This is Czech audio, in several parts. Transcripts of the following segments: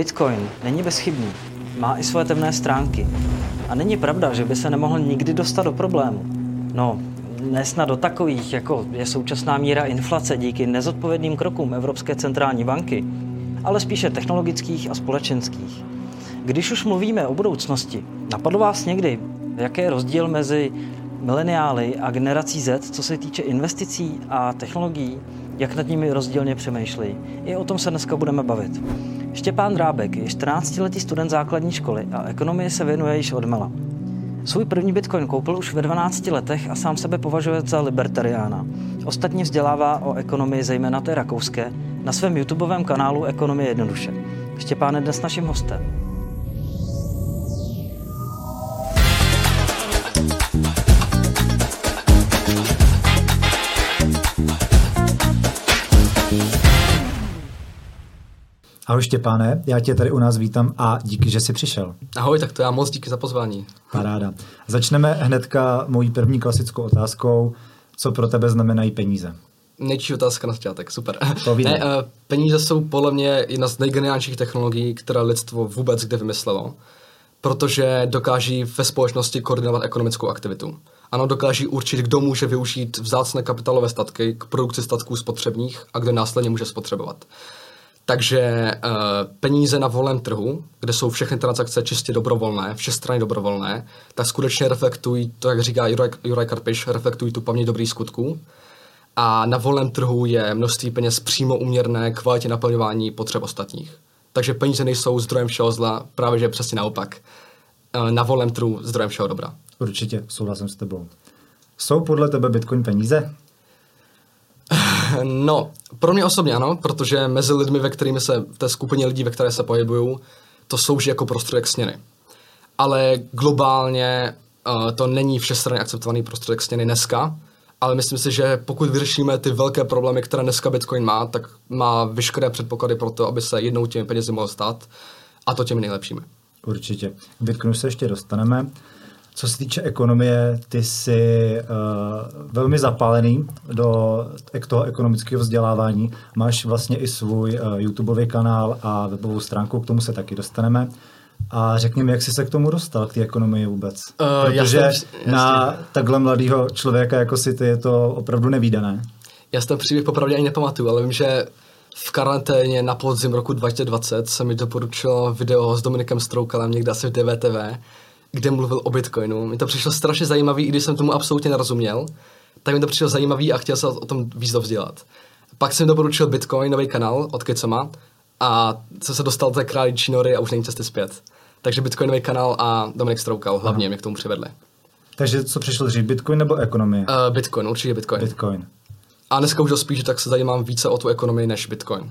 Bitcoin není bezchybný, má i svoje temné stránky. A není pravda, že by se nemohl nikdy dostat do problému. No, nesnad do takových, jako je současná míra inflace díky nezodpovědným krokům Evropské centrální banky, ale spíše technologických a společenských. Když už mluvíme o budoucnosti, napadlo vás někdy, jaký je rozdíl mezi mileniály a generací Z, co se týče investicí a technologií, jak nad nimi rozdílně přemýšlejí. I o tom se dneska budeme bavit. Štěpán Drábek je 14-letý student základní školy a ekonomii se věnuje již od mala. Svůj první bitcoin koupil už ve 12 letech a sám sebe považuje za libertariána. Ostatně vzdělává o ekonomii, zejména té rakouské, na svém YouTubeovém kanálu Ekonomie jednoduše. Štěpán je dnes naším hostem. Ahoj Štěpáne, já tě tady u nás vítám a díky, že jsi přišel. Ahoj, tak to já moc díky za pozvání. Paráda. Začneme hnedka mojí první klasickou otázkou. Co pro tebe znamenají peníze? Nejčí otázka na začátek, super. Ne, uh, peníze jsou podle mě jedna z nejgeniálnějších technologií, která lidstvo vůbec kde vymyslelo, protože dokáží ve společnosti koordinovat ekonomickou aktivitu. Ano, dokáží určit, kdo může využít vzácné kapitálové statky k produkci statků spotřebních a kdo následně může spotřebovat. Takže uh, peníze na volném trhu, kde jsou všechny transakce čistě dobrovolné, strany dobrovolné, tak skutečně reflektují, to jak říká Juraj, Juraj Karpiš, reflektují tu paměť dobrých skutků. A na volném trhu je množství peněz přímo uměrné kvalitě naplňování potřeb ostatních. Takže peníze nejsou zdrojem všeho zla, právě že přesně naopak. Uh, na volném trhu zdrojem všeho dobra. Určitě, souhlasím s tebou. Jsou podle tebe Bitcoin peníze? No, pro mě osobně ano, protože mezi lidmi, ve kterými se, v té skupině lidí, ve které se pohybují, to slouží jako prostředek směny. Ale globálně uh, to není všestranně akceptovaný prostředek směny dneska, ale myslím si, že pokud vyřešíme ty velké problémy, které dneska Bitcoin má, tak má veškeré předpoklady pro to, aby se jednou těmi penězi mohl stát a to těmi nejlepšími. Určitě. K Bitcoinu se ještě dostaneme. Co se týče ekonomie, ty jsi uh, velmi zapálený do toho ekonomického vzdělávání. Máš vlastně i svůj uh, YouTubeový kanál a webovou stránku, k tomu se taky dostaneme. A řekni mi, jak jsi se k tomu dostal, k té ekonomii vůbec? Uh, Protože jasný, na jasný. takhle mladého člověka jako si ty je to opravdu nevýdané. Já si ten příběh popravdě ani nepamatuju, ale vím, že v karanténě na podzim roku 2020 se mi doporučilo video s Dominikem Stroukalem někde asi v DVTV, kde mluvil o Bitcoinu. Mi to přišlo strašně zajímavý, i když jsem tomu absolutně nerozuměl, tak mi to přišlo zajímavý a chtěl jsem o tom víc dovzdělat. Pak jsem doporučil Bitcoin, nový kanál od Kecoma a jsem se dostal do té králičí nory a už není cesty zpět. Takže Bitcoinový kanál a Dominik Stroukal hlavně mě k tomu přivedli. Takže co přišlo dřív, Bitcoin nebo ekonomie? Uh, Bitcoin, určitě Bitcoin. Bitcoin. A dneska už spíš, tak se zajímám více o tu ekonomii než Bitcoin.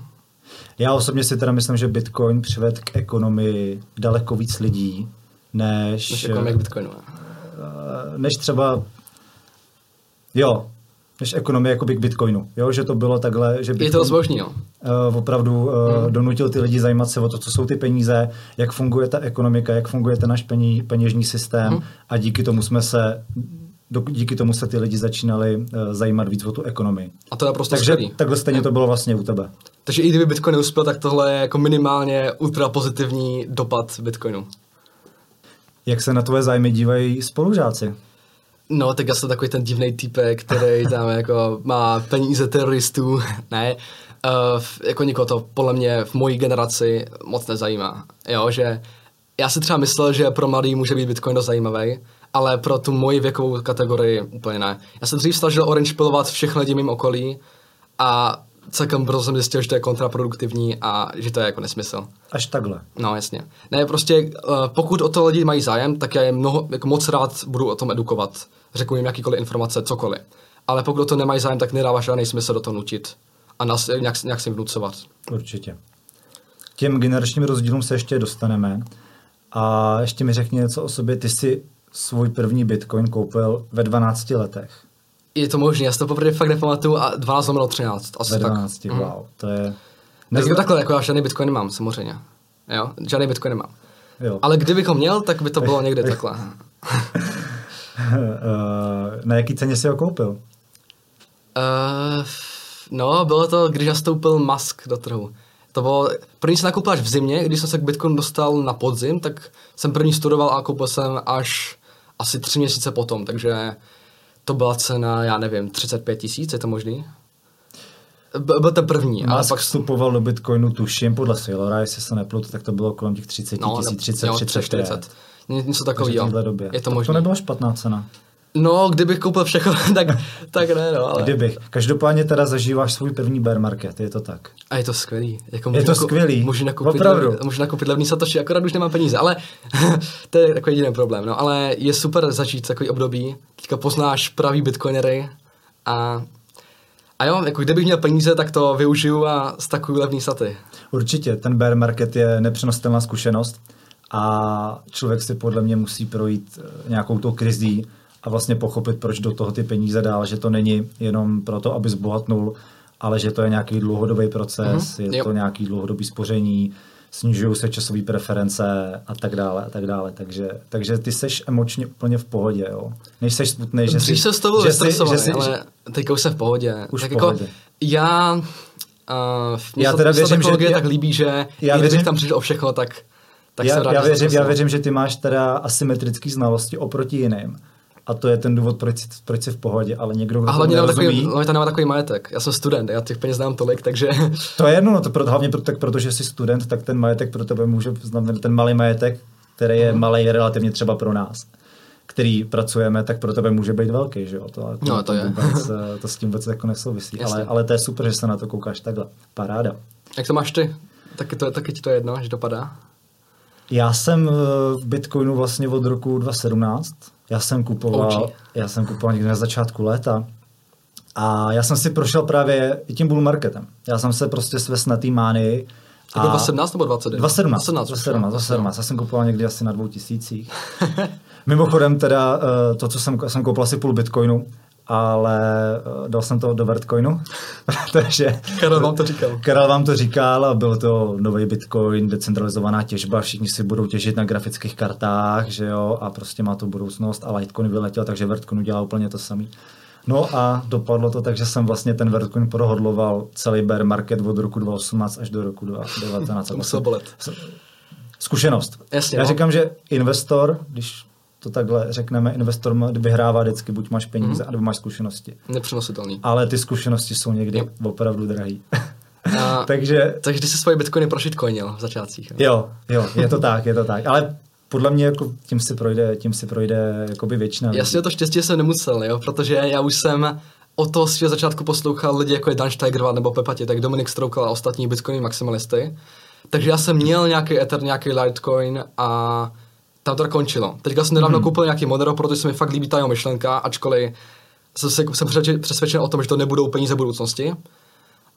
Já osobně si teda myslím, že Bitcoin přived k ekonomii daleko víc lidí, než... Než ekonomik Bitcoinu. Eh, než třeba... Jo, než ekonomie jako k Bitcoinu. Jo, že to bylo takhle, že Bitcoin, Je to zbožný, jo. Uh, opravdu uh, hmm. donutil ty lidi zajímat se o to, co jsou ty peníze, jak funguje ta ekonomika, jak funguje ten náš pení, peněžní systém hmm. a díky tomu jsme se díky tomu se ty lidi začínali uh, zajímat víc o tu ekonomii. A to je prostě Takže skvělý. takhle stejně to bylo vlastně u tebe. Takže i kdyby Bitcoin neuspěl, tak tohle je jako minimálně ultra pozitivní dopad Bitcoinu. Jak se na tvoje zájmy dívají spolužáci? No, tak já jsem takový ten divný typek, který tam jako má peníze teroristů. ne, uh, jako nikoho to podle mě v mojí generaci moc nezajímá. Jo, že já si třeba myslel, že pro mladý může být Bitcoin dost zajímavý, ale pro tu moji věkovou kategorii úplně ne. Já jsem dřív snažil orange pilovat všechny lidi mým okolí a celkem brzo jsem zjistil, že to je kontraproduktivní a že to je jako nesmysl. Až takhle. No, jasně. Ne, prostě uh, pokud o to lidi mají zájem, tak já je mnoho, jako moc rád budu o tom edukovat. Řeknu jim jakýkoliv informace, cokoliv. Ale pokud o to nemají zájem, tak nedává žádný smysl do toho nutit a nás, nějak, nějak si vnucovat. Určitě. Těm generačním rozdílům se ještě dostaneme. A ještě mi řekni něco o sobě. Ty jsi svůj první bitcoin koupil ve 12 letech. Je to možné, já si to poprvé fakt nepamatuju a 12 lomeno 13. Asi Ve 12, tak. wow, mm. to je... Nezna... takhle, jako já žádný bitcoin nemám, samozřejmě. Jo, žádný bitcoin nemám. Jo. Ale kdybych ho měl, tak by to bylo někde takhle. Eh, na jaký ceně jsi ho koupil? Uh, no, bylo to, když nastoupil Musk do trhu. To bylo, první jsem nakoupil až v zimě, když jsem se k Bitcoinu dostal na podzim, tak jsem první studoval a koupil jsem až asi tři měsíce potom, takže to byla cena, já nevím, 35 tisíc, je to možný? Byl ten první. Musk ale pak vstupoval do Bitcoinu, tuším, podle Sailora, jestli se neplutu, tak to bylo kolem těch 30 no, tisíc, 30, no, 30, 40. Něco takového. Je to, možné. to nebyla špatná cena. No, kdybych koupil všechno, tak, tak ne, no, ale... Kdybych. Každopádně teda zažíváš svůj první bear market, je to tak. A je to skvělý. Jako je to skvělý, můžu nakoupit, Opravdu. můžu nakoupit levný satoshi, akorát už nemám peníze, ale to je takový jediný problém, no, ale je super začít takový období, teďka poznáš pravý bitcoinery a a jo, jako kdybych měl peníze, tak to využiju a stakuju levný saty. Určitě, ten bear market je nepřenositelná zkušenost a člověk si podle mě musí projít eh, nějakou tou krizí, a vlastně pochopit, proč do toho ty peníze dál, že to není jenom proto, aby zbohatnul, ale že to je nějaký dlouhodobý proces, mm-hmm. je jo. to nějaký dlouhodobý spoření, snižují se časové preference a tak dále a tak dále. Takže, takže ty seš emočně úplně v pohodě, jo. Nejseš smutný, že jsi... se s tobou že jsi, že jsi, ale teďka už jsem v pohodě. Už tak v pohodě. Jako, já... Uh, já teda věřím, že... Já, tak líbí, že já věřím, tam přišel o všechno, tak, tak já, jsem rád, já, věřím, já věřím, že ty máš teda asymetrické znalosti oproti jiným a to je ten důvod, proč, proč jsi v pohodě, ale někdo, kdo a hlavně takový, hlavně tam nemá takový majetek. Já jsem student, já těch peněz znám tolik, takže... To je jedno, no to pro, hlavně proto, tak protože jsi student, tak ten majetek pro tebe může znamenat ten malý majetek, který je hmm. malý relativně třeba pro nás který pracujeme, tak pro tebe může být velký, že jo? To, to, no, to, je. Vůbec, to s tím vůbec jako nesouvisí, ale, ale to je super, že se na to koukáš takhle. Paráda. Jak to máš ty? Taky, to, taky ti to jedno, že dopadá? Já jsem v Bitcoinu vlastně od roku 2017, já jsem kupoval, já jsem kupoval někdy na začátku léta a já jsem si prošel právě i tím bull marketem. Já jsem se prostě svést na té mány. A 2017 nebo 20? 2017. 2017, 2017, Já jsem kupoval někdy asi na dvou tisících. Mimochodem teda eh, to, co jsem, jsem koupil asi půl bitcoinu, ale eh, dal jsem to do Vertcoinu, takže... Karel vám to říkal. Karel vám to říkal a byl to nový Bitcoin, decentralizovaná těžba, všichni si budou těžit na grafických kartách, že jo, a prostě má to budoucnost a Litecoin vyletěl, takže Vertcoin udělal úplně to samé. No a dopadlo to tak, že jsem vlastně ten Vertcoin prohodloval celý bear market od roku 2018 až do roku 2019. To musel bolet. Zkušenost. Jasně, Já no. říkám, že investor, když to takhle řekneme, investor vyhrává vždycky, buď máš peníze, mm. nebo máš zkušenosti. Nepřenositelný. Ale ty zkušenosti jsou někdy jo. opravdu drahý. A, takže, takže se svoje bitcoiny prošitcoinil v začátcích. Jo, jo, je to tak, je to tak. Ale podle mě jako tím si projde, tím si projde jakoby většina. Jasně, to štěstí jsem nemusel, jo, protože já už jsem od toho svého začátku poslouchal lidi jako je Dan Steigerwald nebo Pepati, tak Dominik Stroukal a ostatní bitcoin maximalisty. Takže já jsem měl nějaký Ether, nějaký Litecoin a tam to končilo. Teďka jsem nedávno mm. koupil nějaký Monero, protože se mi fakt líbí ta jeho myšlenka, ačkoliv jsem, se, jsem přesvědčen o tom, že to nebudou peníze budoucnosti.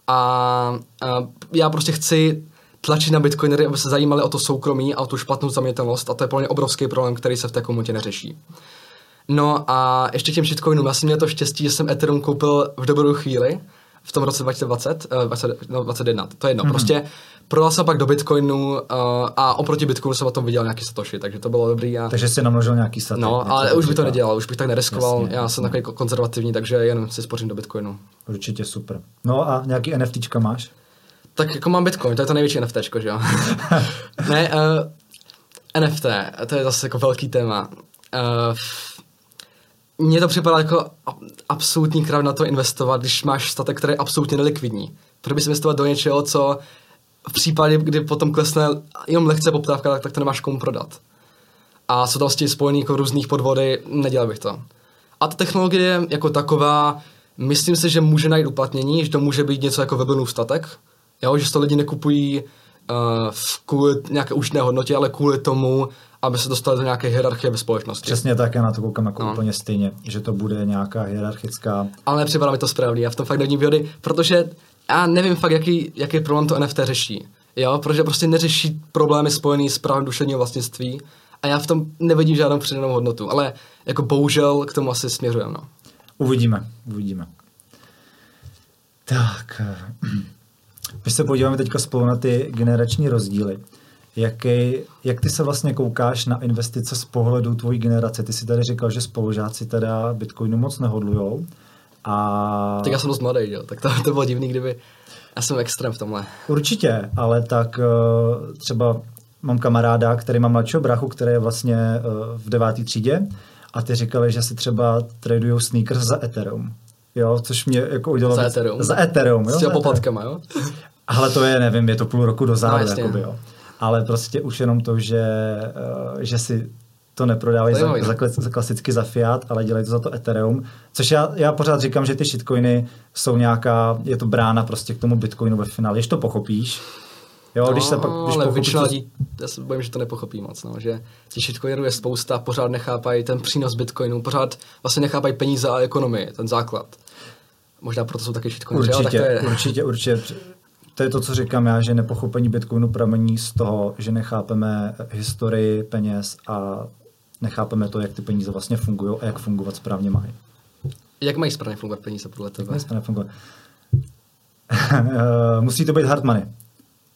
A, a já prostě chci tlačit na bitcoinery, aby se zajímali o to soukromí a o tu špatnou zamětelnost a to je pro mě obrovský problém, který se v té komunitě neřeší. No a ještě těm shitcoinům, já jsem měl to štěstí, že jsem Ethereum koupil v dobrou chvíli, v tom roce 2020, uh, 20, no, 21, to je jedno. Mm-hmm. Prostě prodal jsem pak do Bitcoinu uh, a oproti Bitcoinu jsem o tom viděl nějaký satoshi, takže to bylo dobrý. A... Takže jsi namnožil nějaký satoshi. No, ale už bych to nedělal, už bych tak nereskoval. Jasně, Já jsem takový konzervativní, takže jen si spořím do Bitcoinu. Určitě super. No a nějaký NFTčka máš? Tak jako mám Bitcoin, to je to největší NFT, že jo? ne, uh, eh, NFT, to je zase jako velký téma. Uh, mně to připadá jako absolutní krav na to investovat, když máš statek, který je absolutně nelikvidní. Proč bys investovat do něčeho, co v případě, kdy potom klesne jenom lehce poptávka, tak, tak to nemáš komu prodat. A jsou to vlastně spojený jako různých podvody, nedělal bych to. A ta technologie jako taková, myslím si, že může najít uplatnění, že to může být něco jako webinů statek, jo, že to lidi nekupují uh, kvůli nějaké užitné hodnotě, ale kvůli tomu, aby se dostali do nějaké hierarchie ve společnosti. Přesně tak, já na to koukám jako no. úplně stejně, že to bude nějaká hierarchická. Ale nepřipadá mi to správný, já v tom fakt nevím výhody, protože já nevím fakt, jaký, jaký problém to NFT řeší. Jo, protože prostě neřeší problémy spojené s právem duševního vlastnictví a já v tom nevidím žádnou přidanou hodnotu, ale jako bohužel k tomu asi směřujeme. No. Uvidíme, uvidíme. Tak, my se podíváme teďka spolu na ty generační rozdíly. Jaký, jak ty se vlastně koukáš na investice z pohledu tvojí generace? Ty si tady říkal, že spolužáci teda Bitcoinu moc nehodlujou. A... Tak já jsem dost mladý, jo? tak to, to bylo divný, kdyby... Já jsem extrém v tomhle. Určitě, ale tak uh, třeba mám kamaráda, který má mladšího brachu, který je vlastně uh, v devátý třídě a ty říkali, že si třeba tradují sneakers za Ethereum. Jo, což mě jako udělalo... Za Ethereum? Za Ethereum, jo. S těma poplatkama, jo? Ale to je, nevím, je to půl roku dozadu, no, jakoby, jo. Ale prostě už jenom to, že, uh, že si to neprodávají za, za, za, klasicky za fiat, ale dělají to za to Ethereum. Což já, já pořád říkám, že ty shitcoiny jsou nějaká, je to brána prostě k tomu Bitcoinu ve finále, když to pochopíš. Jo, no, když se pak, když ale většina lidí, já se bojím, že to nepochopí moc, no, že ti shitcoinerů je spousta, pořád nechápají ten přínos Bitcoinu, pořád vlastně nechápají peníze a ekonomii, ten základ. Možná proto jsou taky shitcoineři, určitě, ale tak to je. Určitě, určitě. To je to, co říkám já, že nepochopení Bitcoinu pramení z toho, že nechápeme historii peněz a nechápeme to, jak ty peníze vlastně fungují a jak fungovat správně mají. Jak mají správně fungovat peníze podle tebe? Jak mají správně fungovat? Eh, musí to být hard money.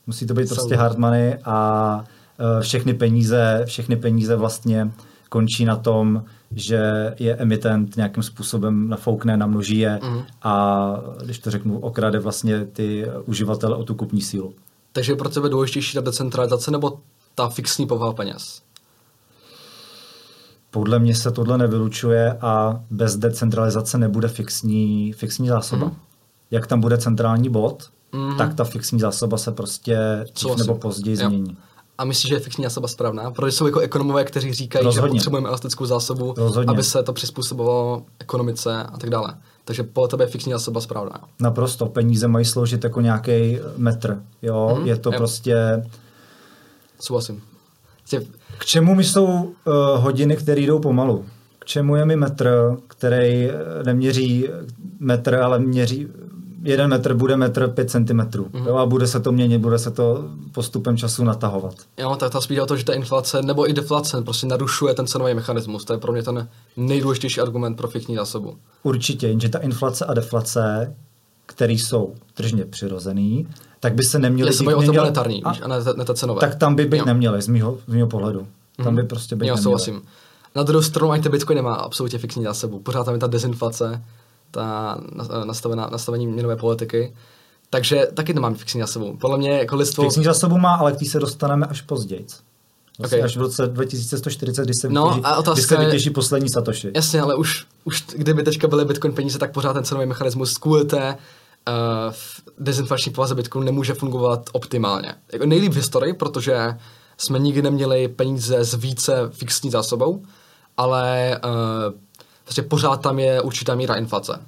Musí to být prostě hard money a eh, všechny peníze, všechny peníze vlastně končí na tom, že je emitent nějakým způsobem nafoukne, namnoží je mm. a když to řeknu, okrade vlastně ty uživatele o tu kupní sílu. Takže je pro tebe důležitější ta decentralizace nebo ta fixní povaha peněz? Podle mě se tohle nevylučuje a bez decentralizace nebude fixní, fixní zásoba. Mm. Jak tam bude centrální bod, mm. tak ta fixní zásoba se prostě dřív nebo později jo. změní. A myslíš, že je fixní zásoba správná? Protože jsou jako ekonomové, kteří říkají, Rozhodně. že potřebujeme elastickou zásobu, Rozhodně. aby se to přizpůsobovalo ekonomice a tak dále. Takže podle tebe je fixní zásoba správná. Naprosto. Peníze mají sloužit jako nějaký metr. Jo? Mm, je to jo. prostě... Souhlasím. K čemu mi jsou uh, hodiny, které jdou pomalu? K čemu je mi metr, který neměří metr, ale měří jeden metr bude metr pět centimetrů. Mm-hmm. Jo, a bude se to měnit, bude se to postupem času natahovat. Jo, tak ta spíš to, že ta inflace nebo i deflace prostě narušuje ten cenový mechanismus. To je pro mě ten nejdůležitější argument pro fikční zásobu. Určitě, jenže ta inflace a deflace, které jsou tržně přirozený, tak by se neměly... Já o to monetární, a, a ne, ne ta cenové. Tak tam by být jo. neměly, z mého, z mého pohledu. Tam by mhm. prostě být jo, souhlasím. Na druhou stranu ani ten Bitcoin nemá absolutně fixní zásobu. Pořád tam je ta dezinflace, ta nastavená, nastavení měnové politiky. Takže taky nemám fixní zásobu. Podle mě jako lidstvo... Fixní zásobu má, ale k se dostaneme až později. Vlastně okay. až v roce 2140, kdy se, no, vytěží, a otázka kdy se vytěží poslední satoshi. Jasně, ale už, už kdyby teďka byly Bitcoin peníze, tak pořád ten cenový mechanismus kvůli té uh, dezinflační povaze Bitcoinu nemůže fungovat optimálně. Jako nejlíp v historii, protože jsme nikdy neměli peníze s více fixní zásobou, ale uh, prostě pořád tam je určitá míra inflace.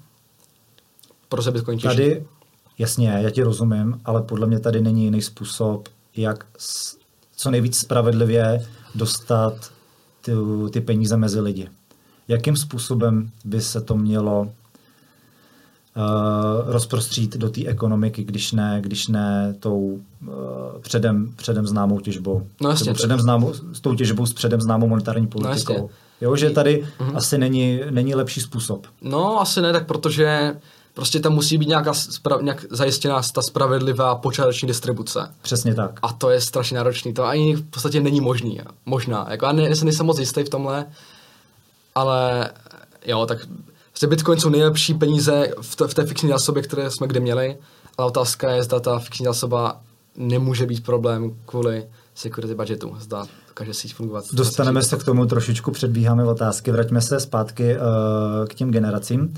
Pro Bitcoin těžší. Tady, jasně, já ti rozumím, ale podle mě tady není jiný způsob, jak co nejvíc spravedlivě dostat ty, ty peníze mezi lidi. Jakým způsobem by se to mělo rozprostřít do té ekonomiky, když ne, když ne tou uh, předem, předem známou těžbou. No jasně. Předem známou, s tou těžbou s předem známou monetární no politikou. No Jo, že tady mm-hmm. asi není, není lepší způsob. No, asi ne, tak protože prostě tam musí být nějaká spra- nějak zajistěná ta spravedlivá počáteční distribuce. Přesně tak. A to je strašně náročný. To ani v podstatě není možný. Možná. Jako já ne, nejsem moc jistý v tomhle, ale jo, tak prostě Bitcoin jsou nejlepší peníze v, t- v té fixní zásobě, které jsme kdy měli, ale otázka je, zda ta fixní zásoba nemůže být problém kvůli security budgetu. Zda dokáže síť fungovat. Dostaneme se k tomu trošičku, předbíháme otázky. Vraťme se zpátky uh, k těm generacím.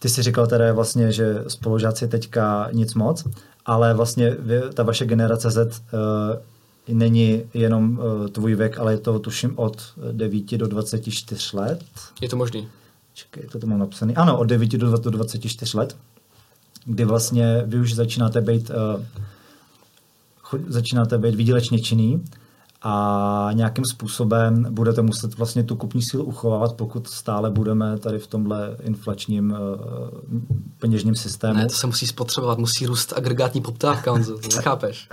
Ty jsi říkal teda vlastně, že spolužáci teďka nic moc, ale vlastně vy, ta vaše generace Z uh, není jenom uh, tvůj věk, ale je to tuším od 9 do 24 let. Je to možný. Čekej, to, to mám napsaný. Ano, od 9 do 24 let, kdy vlastně vy už začínáte být, uh, začínáte být výdělečně činný a nějakým způsobem budete muset vlastně tu kupní sílu uchovávat, pokud stále budeme tady v tomhle inflačním uh, peněžním systému. Ne, to se musí spotřebovat, musí růst agregátní poptávka, on to nechápeš.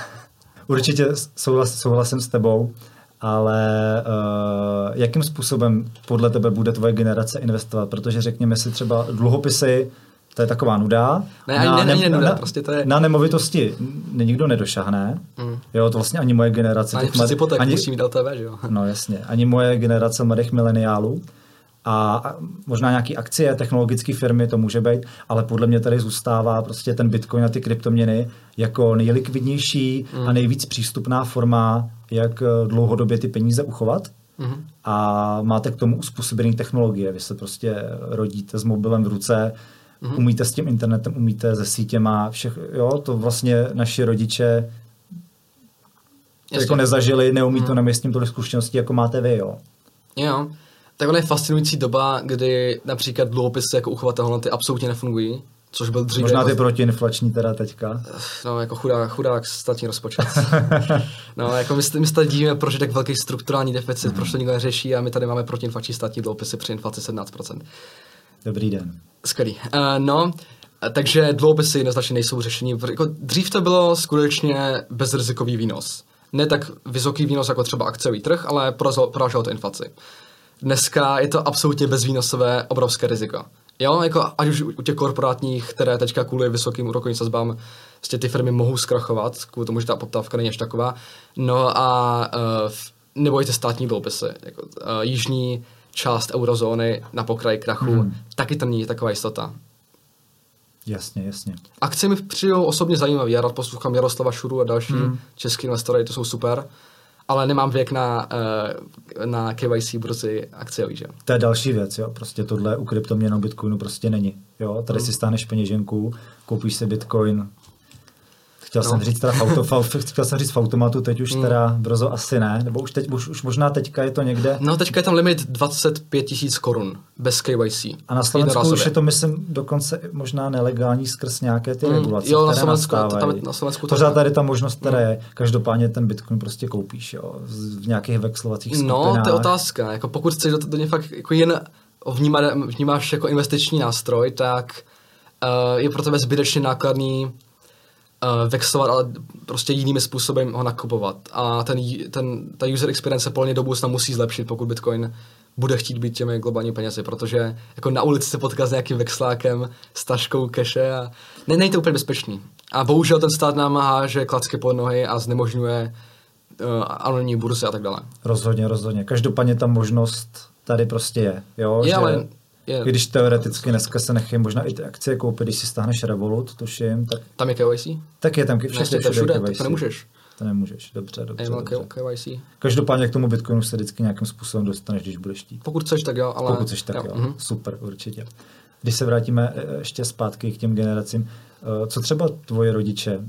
Určitě souhlas, souhlasím s tebou, ale uh, jakým způsobem podle tebe bude tvoje generace investovat? Protože řekněme si třeba dluhopisy, to je taková nuda. Ne, ani na, ne, ne, nuda, na, prostě to je... Na nemovitosti nikdo nedošahne. Mm. Jo, to vlastně ani moje generace. Ani přes hypoték ani, musí mít LTV, že jo? No jasně, ani moje generace mladých mileniálů. a možná nějaký akcie, technologické firmy, to může být, ale podle mě tady zůstává prostě ten Bitcoin a ty kryptoměny jako nejlikvidnější mm. a nejvíc přístupná forma, jak eh, dlouhodobě ty peníze uchovat. Mm. A máte k tomu uspůsobené technologie. Vy se prostě rodíte s mobilem v ruce, mm. umíte s tím internetem, umíte se sítěma, všech, jo, to vlastně naši rodiče jako nezažili, neumí mm. to, nemí s tím tolik zkušeností, jako máte vy, jo. Jo, tak je fascinující doba, kdy například dluhopisy jako uchovatelné hodnoty absolutně nefungují, což byl dříve... Možná ty jako... protiinflační teda teďka. No, jako chudák, chudák státní rozpočet. no, jako my, my se tady dívíme, proč je tak velký strukturální deficit, proč to nikdo neřeší a my tady máme protiinflační státní dluhopisy při inflaci 17%. Dobrý den. Skvělý. Uh, no, takže dluhopisy jednoznačně nejsou řešení. Jako dřív to bylo skutečně bezrizikový výnos. Ne tak vysoký výnos jako třeba akciový trh, ale poraželo to inflaci. Dneska je to absolutně bezvýnosové obrovské riziko. Jo, jako ať už u těch korporátních, které teďka kvůli vysokým úrokovým sazbám vlastně ty firmy mohou zkrachovat, kvůli tomu, že ta poptávka není až taková. No a uh, nebojte státní dluhopisy. Jako, uh, jižní část eurozóny na pokraji krachu, hmm. taky tam není taková jistota. Jasně, jasně. Akce mi přijdou osobně zajímavé. Já rád poslouchám Jaroslava Šuru a další hmm. český investory, to jsou super ale nemám věk na, uh, na KYC burzy akciový, že? To je další věc, jo. Prostě tohle u kryptoměnou Bitcoinu prostě není. Jo, tady hmm. si stáneš peněženku, koupíš si Bitcoin, Chtěl no. jsem říct teda v, auto, chtěl jsem říct v automatu, teď už mm. teda brzo asi ne, nebo už, teď, už, už možná teďka je to někde. No teďka je tam limit 25 tisíc korun bez KYC. A na Slovensku už je to, myslím, dokonce možná nelegální skrz nějaké ty mm. regulace, jo, na Slovensku, tam na Slovensku Pořád tady ta možnost, která mm. je, každopádně ten Bitcoin prostě koupíš, jo, v nějakých vexlovacích skupinách. No, to je otázka, jako pokud chceš do, do něj fakt jako jen vnímat, vnímáš jako investiční nástroj, tak uh, je pro tebe zbytečně nákladný uh, vexlovat, ale prostě jinými způsoby ho nakupovat. A ten, ten, ta user experience se plně do budoucna musí zlepšit, pokud Bitcoin bude chtít být těmi globální penězi, protože jako na ulici se potká s nějakým vexlákem, s taškou keše a ne, není to úplně bezpečný. A bohužel ten stát nám háže klacky pod nohy a znemožňuje uh, anonimní burzy a tak dále. Rozhodně, rozhodně. Každopádně ta možnost tady prostě je. Jo, je, že... ale je, když teoreticky dneska se nechají možná i ty akcie koupit, když si stáhneš Revolut, tuším, tak... Tam je KYC? Tak je tam všechny všude, všude, všude KYC. to nemůžeš. To nemůžeš, dobře, dobře. dobře. KYC. Každopádně k tomu Bitcoinu se vždycky nějakým způsobem dostaneš, když budeš chtít. Pokud chceš, tak jo, ale... Pokud chceš, tak jo. jo. Mm-hmm. Super, určitě. Když se vrátíme e, ještě zpátky k těm generacím, e, co třeba tvoje rodiče? E,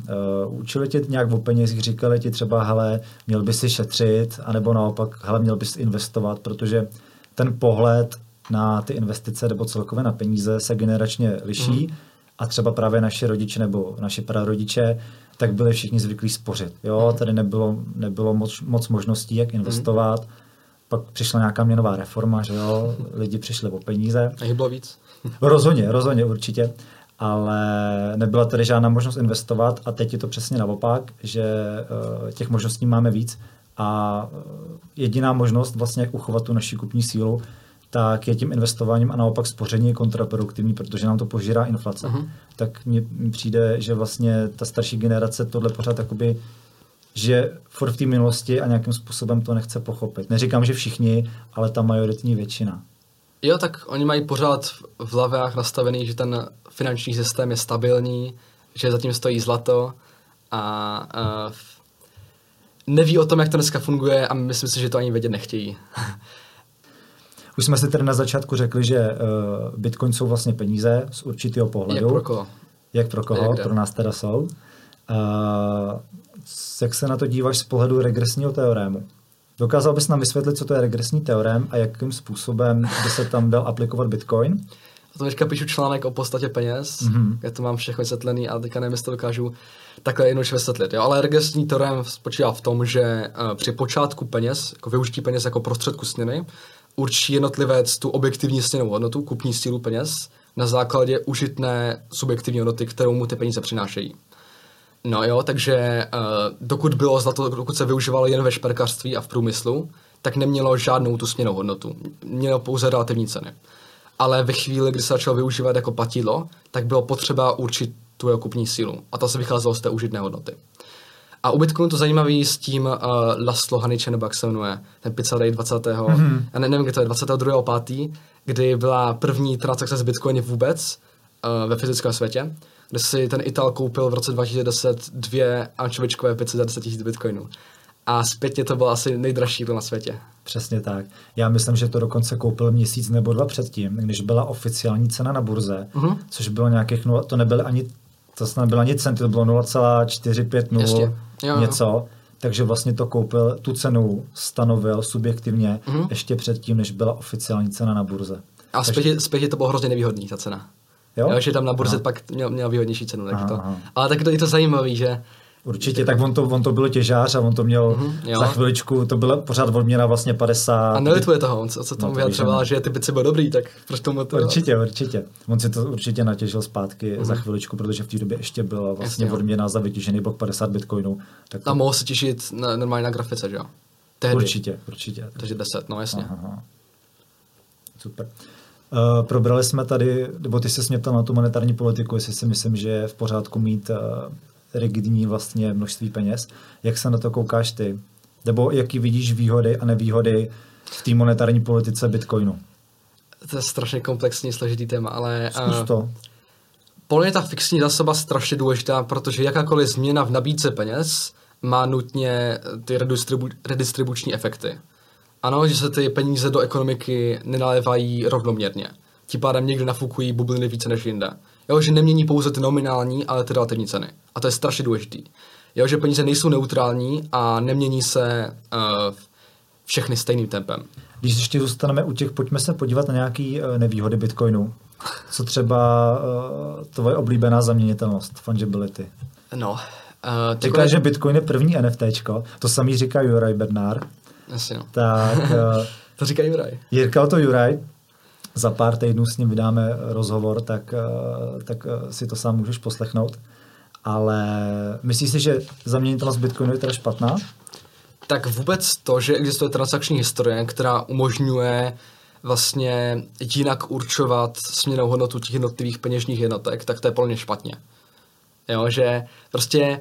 učili tě nějak o penězích, říkali ti třeba, hele, měl bys si šetřit, anebo naopak, hele, měl bys investovat, protože ten pohled na ty investice nebo celkově na peníze se generačně liší mm. a třeba právě naše rodiče nebo naše prarodiče tak byli všichni zvyklí spořit. Jo, mm. tady nebylo, nebylo moc, moc možností, jak investovat. Mm. Pak přišla nějaká měnová reforma, že jo, lidi přišli o peníze. A jich bylo víc. rozhodně, rozhodně, určitě. Ale nebyla tady žádná možnost investovat a teď je to přesně naopak, že uh, těch možností máme víc a uh, jediná možnost vlastně, jak uchovat tu naši kupní sílu, tak je tím investováním a naopak spoření kontraproduktivní, protože nám to požírá inflace. Uh-huh. Tak mně přijde, že vlastně ta starší generace tohle pořád jakoby že furt v té minulosti a nějakým způsobem to nechce pochopit. Neříkám, že všichni, ale ta majoritní většina. Jo, tak oni mají pořád v hlavách nastavený, že ten finanční systém je stabilní, že zatím stojí zlato a, a neví o tom, jak to dneska funguje a myslím si, že to ani vědět nechtějí. Už jsme si tedy na začátku řekli, že uh, Bitcoin jsou vlastně peníze z určitého pohledu. Jak pro koho? Jak pro koho? Jak pro nás teda jsou. Uh, jak se na to díváš z pohledu regresního teorému? Dokázal bys nám vysvětlit, co to je regresní teorém a jakým způsobem by se tam dal aplikovat Bitcoin? A to teďka píšu článek o podstatě peněz, mm-hmm. já to mám všechno vysvětlený a teďka nevím, jestli to dokážu takhle jednoduše vysvětlit. Jo? Ale regresní teorém spočívá v tom, že uh, při počátku peněz, jako využití peněz jako prostředku směny, určí jednotlivec tu objektivní stěnou hodnotu, kupní sílu peněz, na základě užitné subjektivní hodnoty, kterou mu ty peníze přinášejí. No jo, takže uh, dokud bylo zlato, dokud se využívalo jen ve šperkařství a v průmyslu, tak nemělo žádnou tu směnou hodnotu. Mělo pouze relativní ceny. Ale ve chvíli, kdy se začalo využívat jako platidlo, tak bylo potřeba určit tu jeho kupní sílu. A to se vycházelo z té užitné hodnoty. A u Bitcoinu to zajímavý s tím uh, Laszlo Haniče, nebo jak se jmenuje, ten Pizza Day 20. Mm-hmm. Já ne, nevím, kdy to je, 22. 5. kdy byla první transakce z Bitcoinu vůbec uh, ve fyzickém světě, kde si ten Ital koupil v roce 2010 dvě ančovičkové pice za 10 000 bitcoinů. A zpětně to bylo asi nejdražší na světě. Přesně tak. Já myslím, že to dokonce koupil měsíc nebo dva předtím, když byla oficiální cena na burze, uh-huh. což bylo nějakých, nula, to nebyly ani, to snad nebylo ani centy, to bylo 0,450 něco. Takže vlastně to koupil, tu cenu stanovil subjektivně uh-huh. ještě předtím, než byla oficiální cena na burze. A Takže... zpětě, to bylo hrozně nevýhodný, ta cena. Jo? jo že tam na burze aha. pak měl, měl výhodnější cenu. Tak to. Ale tak to je to zajímavé, že Určitě, tak on to, on to byl těžář a on to měl mm-hmm, za chviličku, to byla pořád odměna vlastně 50. A nelituje toho, on se, se tomu no, vyjadřoval, že ty pici byly dobrý, tak proč tomu to... Určitě, určitě. On si to určitě natěžil zpátky mm-hmm. za chviličku, protože v té době ještě byla vlastně Jasně, odměna za vytěžený blok 50 bitcoinů. Tak to... A mohl se těšit na, normálně na grafice, že jo? Tehdy. Určitě, určitě. Takže 10, no jasně. Aha, aha. Super. Uh, probrali jsme tady, nebo ty se mě na tu monetární politiku, jestli si myslím, že je v pořádku mít uh, rigidní vlastně množství peněz. Jak se na to koukáš ty? Nebo jaký vidíš výhody a nevýhody v té monetární politice Bitcoinu? To je strašně komplexní, složitý téma, ale... Zkus to. Uh, podle mě ta fixní zásoba strašně důležitá, protože jakákoliv změna v nabídce peněz má nutně ty redistribu- redistribuční efekty. Ano, že se ty peníze do ekonomiky nenalévají rovnoměrně. Tím pádem někde nafukují bubliny více než jinde. Jo, že nemění pouze ty nominální, ale ty relativní ceny. A to je strašně důležitý. Jo, že peníze nejsou neutrální a nemění se uh, všechny stejným tempem. Když ještě zůstaneme u těch, pojďme se podívat na nějaké uh, nevýhody Bitcoinu. Co třeba uh, tvoje oblíbená zaměnitelnost, fungibility? No. Uh, Říká, že Bitcoin je první NFTčko, to samý říká Juraj Bernard. Asi no. Tak, uh, to říká Juraj. Jirkal to Juraj, za pár týdnů s ním vydáme rozhovor, tak, eh, tak eh, si to sám můžeš poslechnout. Ale myslíš si, že zaměnitelnost Bitcoinu je teda špatná? Tak vůbec to, že existuje transakční historie, která umožňuje vlastně jinak určovat směnou hodnotu těch jednotlivých peněžních jednotek, tak to je plně špatně. Jo, že prostě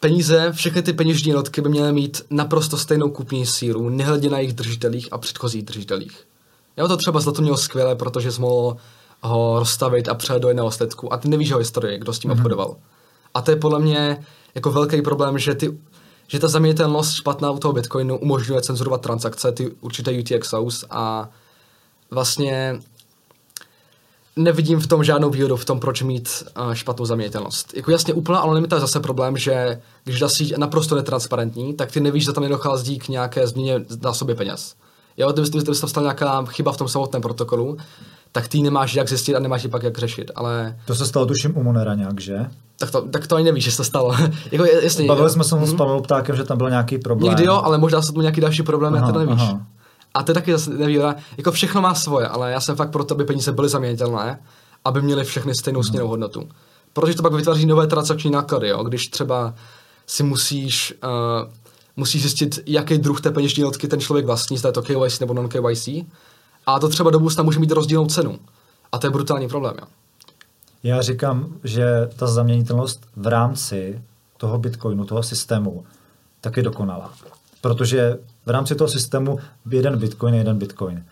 peníze, všechny ty peněžní jednotky by měly mít naprosto stejnou kupní sílu, nehledě na jejich držitelích a předchozích držitelích. Jo, to třeba zlato mělo skvěle, protože jsi mohl ho rozstavit a přejet do jiného sledku a ty nevíš o historii, kdo s tím mm-hmm. obchodoval. A to je podle mě jako velký problém, že ty že ta zaměnitelnost špatná u toho Bitcoinu umožňuje cenzurovat transakce, ty určité UTXOs a vlastně nevidím v tom žádnou výhodu v tom, proč mít uh, špatnou zaměnitelnost. Jako jasně, úplná anonymita je zase problém, že když ta síť naprosto netransparentní, tak ty nevíš, že tam nedochází k nějaké změně násobě peněz. Jo, kdyby, kdyby se stala nějaká chyba v tom samotném protokolu, tak ty nemáš jak zjistit a nemáš pak jak řešit, ale... To se stalo tuším u Monera nějak, že? Tak to, tak to ani nevíš, že se to stalo. jako, jasně, Bavili jsme se s mhm. Pavelou Ptákem, že tam byl nějaký problém. Někdy jo, ale možná se tu nějaký další problém, aha, já to nevíš. Aha. A to je taky zase nevýhoda. Jako všechno má svoje, ale já jsem fakt proto, aby peníze byly zaměnitelné, aby měly všechny stejnou mhm. směnou hodnotu. Protože to pak vytváří nové transakční náklady, jo? když třeba si musíš uh, musí zjistit, jaký druh té peněžní jednotky ten člověk vlastní, zda je to KYC nebo non-KYC. A to třeba do budoucna může mít rozdílnou cenu. A to je brutální problém. Jo. Já říkám, že ta zaměnitelnost v rámci toho Bitcoinu, toho systému, tak je dokonalá. Protože v rámci toho systému jeden Bitcoin je jeden Bitcoin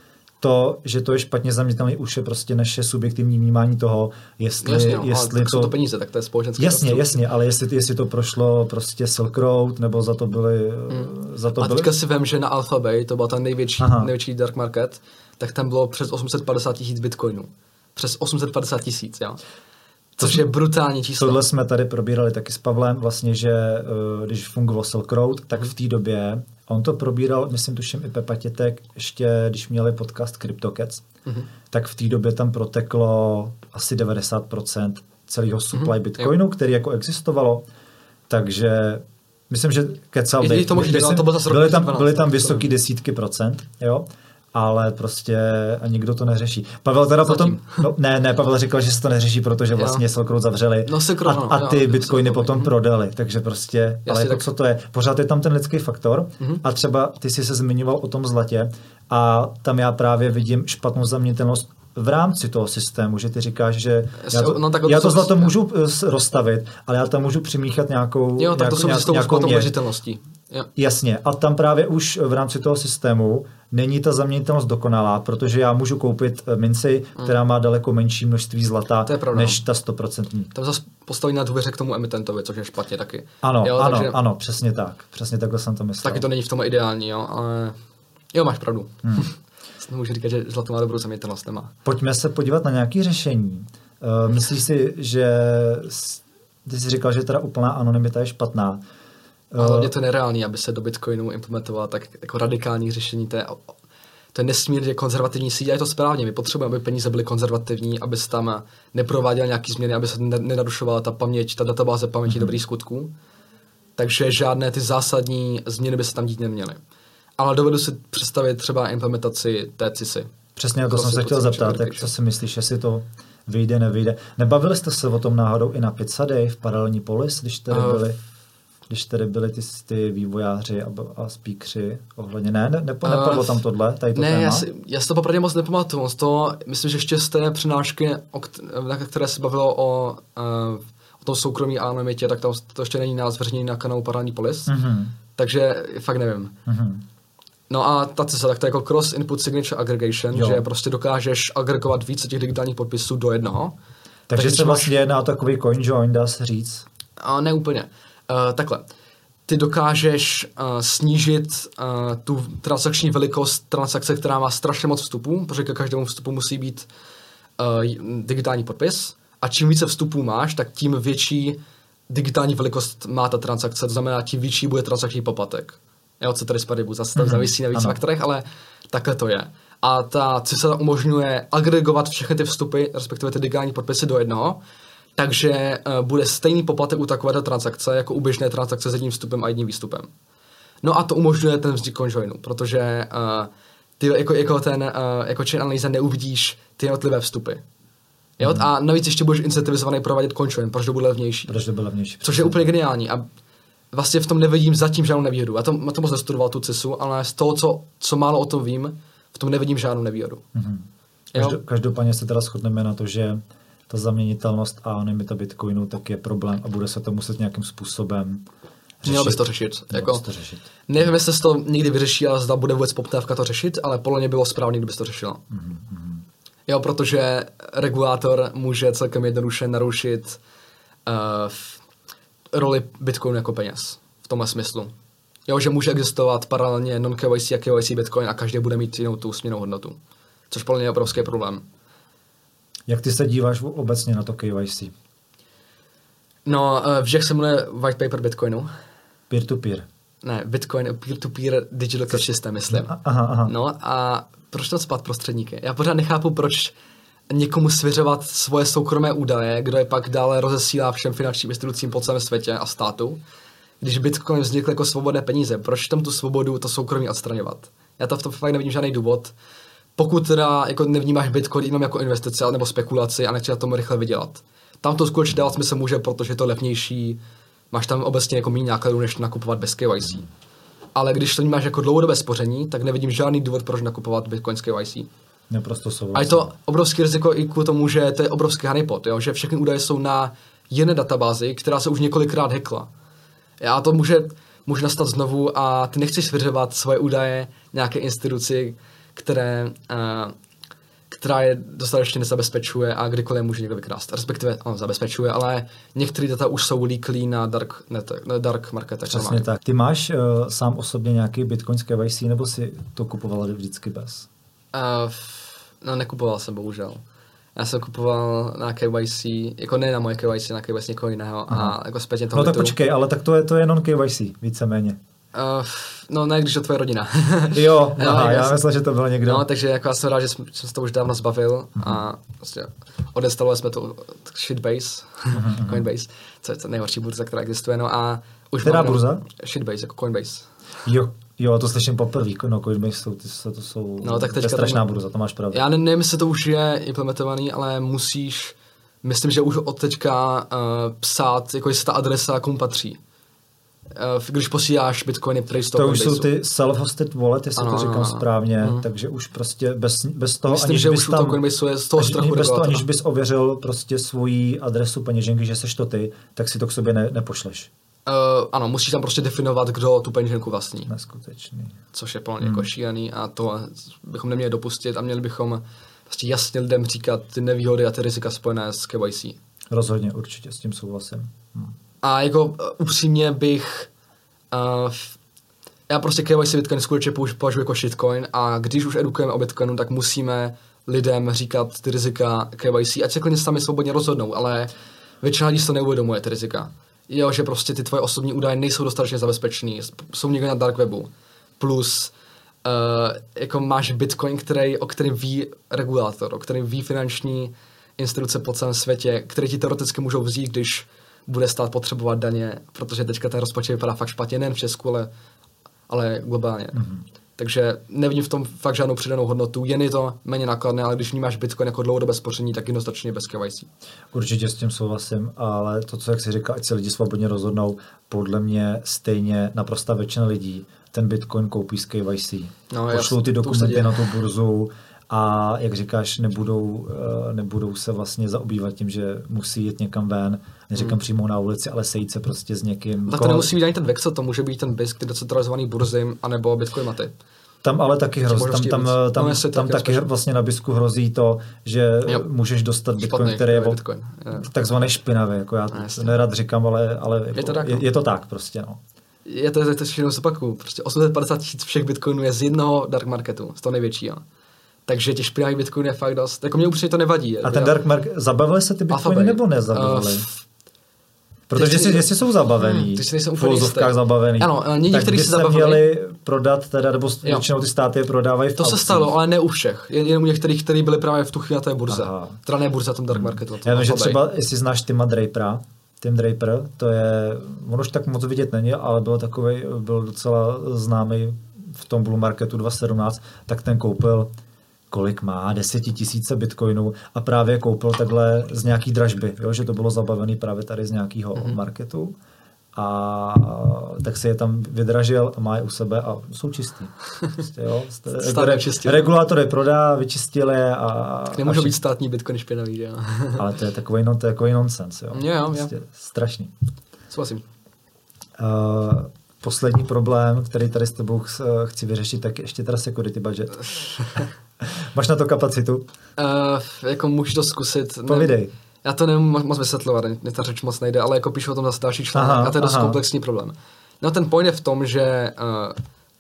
to, že to je špatně zaměnitelné, už je prostě naše subjektivní vnímání toho, jestli, jasně, no, jestli to... jsou to peníze, tak to je společenské. Jasně, rozdíl. jasně, ale jestli, jestli to prošlo prostě Silk Road, nebo za to byly... Hmm. Za to A teďka byly... si vím, že na Alphabay, to byl ten největší, největší dark market, tak tam bylo přes 850 tisíc bitcoinů. Přes 850 tisíc, jo. Což je brutální číslo. Tohle jsme tady probírali taky s Pavlem, vlastně, že uh, když fungoval Silk Road, tak v té době On to probíral, myslím, tuším i Pepa Tětek, ještě když měli podcast CryptoCats, mm-hmm. tak v té době tam proteklo asi 90% celého supply mm-hmm. Bitcoinu, který jako existovalo. Takže myslím, že kecal by. To možná, to bylo byly, tam, byly tam vysoké desítky procent, jo ale prostě a nikdo to neřeší. Pavel teda Zatím. potom, no, ne, ne, Pavel říkal, že se to neřeší, protože vlastně Silk Road zavřeli no, Silk a, a ty jo, bitcoiny potom mhm. prodali, takže prostě, Jasně, ale jako tak... co to je? Pořád je tam ten lidský faktor mm-hmm. a třeba ty jsi se zmiňoval o tom zlatě a tam já právě vidím špatnou zaměnitelnost v rámci toho systému, že ty říkáš, že já to, no, tak já to zlato můžu eh, rozstavit, ale já tam můžu přimíchat nějakou Jo, tak to jsou nějakou, nějakou měřitelností. Jasně, a tam právě už v rámci toho systému není ta zaměnitelnost dokonalá, protože já můžu koupit eh, minci, hmm. která má daleko menší množství zlata, než ta 100%. Tam zase postaví na důvěře k tomu emitentovi, což je špatně taky. Ano, jo, ano, takže... ano, přesně tak. Přesně takhle jsem to myslel. Taky to není v tom ideální, jo, ale jo, máš pravdu. Hmm. Můžu říkat, že zlato má dobrou zaměnitelnost, nemá. Pojďme se podívat na nějaké řešení. Uh, myslíš si, že ty jsi říkal, že teda úplná anonymita je špatná. A hlavně to je nereálný, aby se do Bitcoinu implementovala tak jako radikální řešení. To je, to je nesmírně konzervativní síť a je to správně. My potřebujeme, aby peníze byly konzervativní, aby se tam neprováděl nějaký změny, aby se nenarušovala ta paměť, ta databáze paměti mm-hmm. dobrých skutků. Takže žádné ty zásadní změny by se tam dít neměly. Ale dovedu si představit třeba implementaci té CISy. Přesně, to jsem se chtěl zeptat, jak co si myslíš, jestli to vyjde, nevyjde. Nebavili jste se o tom náhodou i na Pizza Day v paralelní polis, když tady uh, byli? Když tady byli ty, ty vývojáři a, a speakři ohledně, ne, ne nepo, nepadlo uh, tam tohle, tady to Ne, já si, já si to popravdě moc nepamatuju, to, myslím, že ještě z té přednášky, o, na které se bavilo o, uh, o tom soukromí a anonymitě, tak tam to ještě není nás zveřejněný na kanálu Parální Polis, mm-hmm. takže fakt nevím. Mm-hmm. No a ta cesta, tak to je jako Cross Input Signature Aggregation, jo. že prostě dokážeš agregovat více těch digitálních podpisů do jednoho. Takže se vlastně jedná o takový coin join, dá se říct? A ne úplně. Uh, takhle. Ty dokážeš uh, snížit uh, tu transakční velikost transakce, která má strašně moc vstupů, protože ke každému vstupu musí být uh, digitální podpis. A čím více vstupů máš, tak tím větší digitální velikost má ta transakce, to znamená, tím větší bude transakční poplatek. Jo, co tady spadí, zase to mm-hmm. závisí na víc ano. faktorech, ale takhle to je. A ta CISA umožňuje agregovat všechny ty vstupy, respektive ty digitální podpisy do jednoho, takže uh, bude stejný poplatek u takovéto transakce, jako u běžné transakce s jedním vstupem a jedním výstupem. No a to umožňuje ten vznik conjoinu, protože uh, ty jako, jako ten, uh, jako chain analýza neuvidíš ty jednotlivé vstupy. Jo? Mm. A navíc ještě budeš incentivizovaný provádět conjoin, protože to bude levnější. Protože to bude levnější. Což je úplně geniální. A vlastně v tom nevidím zatím žádnou nevýhodu. Já to, já to moc nestudoval tu CISu, ale z toho, co, co málo o tom vím, v tom nevidím žádnou nevýhodu. Mm-hmm. Každopádně se teda shodneme na to, že ta zaměnitelnost a anonymita Bitcoinu tak je problém a bude se to muset nějakým způsobem řešit. Mělo bys to řešit. Jako, to řešit. Nevím, jestli se to někdy vyřeší a zda bude vůbec poptávka to řešit, ale podle mě bylo správně, kdyby to řešila. Mm-hmm. Jo, protože regulátor může celkem jednoduše narušit uh, roli Bitcoinu jako peněz v tomhle smyslu. Jo, že může existovat paralelně non-KYC a KYC Bitcoin a každý bude mít jinou tu směnou hodnotu. Což podle mě je obrovský problém. Jak ty se díváš obecně na to KYC? No, eh, v Žech se jmenuje White Paper Bitcoinu. Peer-to-peer. Ne, Bitcoin, peer-to-peer digital cash system, myslím. Aha, aha. No a proč to spát prostředníky? Já pořád nechápu, proč někomu svěřovat svoje soukromé údaje, kdo je pak dále rozesílá všem finančním institucím po celém světě a státu. Když Bitcoin vznikl jako svobodné peníze, proč tam tu svobodu, to soukromí odstraňovat? Já to v tom fakt nevidím žádný důvod. Pokud teda jako nevnímáš Bitcoin jenom jako investici nebo spekulaci a nechci na tom rychle vydělat. Tam to skutečně dávat smysl může, protože je to levnější, máš tam obecně jako méně nákladů, než nakupovat bez KYC. Ale když to vnímáš jako dlouhodobé spoření, tak nevidím žádný důvod, proč nakupovat Bitcoin s KYC. Naprosto souhlasím. A je to obrovský riziko i kvůli tomu, že to je obrovský honeypot, jo? že všechny údaje jsou na jedné databázi, která se už několikrát hackla. A to může, může nastat znovu a ty nechceš svěřovat svoje údaje nějaké instituci, které, uh, která je dostatečně nezabezpečuje a kdykoliv může někdo vykrást. Respektive on zabezpečuje, ale některé data už jsou leaklí na dark, net, na dark marketech. Přesně normálně. tak. Ty máš uh, sám osobně nějaký bitcoin KYC nebo si to kupoval vždycky bez? Uh, no nekupoval jsem bohužel. Já jsem kupoval na KYC, jako ne na moje KYC, na KYC někoho jiného Aha. a jako zpětně to No tak počkej, ale tak to je, to je non KYC, víceméně. Uh, no ne, když to tvoje rodina. jo, aha, já myslel, že to bylo někdo. No, takže jako já jsem rád, že jsem, jsem se to už dávno zbavil a vlastně odestalovali jsme to Shitbase, uh-huh. Coinbase, co je to nejhorší burza, která existuje, no a už Která burza? Shitbase, jako Coinbase. Jo, Jo, to slyším poprvé, no Coinbase jsou, ty, to jsou, no, tak to je strašná tam, burza, to máš pravdu. Já nevím, jestli to už je implementovaný, ale musíš, myslím, že už od teďka uh, psát, jako jestli ta adresa komu patří. Uh, když posíláš bitcoiny toho To už jsou ty self-hosted wallet, jestli ano, to říkám správně, hmm. takže už prostě bez, bez toho, Myslím, aniž že bys už tam, je z toho strachu bez toho, aniž bys ověřil prostě svoji adresu peněženky, že seš to ty, tak si to k sobě ne, nepošleš. Uh, ano, musíš tam prostě definovat, kdo tu peněženku vlastní. Neskutečný. Což je plně jako hmm. jako šílený a to bychom neměli dopustit a měli bychom prostě jasně lidem říkat ty nevýhody a ty rizika spojené s KYC. Rozhodně, určitě, s tím souhlasím. Hmm. A jako uh, upřímně bych uh, já prostě KYC Bitcoin skutečně považuji jako shitcoin. A když už edukujeme o Bitcoinu, tak musíme lidem říkat ty rizika KYC, ať se klidně sami svobodně rozhodnou, ale většina lidí se neuvědomuje ty rizika. Jo, že prostě ty tvoje osobní údaje nejsou dostatečně zabezpečený, jsou někde na dark webu. Plus uh, jako máš Bitcoin, který, o kterém ví regulátor, o kterém ví finanční instituce po celém světě, které ti teoreticky můžou vzít, když bude stát potřebovat daně, protože teďka ten rozpočet vypadá fakt špatně, nejen v Česku, ale, ale globálně. Mm-hmm. Takže nevidím v tom fakt žádnou přidanou hodnotu, jen je to méně nákladné, ale když vnímáš Bitcoin jako dlouhodobé spoření, tak jednoznačně bez KYC. Určitě s tím souhlasím, ale to, co jak si říká, ať se lidi svobodně rozhodnou, podle mě stejně naprosta většina lidí ten Bitcoin koupí z KYC. No, Pošlou ty dokumenty na tu burzu, a jak říkáš, nebudou, eh, nebudou se vlastně zaobývat tím, že musí jít někam ven, neříkám hmm. přímo na ulici, ale sejít se prostě s někým. Tak to nemusí být ani ten Vexel, to může být ten BISK, ty decentralizovaný burzy, anebo Bitcoin maty. Tam ale taky hrozí, tam, tam, tam, no, tam, taky spíš. vlastně na Bisku hrozí to, že jo. můžeš dostat Bitcoin, Špatný, který je Bitcoin. takzvaný špinavý, jako já to no, nerad říkám, ale, ale je, to tak, je, no. je to tak prostě. No. Je to, je to všechno zopaku. Prostě 850 tisíc všech bitcoinů je z jednoho dark marketu, z toho největšího. Takže těch špinavých bitcoinů je fakt dost. Jako mě upřímně to nevadí. A ten já... dark market, zabavili se ty bitcoiny nebo nezabavili? Uh, Protože jestli, jestli jsou zabavený, hmm, v filozofkách zabavený, ano, někteří se zabavili. měli prodat, teda, nebo jo. většinou ty státy je prodávají v To se stalo, ale ne u všech. Jen, jen u některých, kteří byli právě v tu chvíli na té burze. Aha. Teda ne burze, tom dark marketu. Já vím, že třeba, jestli znáš Tima Drapera, Tim Draper, to je, on už tak moc vidět není, ale byl takový, byl docela známý v tom bull marketu 2017, tak ten koupil kolik má, desetitisíce bitcoinů a právě koupil takhle z nějaký dražby, jo, že to bylo zabavené právě tady z nějakého mm-hmm. marketu a tak si je tam vydražil a má je u sebe a jsou čistý. Prostě, jo. Re, regulátor je prodá, vyčistil je a... Tak nemůžou být státní bitcoin špinavý, jo. Ale to je takový, no, to je takový nonsens, jo. Jo, jo, prostě. Strašný. Souhlasím. Uh, poslední problém, který tady s tebou chci vyřešit, tak ještě teda security budget. Máš na to kapacitu? Uh, jako můžu to zkusit. Povidej. Ne, já to nemůžu moc vysvětlovat, mě ta řeč moc nejde, ale jako píšu o tom zase další článek aha, a to je dost aha. komplexní problém. No ten point je v tom, že uh,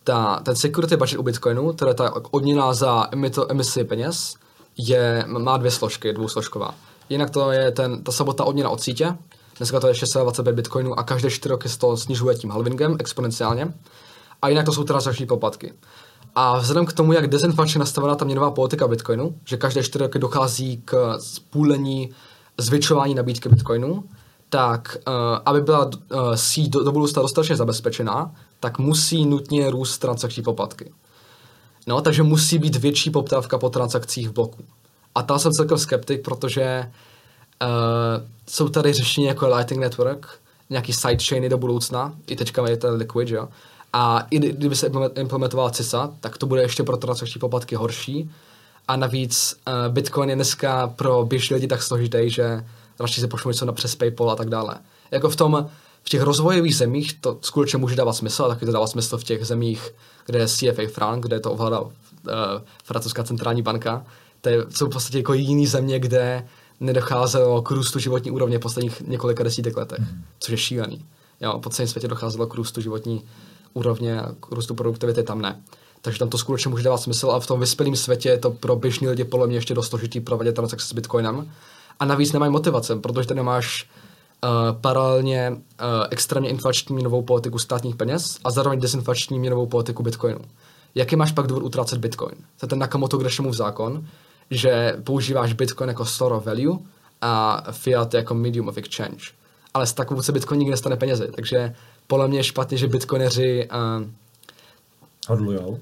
ta, ten security budget u Bitcoinu, teda ta odměna za emito, emisi peněz, je, má dvě složky, dvousložková. Jinak to je ten, ta samotná odměna od sítě, dneska to je 625 bitcoinů a každé 4 roky se to snižuje tím halvingem exponenciálně. A jinak to jsou transakční poplatky. A vzhledem k tomu, jak dezinflačně nastavená ta měnová politika Bitcoinu, že každé čtyři roky dochází k spůlení zvětšování nabídky Bitcoinu, tak uh, aby byla uh, síť do, do budoucna dostatečně zabezpečená, tak musí nutně růst transakční poplatky. No, takže musí být větší poptávka po transakcích v bloku. A tam jsem celkem skeptik, protože uh, jsou tady řešení jako Lightning Network, nějaký sidechainy do budoucna, i teďka je ten Liquid, jo, a i kdyby se implementovala CISA, tak to bude ještě pro transakční poplatky horší. A navíc uh, Bitcoin je dneska pro běžné lidi tak složitý, že radši si pošlu něco na přes PayPal a tak dále. Jako v tom, v těch rozvojových zemích to skutečně může dávat smysl, a taky to dává smysl v těch zemích, kde je CFA franc, kde to ovládá uh, francouzská centrální banka. To je, jsou v podstatě jako jiný země, kde nedocházelo k růstu životní úrovně v posledních několika desítek letech, mm. což je šílený. Jo, po celém světě docházelo k růstu životní úrovně růstu produktivity tam ne. Takže tam to skutečně může dávat smysl, ale v tom vyspělém světě je to pro běžní lidi podle mě ještě dost složitý provádět transakce s Bitcoinem. A navíc nemají motivace, protože tady máš uh, paralelně uh, extrémně inflační měnovou politiku státních peněz a zároveň dezinflační měnovou politiku Bitcoinu. Jaký máš pak důvod utrácet Bitcoin? To je ten Nakamoto Gresham zákon, že používáš Bitcoin jako store of value a fiat jako medium of exchange. Ale s takovou se Bitcoin nikdy nestane penězi, takže podle mě je špatně, že bitcoineři... Uh, Hodlujou?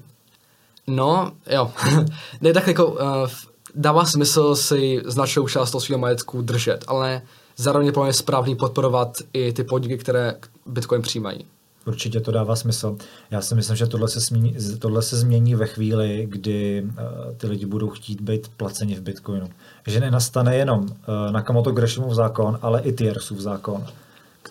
No, jo. ne, tak jako uh, dává smysl si značnou část toho svého majetku držet, ale zároveň je podle mě správný podporovat i ty podniky, které Bitcoin přijímají. Určitě to dává smysl. Já si myslím, že tohle se, změní, tohle se změní ve chvíli, kdy uh, ty lidi budou chtít být placeni v Bitcoinu. Že nenastane jenom uh, Nakamoto Greshamův zákon, ale i Tiersův zákon,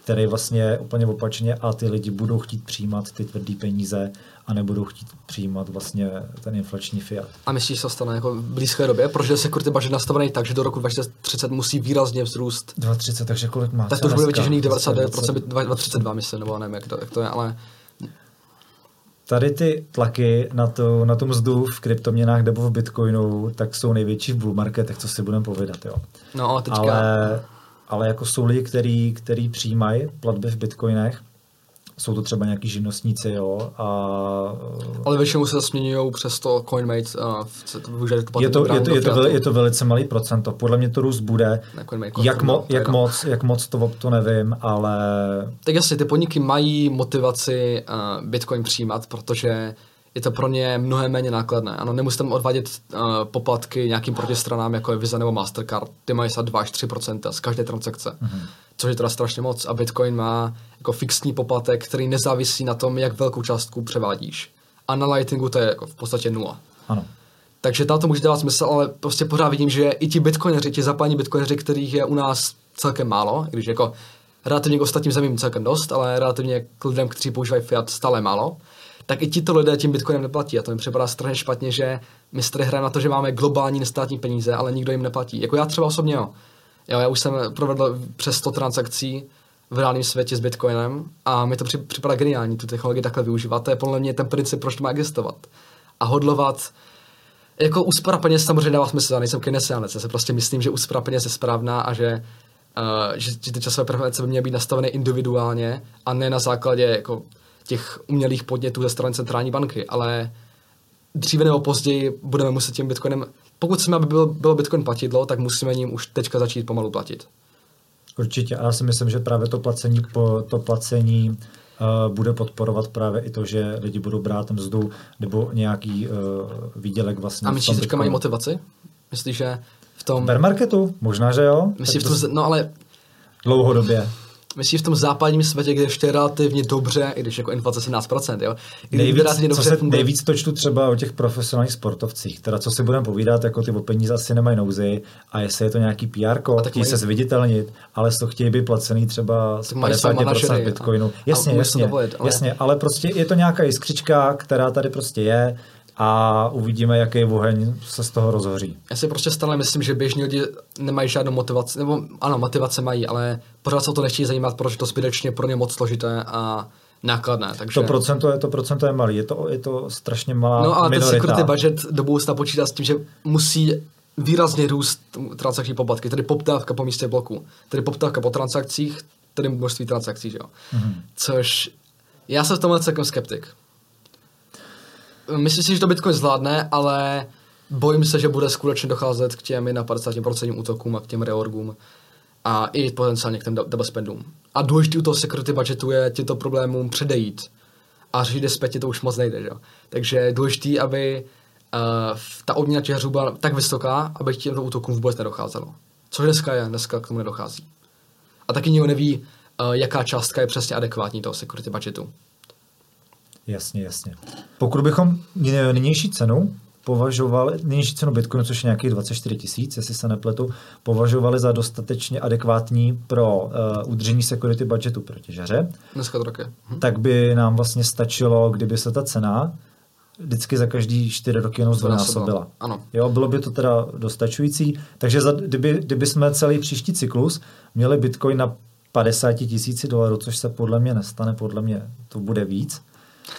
který vlastně úplně opačně a ty lidi budou chtít přijímat ty tvrdé peníze a nebudou chtít přijímat vlastně ten inflační fiat. A myslíš, že se stane jako v blízké době? Protože se kurty baže nastavený tak, že do roku 2030 musí výrazně vzrůst. 2030, takže kolik má? Tak to už bude vytěžený 99%, 2032, myslím, nebo nevím, jak to, jak to je, ale tady ty tlaky na, to, na tu mzdu v kryptoměnách nebo v bitcoinu, tak jsou největší v bull marketech, co si budeme povědat. Jo. No, teďka... Ale, ale jako jsou lidi, který, který přijímají platby v bitcoinech, jsou to třeba nějaký živnostníci, jo. A, Ale většinou se směňují přes to CoinMate a je to, je, to, je, to, je to velice malý procento. Podle mě to růst bude. Jak, mo, jak, moc, jak moc to, to nevím, ale... Tak jasně, ty podniky mají motivaci uh, Bitcoin přijímat, protože je to pro ně mnohem méně nákladné. Ano, nemusíte tam odvádět uh, poplatky nějakým protistranám, jako je Visa nebo Mastercard. Ty mají snad 2 až 3% z každé transakce. Mm-hmm. Což je teda strašně moc. A Bitcoin má jako fixní poplatek, který nezávisí na tom, jak velkou částku převádíš. A na Lightningu to je jako v podstatě nula. Ano. Takže tam to může dávat smysl, ale prostě pořád vidím, že i ti bitcoineři, ti zapálení bitcoineři, kterých je u nás celkem málo, i když jako relativně k ostatním zemím celkem dost, ale relativně k lidem, kteří používají fiat stále málo, tak i tito lidé tím bitcoinem neplatí. A to mi připadá strašně špatně, že my tady hrajeme na to, že máme globální nestátní peníze, ale nikdo jim neplatí. Jako já třeba osobně, jo. jo já už jsem provedl přes 100 transakcí v reálném světě s Bitcoinem a mi to připadá geniální, tu technologii takhle využívat. To je podle mě ten princip, proč to má existovat. A hodlovat jako úspora peněz samozřejmě dává smysl, já nejsem keynesiánec, já se prostě myslím, že úspora peněz je správná a že, uh, že ty časové preference by měly být nastaveny individuálně a ne na základě jako těch umělých podnětů ze strany centrální banky, ale dříve nebo později budeme muset tím bitcoinem, pokud chceme, aby bylo, bylo bitcoin platidlo, tak musíme ním už teďka začít pomalu platit. Určitě. A já si myslím, že právě to placení, po, to placení uh, bude podporovat právě i to, že lidi budou brát mzdu nebo nějaký uh, výdělek vlastně. A myslíš, že teďka mají motivaci? Myslíš, že v tom... Bear marketu? Možná, že jo. Myslíš, v tom, no ale... Dlouhodobě. Myslím, v tom západním světě, kde ještě relativně dobře, i když jako inflace 17%, jo? nejvíc, dobře co se, nejvíc to čtu třeba o těch profesionálních sportovcích, teda co si budeme povídat, jako ty o peníze asi nemají nouzy a jestli je to nějaký PR, chtějí mají... se zviditelnit, ale to chtějí být placený třeba z 50% bitcoinu. Jasně, jasně, dovolit, ale... jasně, ale prostě je to nějaká jiskřička, která tady prostě je a uvidíme, jaký oheň se z toho rozhoří. Já si prostě stále myslím, že běžní lidi nemají žádnou motivaci, nebo ano, motivace mají, ale pořád se o to nechtějí zajímat, protože to zbytečně pro ně moc složité a nákladné. Takže... To procento je, to procento je malý, je to, je to strašně malá No a ten security budget do budoucna počítá s tím, že musí výrazně růst transakční poplatky, tedy poptávka po místě bloku, tedy poptávka po transakcích, tedy množství transakcí, že jo. Mm-hmm. Což já jsem v tomhle celkem skeptik. Myslím si, že to Bitcoin zvládne, ale bojím se, že bude skutečně docházet k těm na 50% útokům a k těm reorgům a i potenciálně k těm double spendům. A důležitý u toho security budgetu je těmto problémům předejít. A řešit zpětně to už moc nejde. Že? Takže je důležitý, aby uh, ta odměna těžařů byla tak vysoká, aby k těmto útokům vůbec nedocházelo. Což dneska je, dneska k tomu nedochází. A taky nikdo neví, uh, jaká částka je přesně adekvátní toho security budgetu. Jasně, jasně. Pokud bychom nynější cenu považovali, nynější cenu Bitcoinu, což je nějakých 24 tisíc, jestli se nepletu, považovali za dostatečně adekvátní pro uh, udržení security budgetu pro těžaře. Dneska to také. Hm. Tak by nám vlastně stačilo, kdyby se ta cena vždycky za každý čtyři roky jenom zdvojnásobila. Ano. Jo, bylo by to teda dostačující. Takže za, kdyby, kdyby jsme celý příští cyklus měli Bitcoin na 50 tisíci dolarů, což se podle mě nestane, podle mě to bude víc,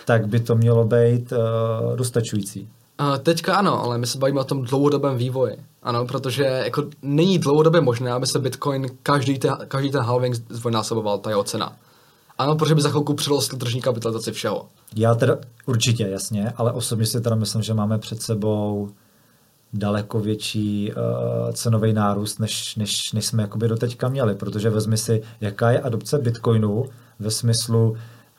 tak by to mělo být uh, dostačující. Uh, teďka ano, ale my se bavíme o tom dlouhodobém vývoji. Ano, protože jako není dlouhodobě možné, aby se Bitcoin každý, te, každý ten halving zdvojnásoboval, ta jeho cena. Ano, protože by za chvilku přirostl tržní kapitalizaci všeho. Já teda určitě, jasně, ale osobně si teda myslím, že máme před sebou daleko větší uh, cenový nárůst, než, než, než jsme jakoby doteďka měli, protože vezmi si, jaká je adopce Bitcoinu ve smyslu,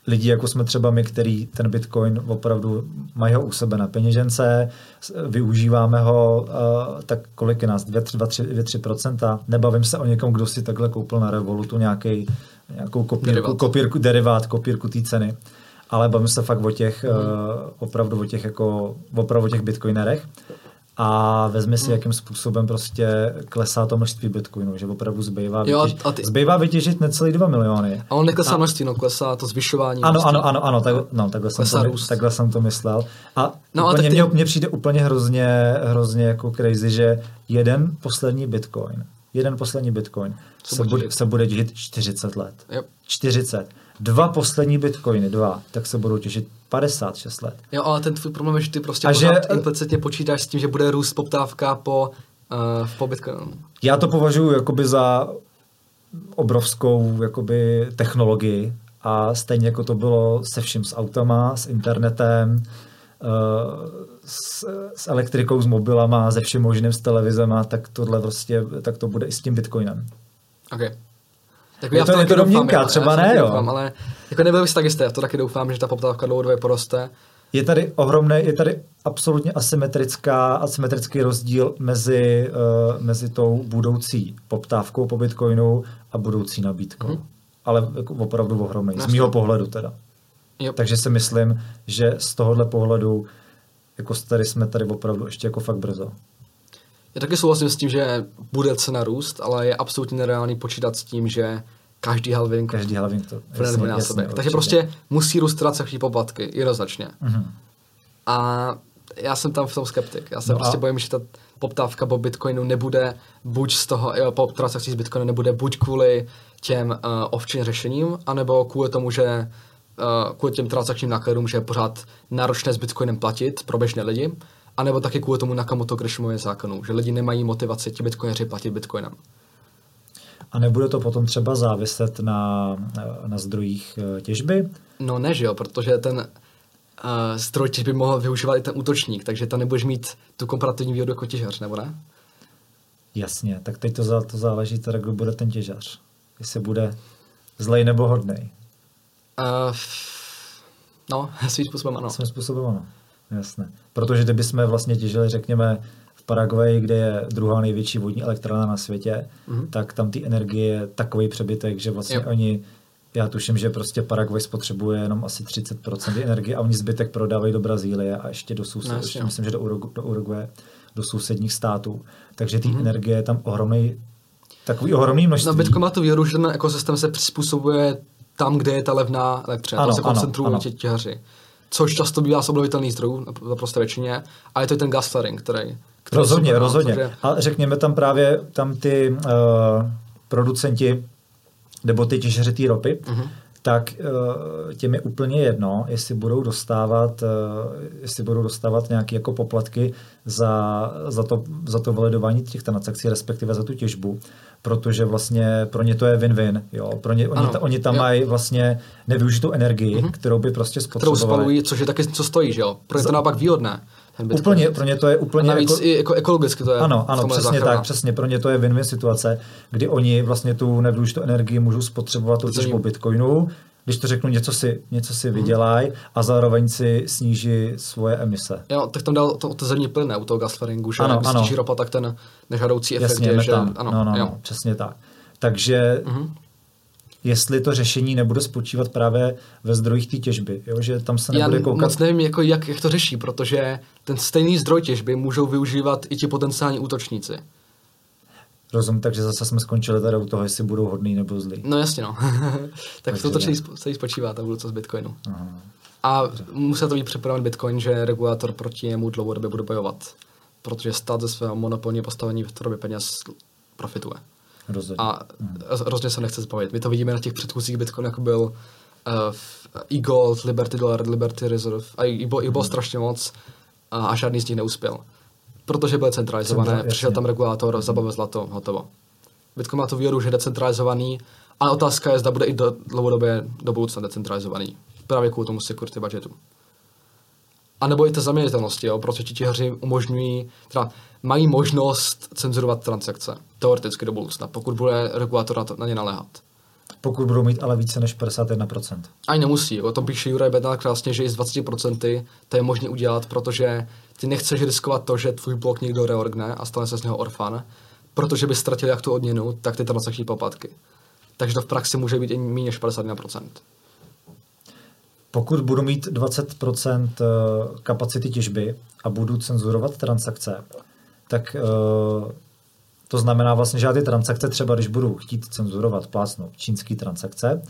lidí, jako jsme třeba my, který ten Bitcoin opravdu mají ho u sebe na peněžence, využíváme ho, uh, tak kolik je nás, 2-3%, nebavím se o někom, kdo si takhle koupil na Revolutu nějaký nějakou kopírku, derivát. kopírku, derivát, kopírku té ceny. Ale bavíme se fakt o těch, mm. uh, opravdu o těch, jako, opravdu o těch bitcoinerech a vezmi si, hmm. jakým způsobem prostě klesá to množství bitcoinů, že opravdu zbývá, vytěž, jo, ty... zbývá vytěžit necelý 2 miliony. A on neklesá množství, no klesá to zvyšování. Ano, množství. ano, ano, ano, tak, no, takhle, jsem to, růst. takhle jsem to myslel. A no, úplně, ty... mně, přijde úplně hrozně, hrozně jako crazy, že jeden poslední bitcoin, jeden poslední bitcoin se bude, se bude těžit 40 let. Yep. 40 dva poslední bitcoiny, dva, tak se budou těšit 56 let. Jo, ale ten tvůj problém je, že ty prostě a že, implicitně počítáš s tím, že bude růst poptávka po, uh, po bitcoinu. Já to považuji jakoby za obrovskou jakoby technologii a stejně jako to bylo se vším s autama, s internetem, uh, s, s elektrikou, s mobilama, se vším možným, s televizema, tak tohle prostě, tak to bude i s tím bitcoinem. Okay. Jako je to, je to domněnka, já, třeba já ne, jo. Doufám, ale jako nebyl bych tak jistý, já to taky doufám, že ta poptávka dlouhodobě poroste. Je tady ohromné, je tady absolutně asymetrická, asymetrický rozdíl mezi, uh, mezi tou budoucí poptávkou po Bitcoinu a budoucí nabídkou. Mm-hmm. Ale jako opravdu ohromný, z mýho pohledu teda. Yep. Takže si myslím, že z tohohle pohledu jako tady jsme tady opravdu ještě jako fakt brzo. Já taky souhlasím s tím, že bude cena růst, ale je absolutně nereálný počítat s tím, že každý halving, každý halving to jasně, jasně, Takže určitě. prostě musí růst transakční poplatky, jednoznačně. Mm-hmm. A já jsem tam v tom skeptik. Já se no prostě a... bojím, že ta poptávka po Bitcoinu nebude buď z toho, jo, po transakcí z Bitcoinu nebude buď kvůli těm uh, off řešením, anebo kvůli tomu, že uh, kvůli těm transakčním nákladům, že je pořád náročné s Bitcoinem platit pro běžné lidi, anebo taky kvůli tomu Nakamoto Grishamově zákonu, že lidi nemají motivaci ti bitcoineři platit bitcoinem. A nebude to potom třeba záviset na, na zdrojích eh, těžby? No ne, že jo, protože ten uh, zdroj těžby mohl využívat i ten útočník, takže tam nebudeš mít tu komparativní výhodu jako těžař, nebo ne? Jasně, tak teď to, za, to záleží teda, kdo bude ten těžař. Jestli bude zlej nebo hodnej. Uh, no, svým způsobem ano. Svým způsobem ano. Jasné. Protože kdybychom vlastně těžili, řekněme, v Paraguaji, kde je druhá největší vodní elektrárna na světě, mm-hmm. tak tam ty energie je takový přebytek, že vlastně jo. oni, já tuším, že prostě Paraguay spotřebuje jenom asi 30% energie a oni zbytek prodávají do Brazílie a ještě do soused, no, ještě myslím, že do, Urugu, do Uruguay, do sousedních států. Takže ty mm-hmm. energie je tam ohromný, takový ohromný množství. No Bitcoin má tu výhodu, že ten ekosystém se přizpůsobuje tam, kde je ta levná elektřina. Ano, tam se koncentrují těžaři což často bývá z obnovitelných zdrojů, naprosto většině, a je to ten gas flaring, který... který rozhodně, super, rozhodně. Takže... A řekněme tam právě tam ty uh, producenti nebo ty těžeři té ropy, uh-huh. tak uh, těm je úplně jedno, jestli budou dostávat, uh, jestli budou dostávat nějaké jako poplatky za, za, to, za to validování těch transakcí, respektive za tu těžbu, protože vlastně pro ně to je win-win. Jo? Pro ně, oni, ta, oni tam jo. mají vlastně nevyužitou energii, mm-hmm. kterou by prostě spotřebovali. Kterou spalují, což je taky, co stojí, že jo? Pro ně to naopak výhodné. Úplně, pro ně to je úplně... A navíc jako, i jako ekologicky to je. Ano, ano, přesně záchrana. tak, přesně. Pro ně to je win-win situace, kdy oni vlastně tu nevyužitou energii můžou spotřebovat tu těžbu bitcoinu, když to řeknu, něco si, něco si hmm. vydělají a zároveň si sníží svoje emise. Jo, tak tam dal to, zemní plyn, u toho gasflaringu, že ano, ano. sníží ropa, tak ten nežádoucí efekt Jasně, je, že... Ano, no, no, jo. no, přesně tak. Takže hmm jestli to řešení nebude spočívat právě ve zdrojích té těžby, jo? že tam se nebude Já koukat... moc nevím, jako jak, jak to řeší, protože ten stejný zdroj těžby můžou využívat i ti potenciální útočníci. Rozumím, takže zase jsme skončili tady u toho, jestli budou hodný nebo zlý. No jasně, no. tak v to celý spočívá ta budoucnost Bitcoinu. Aha. A musí to být připraven Bitcoin, že regulátor proti němu dlouhodobě bude bojovat. Protože stát ze svého monopolního postavení v tvorbě peněz profituje. Rozhodně. A hmm. rozhodně se nechce zbavit. My to vidíme na těch předchozích Bitcoin, jako byl uh, e-gold, Liberty Dollar, Liberty Reserve. A i bylo, hmm. strašně moc a, a žádný z nich neuspěl protože byly centralizované, Centra, přišel tam regulátor, zabavil zlato, hotovo. Bitcoin má tu výhodu, že je decentralizovaný, ale otázka je, zda bude i do, dlouhodobě do budoucna decentralizovaný. Právě kvůli tomu security budgetu. A nebo i té zaměnitelnosti, jo, protože ti těhaři umožňují, teda mají možnost cenzurovat transakce, teoreticky do budoucna, pokud bude regulátor na, to, na ně naléhat. Pokud budou mít ale více než 51%. Ani nemusí, o tom píše Juraj Bednár krásně, že i s 20% to je možné udělat, protože ty nechceš riskovat to, že tvůj blok někdo reorgne a stane se z něho orfan, protože by ztratil jak tu odměnu, tak ty transakční poplatky. takže to v praxi může být i méně než 51%. Pokud budu mít 20% eh, kapacity těžby a budu cenzurovat transakce, tak uh, to znamená vlastně, že já ty transakce třeba, když budu chtít cenzurovat plásno čínský transakce,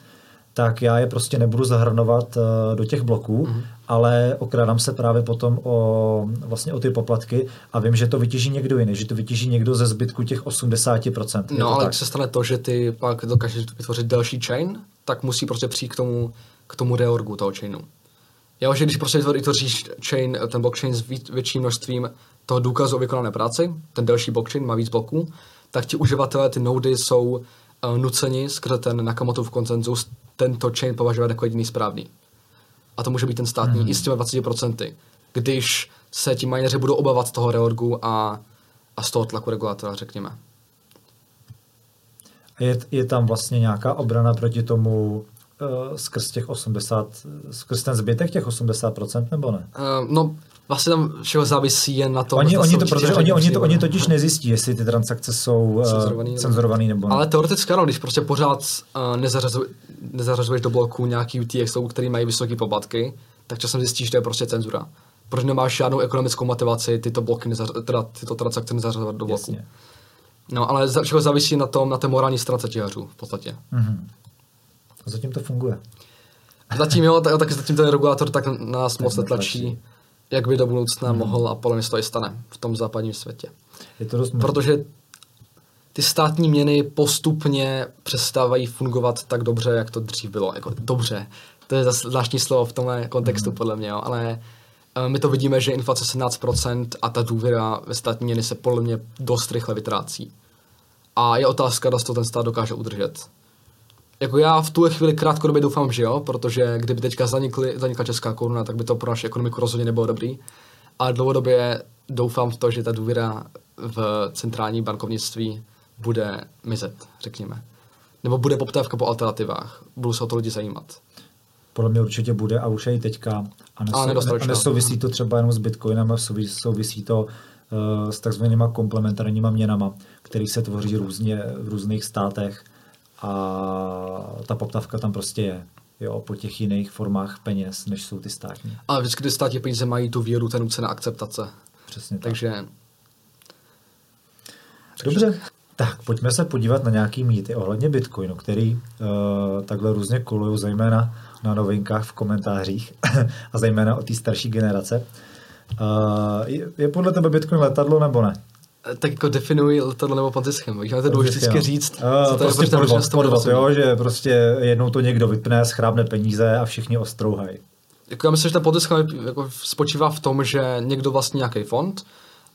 tak já je prostě nebudu zahrnovat uh, do těch bloků, mm-hmm. ale okrádám se právě potom o, vlastně o ty poplatky a vím, že to vytěží někdo jiný, že to vytěží někdo ze zbytku těch 80%. No, ale tak? když se stane to, že ty pak dokážeš vytvořit další chain, tak musí prostě přijít k tomu, k tomu reorgu toho chainu. Jo, že když prostě vytvoříš chain, ten blockchain s větším množstvím toho důkazu o vykonané práci, ten další blockchain má víc bloků, tak ti uživatelé, ty nody jsou uh, nuceni skrze ten Nakamotoův koncenzus tento chain považovat jako jediný správný. A to může být ten státní mm. i s těmi 20%, když se ti mineři budou obávat toho reorgu a, a z toho tlaku regulátora, řekněme. Je, je tam vlastně nějaká obrana proti tomu uh, skrz těch 80, skrz ten zbytek těch 80%, nebo ne? Uh, no, vlastně tam všeho závisí jen na tom, oni, oni to, protože oni, oni, to, oni totiž nezjistí, jestli ty transakce jsou uh, cenzurovaný, cenzurovaný nebo ne. Ale teoreticky ano, když prostě pořád uh, nezařazuješ, nezařazuješ do bloku nějaký UTX, který mají vysoké poplatky, tak časem zjistíš, že to je prostě cenzura. Protože nemáš žádnou ekonomickou motivaci tyto bloky, nezař- teda tyto transakce nezařazovat do bloku. Jasně. No, ale všeho závisí na tom, na té morální stránce těhařů v podstatě. Mm-hmm. Zatím to funguje. Zatím jo, tak, tak zatím ten regulátor tak na nás moc netlačí, jak by do budoucna hmm. mohl a podle mě to i stane v tom západním světě. Je to dost Protože ty státní měny postupně přestávají fungovat tak dobře, jak to dřív bylo. Jako dobře, to je zase zvláštní slovo v tomhle kontextu hmm. podle mě, jo. ale uh, my to vidíme, že inflace 17% a ta důvěra ve státní měny se podle mě dost rychle vytrácí. A je otázka, zda to ten stát dokáže udržet jako já v tuhle chvíli krátkodobě doufám, že jo, protože kdyby teďka zanikly, zanikla česká koruna, tak by to pro naši ekonomiku rozhodně nebylo dobrý. Ale dlouhodobě doufám v to, že ta důvěra v centrální bankovnictví bude mizet, řekněme. Nebo bude poptávka po alternativách. Budou se o to lidi zajímat. Podle mě určitě bude a už je i teďka. A, nesou, a nesouvisí to třeba jenom s Bitcoinem, a souvisí to uh, s takzvanýma komplementárníma měnama, které se tvoří různě v různých státech a ta poptavka tam prostě je. Jo, po těch jiných formách peněz, než jsou ty státní. Ale vždycky ty státní peníze mají tu víru, ten nucená akceptace. Přesně tak. Takže... Dobře, tak pojďme se podívat na nějaký mýty ohledně Bitcoinu, který uh, takhle různě kolují, zejména na novinkách v komentářích a zejména o té starší generace. Uh, je, je podle tebe Bitcoin letadlo nebo ne? Tak jako definuji letadlo nebo ponzi schéma. Víš, to důležité vždycky říct, uh, co to prostě je, podvod, podvod, jo, že prostě jednou to někdo vypne, schrábne peníze a všichni ostrouhají. Jako já myslím, že ten ponzi jako spočívá v tom, že někdo vlastní nějaký fond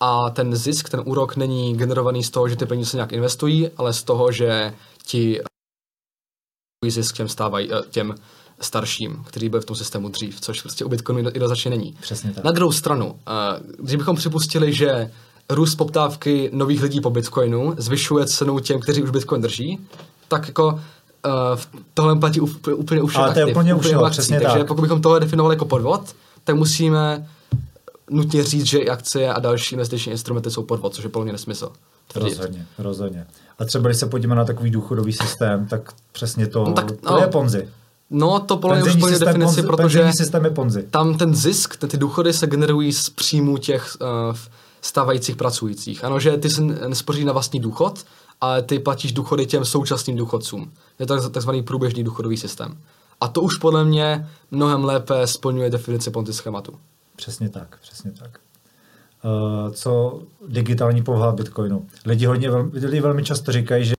a ten zisk, ten úrok není generovaný z toho, že ty peníze se nějak investují, ale z toho, že ti zisk těm stávají, eh, těm starším, kteří byli v tom systému dřív, což prostě u Bitcoinu jednoznačně není. Přesně tak. Na druhou stranu, eh, když bychom připustili, že růst poptávky nových lidí po Bitcoinu zvyšuje cenu těm, kteří už Bitcoin drží, tak jako uh, tohle platí úplně, úplně u všech Ale to je úplně u všech, přesně Takže tak. pokud bychom tohle definovali jako podvod, tak musíme nutně říct, že i akcie a další investiční instrumenty jsou podvod, což je mě nesmysl. Tvrdit. Rozhodně, rozhodně. A třeba když se podíváme na takový důchodový systém, tak přesně to, no, tak, to no, je Ponzi. No, to podle mě už plně definici, ponzi, protože systém je Ponzi. tam ten zisk, ten, ty důchody se generují z příjmu těch uh, stávajících pracujících. Ano, že ty se nespoří na vlastní důchod, ale ty platíš důchody těm současným důchodcům. Je to takzvaný průběžný důchodový systém. A to už podle mě mnohem lépe splňuje definici Ponzi schématu. Přesně tak, přesně tak. Uh, co digitální povaha Bitcoinu? Lidi, hodně, lidi velmi často říkají, že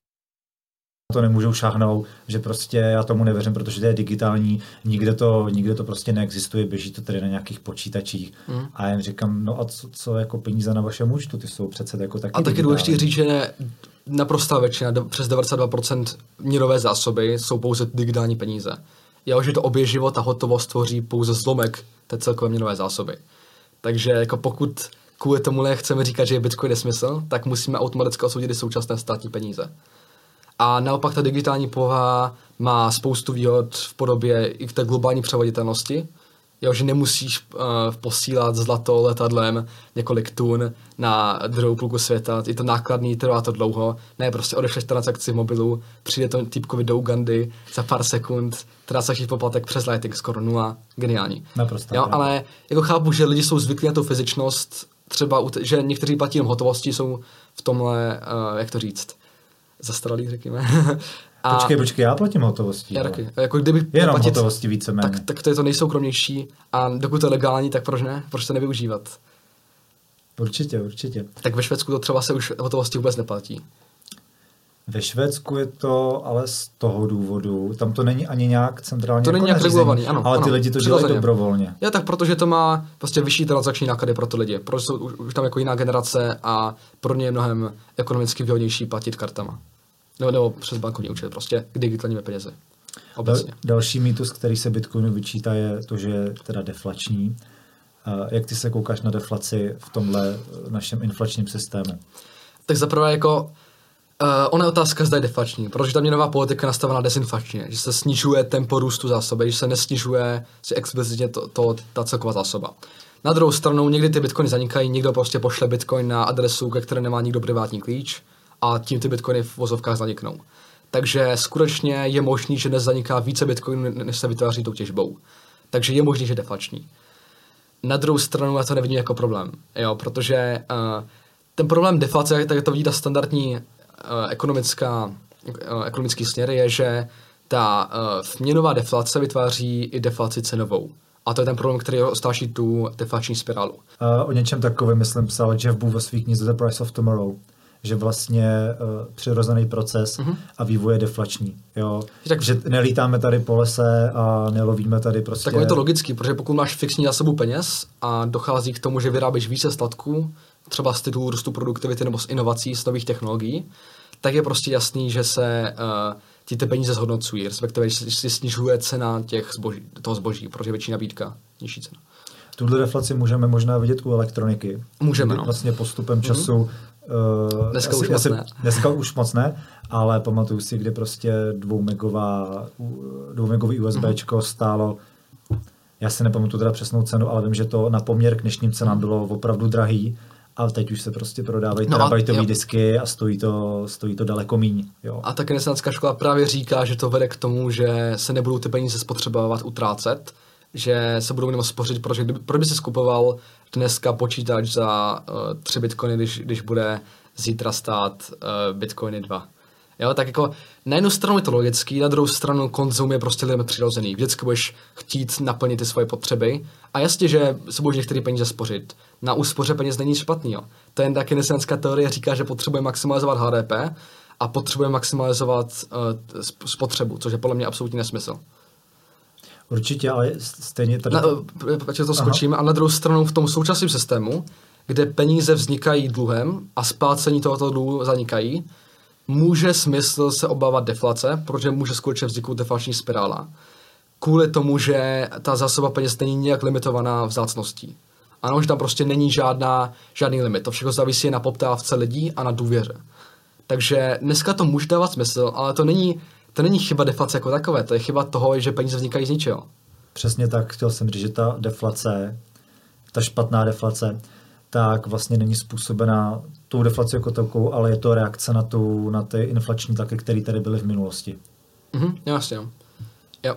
to nemůžou šáhnout, že prostě já tomu nevěřím, protože to je digitální, nikde to, nikde to prostě neexistuje, běží to tady na nějakých počítačích. Mm. A já jim říkám, no a co, co jako peníze na vašem účtu, ty jsou přece jako taky A taky důležité říct, že naprostá většina, přes 92% měnové zásoby jsou pouze digitální peníze. Jo, že to obě život a hotovost tvoří pouze zlomek té celkové měnové zásoby. Takže jako pokud kvůli tomu chceme říkat, že je Bitcoin nesmysl, tak musíme automaticky osoudit i současné státní peníze. A naopak ta digitální povaha má spoustu výhod v podobě i k té globální převoditelnosti, Jo, že nemusíš uh, posílat zlato letadlem několik tun na druhou půlku světa, je to nákladný, trvá to dlouho. Ne, prostě odešleš transakci v mobilu, přijde to typkovi do Ugandy za pár sekund, transakční poplatek přes Lightning skoro nula, geniální. Naprosto. Jo, ale jako chápu, že lidi jsou zvyklí na tu fyzičnost, třeba, že někteří platí jenom hotovosti, jsou v tomhle, uh, jak to říct, zastaralý, řekněme. A počkej, počkej, já platím hotovostí. Já taky. Jako kdyby Jenom platit, hotovosti víceméně. Tak, tak to je to nejsoukromnější a dokud to je legální, tak proč ne? Proč to nevyužívat? Určitě, určitě. Tak ve Švédsku to třeba se už hotovosti vůbec neplatí. Ve Švédsku je to ale z toho důvodu, tam to není ani nějak centrálně To jako není nějak regulovaný, ano. Ale ano, ty lidi to dělají dobrovolně. Já tak, protože to má prostě vyšší transakční náklady pro ty lidi. Protože jsou už, už tam jako jiná generace a pro ně je mnohem ekonomicky výhodnější platit kartama. Nebo, nebo přes bankovní účet, prostě k digitálními penězi. Obecně. Další mýtus, který se Bitcoinu vyčítá, je to, že je teda deflační. Jak ty se koukáš na deflaci v tomhle našem inflačním systému? Tak zaprvé jako Uh, ona je otázka, zda je deflační, protože ta měnová politika je nastavená dezinflačně, že se snižuje tempo růstu zásoby, že se nesnižuje si explicitně to, to, ta celková zásoba. Na druhou stranu někdy ty bitcoiny zanikají, někdo prostě pošle bitcoin na adresu, ke které nemá nikdo privátní klíč a tím ty bitcoiny v vozovkách zaniknou. Takže skutečně je možný, že dnes zaniká více bitcoinů, než se vytváří tou těžbou. Takže je možný, že deflační. Na druhou stranu já to nevidím jako problém, jo, protože uh, ten problém deflace, tak to vidí ta standardní uh, ekonomická, uh, ekonomický směr, je, že ta uh, měnová deflace vytváří i deflaci cenovou. A to je ten problém, který ostáší tu deflační spirálu. Uh, o něčem takovém, myslím, psal Jeff Boo ve svých knize The Price of Tomorrow že vlastně uh, přirozený proces mm-hmm. a vývoj je deflační. Jo? Tak, že nelítáme tady po lese a nelovíme tady prostě... Tak je to logický, protože pokud máš fixní zásobu peněz a dochází k tomu, že vyrábíš více statků, třeba z titulu růstu produktivity nebo z inovací, z nových technologií, tak je prostě jasný, že se uh, ti ty peníze zhodnocují, respektive že si snižuje cena těch zboží, toho zboží, protože je větší nabídka, nižší cena. Tuhle deflaci můžeme možná vidět u elektroniky. Můžeme, no. Vlastně postupem času mm-hmm Uh, dneska asi, už moc ne. Dneska už moc ne, ale pamatuju si, kdy prostě dvoumegová, dvoumegový USB mm-hmm. stálo, já si nepamatuju teda přesnou cenu, ale vím, že to na poměr k dnešním cenám bylo opravdu drahý, a teď už se prostě prodávají no terabajtové disky a stojí to, stojí to daleko míň. Jo. A ta kinesická škola právě říká, že to vede k tomu, že se nebudou ty peníze spotřebovat utrácet, že se budou jenom spořit, protože kdyby, proč by si skupoval dneska počítač za uh, 3 bitcoiny, když, když bude zítra stát uh, bitcoiny 2. Jo, tak jako na jednu stranu je to logický, na druhou stranu konzum je prostě lidem přirozený. Vždycky budeš chtít naplnit ty svoje potřeby a jasně, že se budeš některé peníze spořit. Na úspoře peněz není špatný. Jo. To je jen ta keynesianská teorie říká, že potřebuje maximalizovat HDP a potřebuje maximalizovat uh, spotřebu, což je podle mě absolutní nesmysl. Určitě, ale stejně tady... Na, to... to skočím. A na druhou stranu v tom současném systému, kde peníze vznikají dluhem a splácení tohoto dluhu zanikají, může smysl se obávat deflace, protože může skutečně vzniknout deflační spirála. Kvůli tomu, že ta zásoba peněz není nějak limitovaná vzácností. Ano, že tam prostě není žádná, žádný limit. To všechno závisí na poptávce lidí a na důvěře. Takže dneska to může dávat smysl, ale to není to není chyba deflace jako takové, to je chyba toho, že peníze vznikají z ničeho. Přesně tak, chtěl jsem říct, že ta deflace, ta špatná deflace, tak vlastně není způsobená tou deflací jako takovou, ale je to reakce na, tu, na ty inflační tlaky, které tady byly v minulosti. Mhm, jasně. Jo.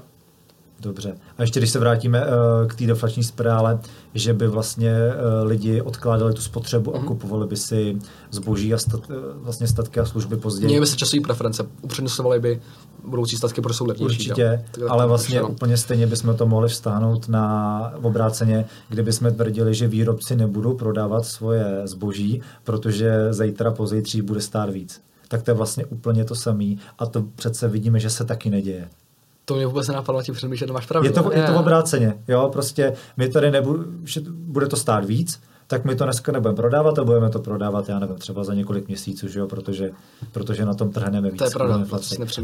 Dobře. A ještě když se vrátíme uh, k té deflační spirále, že by vlastně uh, lidi odkládali tu spotřebu mm-hmm. a mhm. kupovali by si zboží a stat, uh, vlastně statky a služby později. Měli by se časové preference, upřednostňovali by budoucí statky, protože jsou levnější. Určitě, jo? ale vlastně no. úplně stejně bychom to mohli vztáhnout na obráceně, kdybychom tvrdili, že výrobci nebudou prodávat svoje zboží, protože zítra pozítří bude stát víc. Tak to je vlastně úplně to samé a to přece vidíme, že se taky neděje. To mě vůbec nenapadlo tím přemýšlet, máš pravdu. Je to, je to obráceně, jo, prostě my tady nebudu, že bude to stát víc, tak my to dneska nebudeme prodávat a budeme to prodávat, já nevím, třeba za několik měsíců, že jo, protože, protože na tom trhneme víc. To je pravda,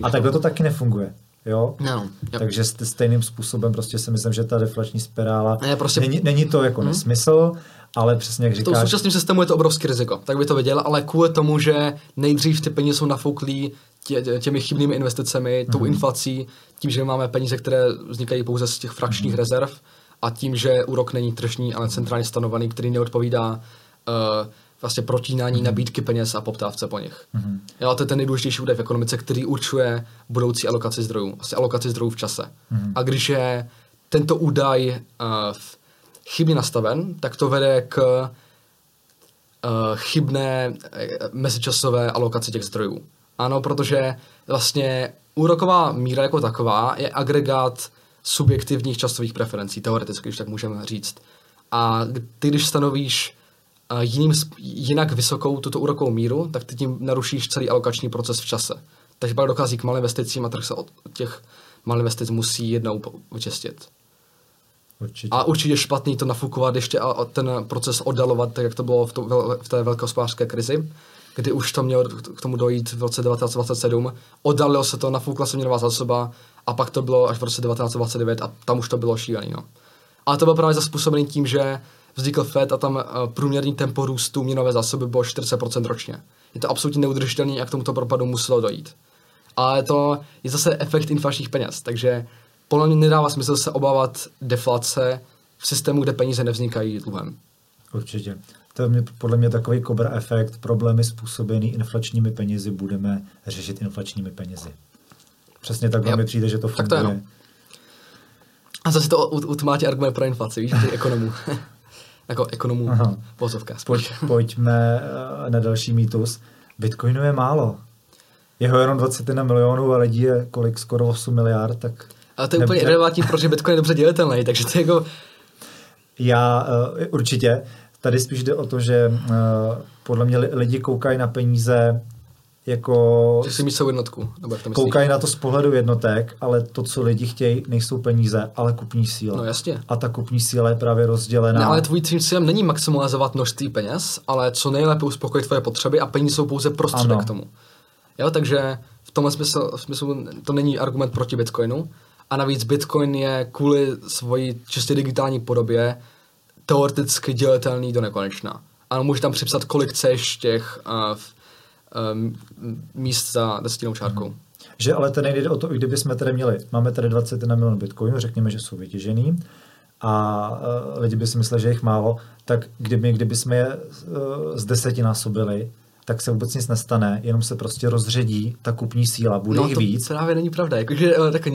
a takhle to taky nefunguje. Jo? No, jo. Takže stejným způsobem prostě si myslím, že ta deflační spirála ne, prostě... není, není to jako hmm. nesmysl, ale přesně jak říkáš... V současném systému je to obrovský riziko, tak by to viděl, ale kvůli tomu, že nejdřív ty peníze jsou nafouklí tě, těmi chybnými investicemi, tou mm-hmm. inflací, tím, že máme peníze, které vznikají pouze z těch frakčních mm-hmm. rezerv A tím, že úrok není tržní, ale centrálně stanovený, který neodpovídá uh, vlastně protínání mm. nabídky peněz a poptávce po nich. Mm. Jo, to je ten nejdůležitější údaj v ekonomice, který určuje budoucí alokaci zdrojů, vlastně alokaci zdrojů v čase. Mm. A když je tento údaj uh, chybně nastaven, tak to vede k uh, chybné mezičasové alokaci těch zdrojů. Ano, protože vlastně úroková míra jako taková je agregát subjektivních časových preferencí, teoreticky, když tak můžeme říct. A ty, když stanovíš jiným, jinak vysokou tuto úrokovou míru, tak ty tím narušíš celý alokační proces v čase. Takže pak dochází k malým investicím a trh se od těch malých investic musí jednou vyčistit. Určitě. A určitě špatný to nafukovat ještě a ten proces oddalovat, tak jak to bylo v, to, v té velké hospodářské krizi, kdy už to mělo k tomu dojít v roce 1927. Oddalilo se to, nafukla se měnová zásoba a pak to bylo až v roce 1929 a tam už to bylo šílený. No. Ale to bylo právě zaspůsobený tím, že vznikl FED a tam uh, průměrný tempo růstu měnové zásoby bylo 40% ročně. Je to absolutně neudržitelné, jak k tomuto propadu muselo dojít. Ale to je zase efekt inflačních peněz, takže podle mě nedává smysl se obávat deflace v systému, kde peníze nevznikají dluhem. Určitě. To je podle mě takový kobra efekt. Problémy způsobený inflačními penězi budeme řešit inflačními penězi. Přesně tak mi přijde, že to funguje. Tak to je, no. A zase to utmátí argument pro inflaci, víš, těch ekonomů. jako ekonomů pozovka. Pojď, pojďme eh, na další mýtus. Bitcoinu je málo. Jeho jenom 21 milionů a lidí je kolik, skoro 8 miliard, tak... Ale to je úplně irrelevantní, protože Bitcoin je dobře dělitelný, takže to je jako... Já uh, určitě. Tady spíš jde o to, že uh, podle mě lidi koukají na peníze jako... Si myslí jednotku. Nebo jak to koukají na to z pohledu jednotek, ale to, co lidi chtějí, nejsou peníze, ale kupní síla. No jasně. A ta kupní síla je právě rozdělená. Ne, ale tvůj cílem není maximalizovat množství peněz, ale co nejlépe uspokojit tvoje potřeby a peníze jsou pouze prostředek k tomu. Jo, takže v tomhle smyslu, v smyslu to není argument proti Bitcoinu. A navíc Bitcoin je kvůli svoji čistě digitální podobě teoreticky dělitelný do nekonečna. Ano, můžeš tam připsat, kolik chceš těch uh, um, míst za desetinou čárkou. Hmm. Že ale to nejde o to, i kdyby jsme tady měli, máme tady 21 milionů bitcoinů, řekněme, že jsou vytěžený a uh, lidi by si mysleli, že jich málo, tak kdyby, kdyby jsme je uh, z deseti násobili, tak se vůbec nic nestane, jenom se prostě rozředí ta kupní síla, bude no, jich to víc. právě není pravda, jakože tak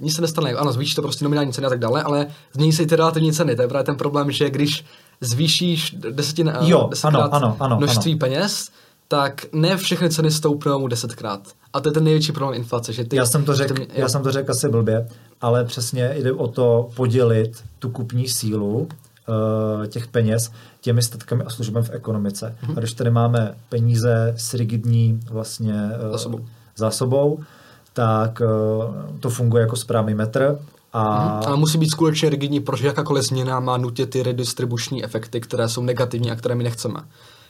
nic se nestane, ano, zvýší to prostě nominální ceny a tak dále, ale změní se i ty relativní ceny, to je právě ten problém, že když zvýšíš desetin, jo, ano, ano, ano, množství ano. peněz, tak ne všechny ceny stoupnou desetkrát. A to je ten největší problém inflace. Že ty, já jsem to řekl já jsem to řekl asi blbě, ale přesně jde o to podělit tu kupní sílu těch peněz těmi statkami a službami v ekonomice. Mm-hmm. A když tady máme peníze s rigidní vlastně uh, zásobou. zásobou, tak uh, to funguje jako správný metr a... Mm-hmm. Ale musí být skutečně rigidní, protože jakákoliv změna má nutně ty redistribuční efekty, které jsou negativní a které my nechceme.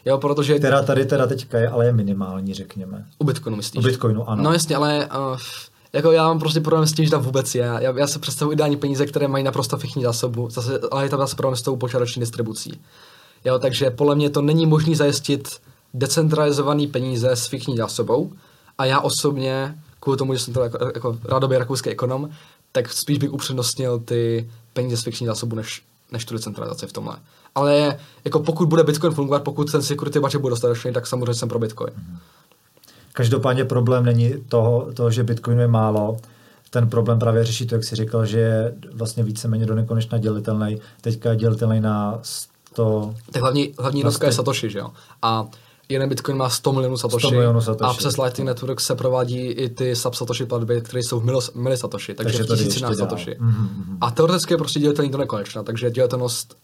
Jo, protože... Která tady teda teďka je, ale je minimální, řekněme. U Bitcoinu myslíš? U Bitcoinu, ano. No jasně, ale uh, jako já mám prostě problém s tím, že tam vůbec je. Já, já se představuji ideální peníze, které mají naprosto všichni zásobu, zase, ale je tam zase problém s tou počáteční distribucí. Jo, takže podle mě to není možné zajistit decentralizovaný peníze s fikční zásobou a já osobně, kvůli tomu, že jsem to jako, jako rádoby rakouský ekonom, tak spíš bych upřednostnil ty peníze s fikční zásobu než, než tu decentralizaci v tomhle. Ale jako pokud bude Bitcoin fungovat, pokud ten security budget bude dostatečný, tak samozřejmě jsem pro Bitcoin. Každopádně problém není toho, toho, že Bitcoin je málo. Ten problém právě řeší to, jak jsi říkal, že je vlastně víceméně do nekonečna dělitelný. Teďka je dělitelný na 100... Tak hlavní, hlavní notka je Satoshi, že jo? A jeden Bitcoin má 100 milionů Satoshi, 100 milionů Satoshi. a přes Lightning Network se provádí i ty sub-Satoshi platby, které jsou v mili Satoshi, takže, takže v tisícinách Satoshi. Mm-hmm. A teoreticky je prostě dělitelný do nekonečna, takže dělitelnost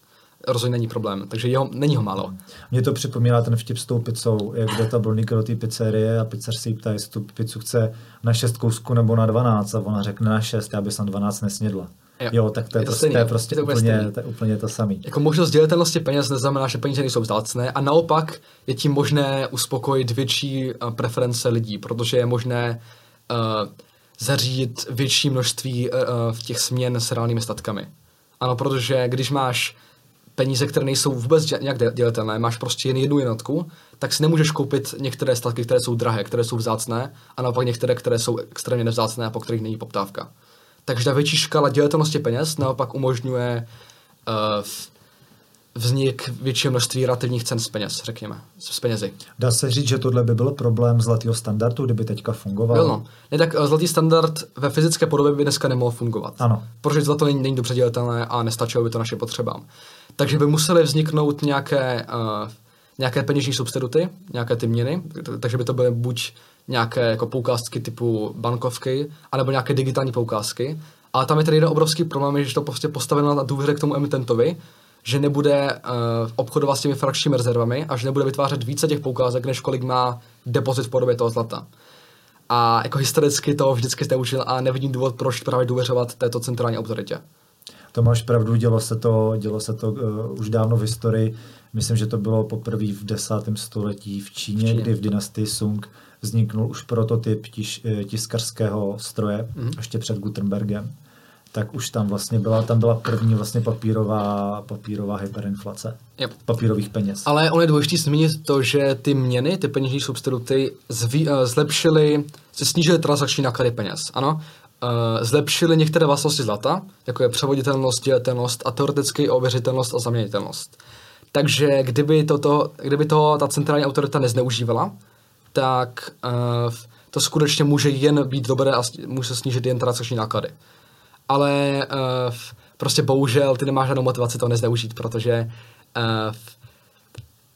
rozhodně není problém, takže jeho, není ho málo. Mně to připomíná ten vtip s tou pizzou, jak jde ta bolníka do té pizzerie a pizzař si ptá, jestli tu pizzu chce na šest kousků nebo na 12 a ona řekne na šest, já bych na 12 nesnědla. Jo, jo tak to je, je to, prostě, to je prostě to úplně, to je úplně to samé. Jako možnost dělitelnosti peněz neznamená, že peníze nejsou vzácné a naopak je tím možné uspokojit větší uh, preference lidí, protože je možné uh, zařídit větší množství uh, v těch směn s reálnými statkami. Ano, protože když máš peníze, které nejsou vůbec nějak dělitelné, máš prostě jen jednu jednotku, tak si nemůžeš koupit některé statky, které jsou drahé, které jsou vzácné, a naopak některé, které jsou extrémně nevzácné a po kterých není poptávka. Takže ta větší škála dělitelnosti peněz naopak umožňuje vznik většího množství relativních cen z peněz, řekněme, z penězi. Dá se říct, že tohle by byl problém zlatého standardu, kdyby teďka fungoval? Byl no. Ne, tak eh, zlatý standard ve fyzické podobě by dneska nemohl fungovat. Ano. Protože zlato není, není dobře dělitelné a nestačilo by to našim potřebám. Takže by musely vzniknout nějaké, uh, nějaké peněžní substituty, nějaké ty měny, takže by to byly buď nějaké jako poukázky typu bankovky, anebo nějaké digitální poukázky. Ale tam je tady jeden obrovský problém, že to prostě postaveno na důvěře k tomu emitentovi, že nebude uh, obchodovat s těmi frakčními rezervami a že nebude vytvářet více těch poukázek, než kolik má depozit v podobě toho zlata. A jako historicky to vždycky jste učil a nevidím důvod, proč právě důvěřovat této centrální autoritě. To máš pravdu, dělo se to, dělo se to uh, už dávno v historii. Myslím, že to bylo poprvé v desátém století v Číně, v Číně, kdy v dynastii Sung vzniknul už prototyp tis, eh, tiskarského stroje, mm-hmm. ještě před Gutenbergem tak už tam vlastně byla, tam byla první vlastně papírová, papírová hyperinflace. Yep. Papírových peněz. Ale on je důležité zmínit to, že ty měny, ty peněžní substituty zví, uh, zlepšily, se snížily transakční náklady peněz. Ano, uh, zlepšily některé vlastnosti zlata, jako je převoditelnost, dělitelnost a teoreticky ověřitelnost a zaměnitelnost. Takže kdyby, toto, kdyby to ta centrální autorita nezneužívala, tak uh, to skutečně může jen být dobré a může snížit jen transakční náklady ale uh, prostě bohužel ty nemáš žádnou motivaci to nezneužít, protože uh,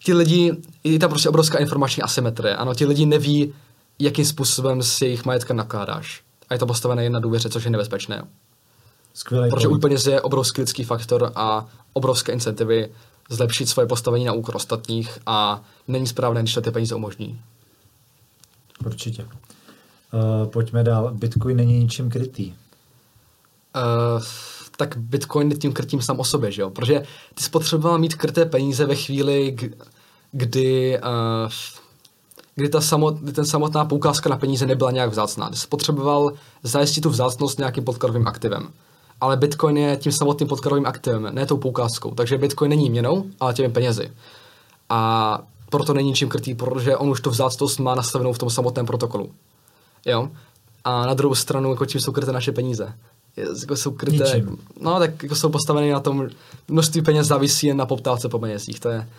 ti lidi, je tam prostě obrovská informační asymetrie. Ano, ti lidi neví, jakým způsobem s jejich majetkem nakládáš. A je to postavené jen na důvěře, což je nebezpečné. Skvělý Protože point. úplně je obrovský lidský faktor a obrovské incentivy zlepšit svoje postavení na úkor ostatních a není správné, když to ty peníze umožní. Určitě. Uh, pojďme dál. Bitcoin není ničím krytý. Uh, tak Bitcoin je tím krytím sám o sobě, že jo? Protože ty spotřeboval mít kryté peníze ve chvíli, kdy, uh, kdy, ta samot, kdy ten samotná poukázka na peníze nebyla nějak vzácná. Ty spotřeboval zajistit tu vzácnost nějakým podkladovým aktivem. Ale Bitcoin je tím samotným podkladovým aktivem, ne tou poukázkou. Takže Bitcoin není měnou, ale těmi penězi. A proto není čím krytý, protože on už tu vzácnost má nastavenou v tom samotném protokolu. Jo? A na druhou stranu, jako tím jsou kryté naše peníze jako jsou kryté, Ničím. no tak jako jsou postaveny na tom, množství peněz závisí jen na poptávce po penězích, to je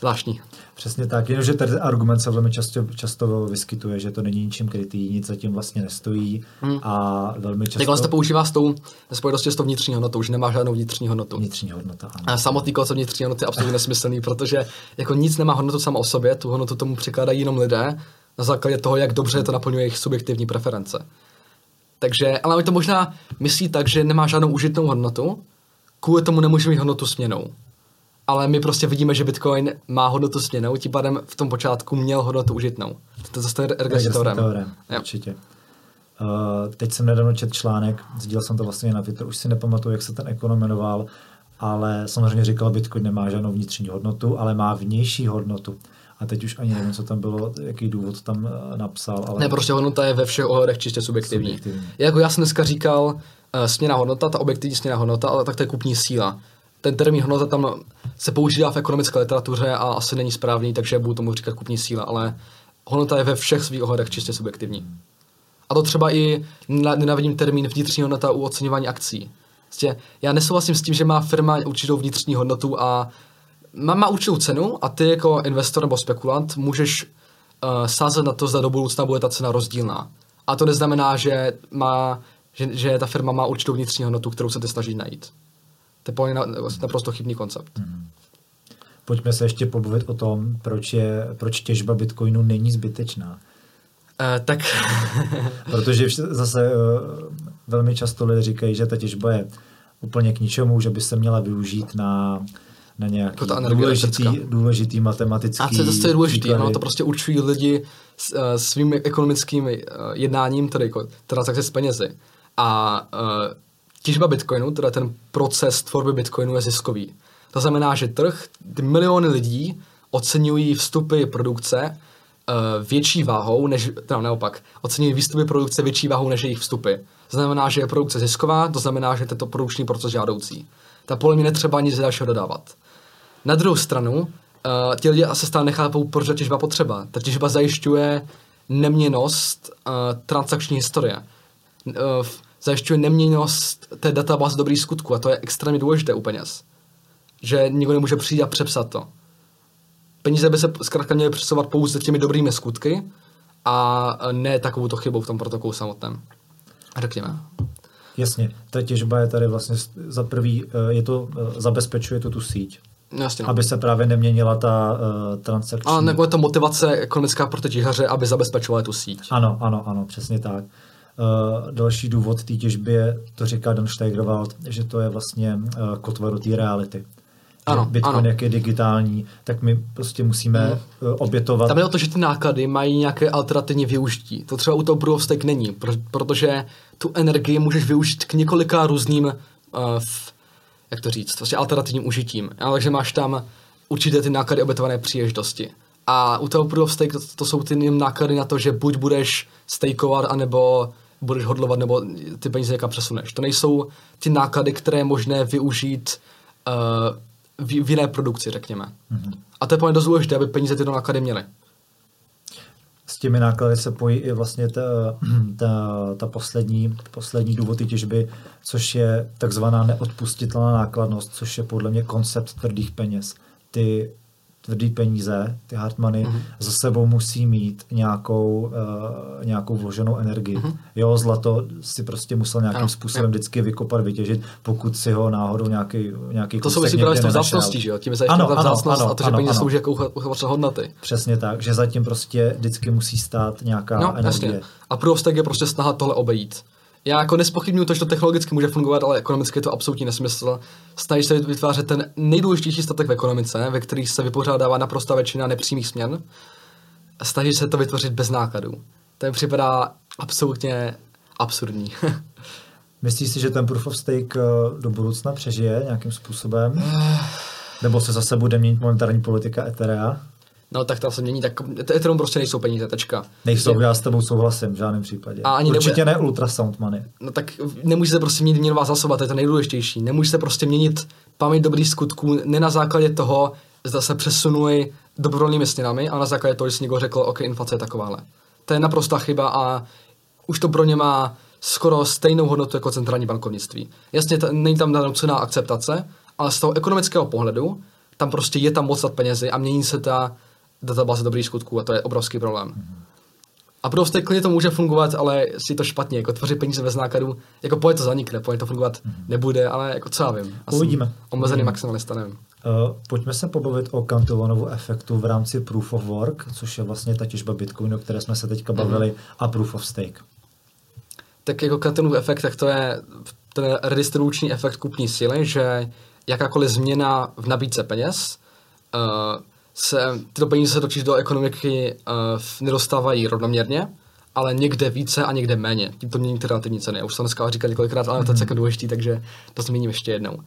zvláštní. Přesně tak, jenomže ten argument se velmi často, často vyskytuje, že to není ničím krytý, nic zatím vlastně nestojí hmm. a velmi často... Tak on se to používá s tou spojitosti s tou vnitřní hodnotou, že nemá žádnou vnitřní hodnotu. Vnitřní hodnota, ano. A samotný koncept vnitřní hodnoty je absolutně nesmyslný, protože jako nic nemá hodnotu samo o sobě, tu hodnotu tomu překládají jenom lidé na základě toho, jak dobře to naplňuje jejich subjektivní preference. Takže, ale oni to možná myslí tak, že nemá žádnou užitnou hodnotu, kvůli tomu nemůže mít hodnotu směnou. Ale my prostě vidíme, že Bitcoin má hodnotu směnou, tím pádem v tom počátku měl hodnotu užitnou. To je zase regresní teorem. teorem určitě. Uh, teď jsem nedávno četl článek, sdílel jsem to vlastně na Twitter, už si nepamatuju, jak se ten ekonom jmenoval, ale samozřejmě říkal, Bitcoin nemá žádnou vnitřní hodnotu, ale má vnější hodnotu. A teď už ani nevím, co tam bylo, jaký důvod tam uh, napsal. Ale... Ne, prostě hodnota je ve všech ohledech čistě subjektivní. subjektivní. Jako já jsem dneska říkal, uh, směna hodnota, ta objektivní směna hodnota, ale tak to je kupní síla. Ten termín hodnota tam se používá v ekonomické literatuře a asi není správný, takže budu tomu říkat kupní síla, ale hodnota je ve všech svých ohledech čistě subjektivní. A to třeba i nenavidím termín vnitřní hodnota u oceňování akcí. Prostě já nesouhlasím s tím, že má firma určitou vnitřní hodnotu a má, má určitou cenu a ty jako investor nebo spekulant můžeš uh, sázet na to, zda do budoucna bude ta cena rozdílná. A to neznamená, že, má, že, že ta firma má určitou vnitřní hodnotu, kterou se ty snaží najít. To je naprosto chybný koncept. Hmm. Pojďme se ještě pobavit o tom, proč, je, proč těžba bitcoinu není zbytečná. Uh, tak... Protože zase uh, velmi často lidé říkají, že ta těžba je úplně k ničemu, že by se měla využít na na nějaký jako důležitý, důležitý matematický... A co je zase důležitý, no, to prostě určují lidi s, uh, svým ekonomickým uh, jednáním, tedy jako transakce s penězi. A uh, těžba bitcoinu, teda ten proces tvorby bitcoinu je ziskový. To znamená, že trh, ty miliony lidí oceňují vstupy produkce uh, větší váhou, než, teda naopak, oceňují výstupy produkce větší váhou než jejich vstupy. To znamená, že je produkce zisková, to znamená, že je tento produkční proces žádoucí. Ta podle mě netřeba nic dalšího dodávat. Na druhou stranu, uh, ti lidé asi stále nechápou, proč je těžba potřeba. Ta těžba zajišťuje neměnost uh, transakční historie. Uh, zajišťuje neměnost té databáze dobrých skutků a to je extrémně důležité u peněz. že nikdo nemůže přijít a přepsat to. Peníze by se zkrátka měly přesouvat pouze těmi dobrými skutky a ne takovou to chybou v tom protokolu samotném. Řekněme. Jasně, ta těžba je tady vlastně za prvý, eh, je to, eh, zabezpečuje to tu síť. Jasně, no. Aby se právě neměnila ta uh, transakční... A nebo je to motivace ekonomická pro ty těžaře, aby zabezpečovali tu síť. Ano, ano, ano, přesně tak. Uh, další důvod té těžby je, to říká Dan Steigerwald, že to je vlastně uh, kotva do té reality. Ano, Bitcoin, ano. jak je digitální, tak my prostě musíme hmm. obětovat. Tam je o to, že ty náklady mají nějaké alternativní využití. To třeba u toho Proof of Stake není, protože tu energii můžeš využít k několika různým, uh, v, jak to říct, vlastně alternativním užitím. Ale takže máš tam určité ty náklady obětované příležitosti. A u toho Proof of Stake to, to jsou ty náklady na to, že buď budeš stakeovat, anebo budeš hodlovat, nebo ty peníze někam přesuneš. To nejsou ty náklady, které je možné využít uh, v, v jiné produkci, řekněme. Mm-hmm. A to je poměrně dost důležité, aby peníze tyto náklady měly. S těmi náklady se pojí i vlastně ta, ta, ta poslední, poslední důvod těžby, což je takzvaná neodpustitelná nákladnost, což je podle mě koncept tvrdých peněz. Ty tvrdý peníze, ty hard money, mm-hmm. za sebou musí mít nějakou, uh, nějakou vloženou energii. Mm-hmm. Jo, zlato si prostě musel nějakým ano, způsobem vždycky vykopat, vytěžit, pokud si ho náhodou nějaký, nějaký To souvisí právě s tou vzácností, že jo? Tím se ještě ta vzácnost a to, že peníze slouží jako uchovač hodnoty. Přesně tak, že zatím prostě vždycky musí stát nějaká no, energie. Jasně. A proof je prostě snaha tohle obejít já jako nespochybnuju to, že to technologicky může fungovat, ale ekonomicky je to absolutní nesmysl. Snaží se vytvářet ten nejdůležitější statek v ekonomice, ve který se vypořádává naprosto většina nepřímých směn. Snaží se to vytvořit bez nákladů. To mi připadá absolutně absurdní. Myslíš si, že ten proof of stake eh, do budoucna přežije nějakým způsobem? Nebo se zase bude měnit monetární politika Etherea? No tak to se mění, tak Ethereum prostě nejsou peníze, tečka. Nejsou, já s tebou souhlasím v žádném případě. A ani Určitě nebude... ne ultrasound money. No tak nemůže se prostě měnit měnová zásoba, to je to nejdůležitější. Nemůže se prostě měnit paměť dobrých skutků, ne na základě toho, zda se přesunuje dobrovolnými stěnami, ale na základě toho, že si někdo řekl, OK, inflace je takováhle. To je naprostá chyba a už to pro ně má skoro stejnou hodnotu jako centrální bankovnictví. Jasně, t- není tam nucená akceptace, ale z toho ekonomického pohledu tam prostě je tam moc penězi a mění se ta databáze dobrých skutků a to je obrovský problém. Mm-hmm. A prostě klidně to může fungovat, ale si to špatně, jako tvořit peníze bez nákladů, jako pojď to zanikne, pojď to fungovat mm-hmm. nebude, ale jako co já vím. Uvidíme. Omezený mm-hmm. maximalista, nevím. Uh, pojďme se pobavit o Cantillanovu efektu v rámci Proof of Work, což je vlastně ta těžba Bitcoinu, o které jsme se teďka bavili, mm-hmm. a Proof of Stake. Tak jako Cantillonův efekt, tak to je ten redistribuční efekt kupní síly, že jakákoliv změna v nabídce peněz uh, se tyto peníze se totiž do ekonomiky uh, nedostávají rovnoměrně, ale někde více a někde méně. Tím to mění ty relativní ceny. Já už jsem dneska říkal několikrát, ale mm-hmm. to je celkem důležitý, takže to zmíním ještě jednou.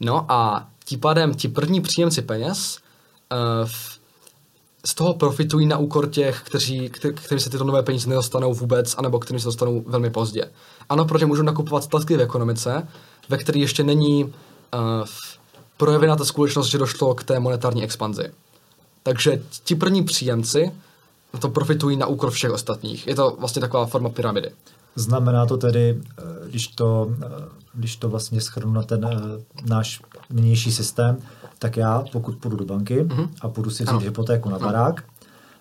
No a tím pádem ti první příjemci peněz uh, z toho profitují na úkor těch, kteří, kteří se tyto nové peníze nedostanou vůbec, anebo kteří se dostanou velmi pozdě. Ano, protože můžou nakupovat statky v ekonomice, ve které ještě není uh, projevena ta skutečnost, že došlo k té monetární expanzi. Takže ti první příjemci to profitují na úkor všech ostatních. Je to vlastně taková forma pyramidy. Znamená to tedy, eh, když to, eh, když to vlastně schrnu na ten eh, náš nynější systém, tak já, pokud půjdu do banky mm-hmm. a půjdu si vzít hypotéku na barák, ano.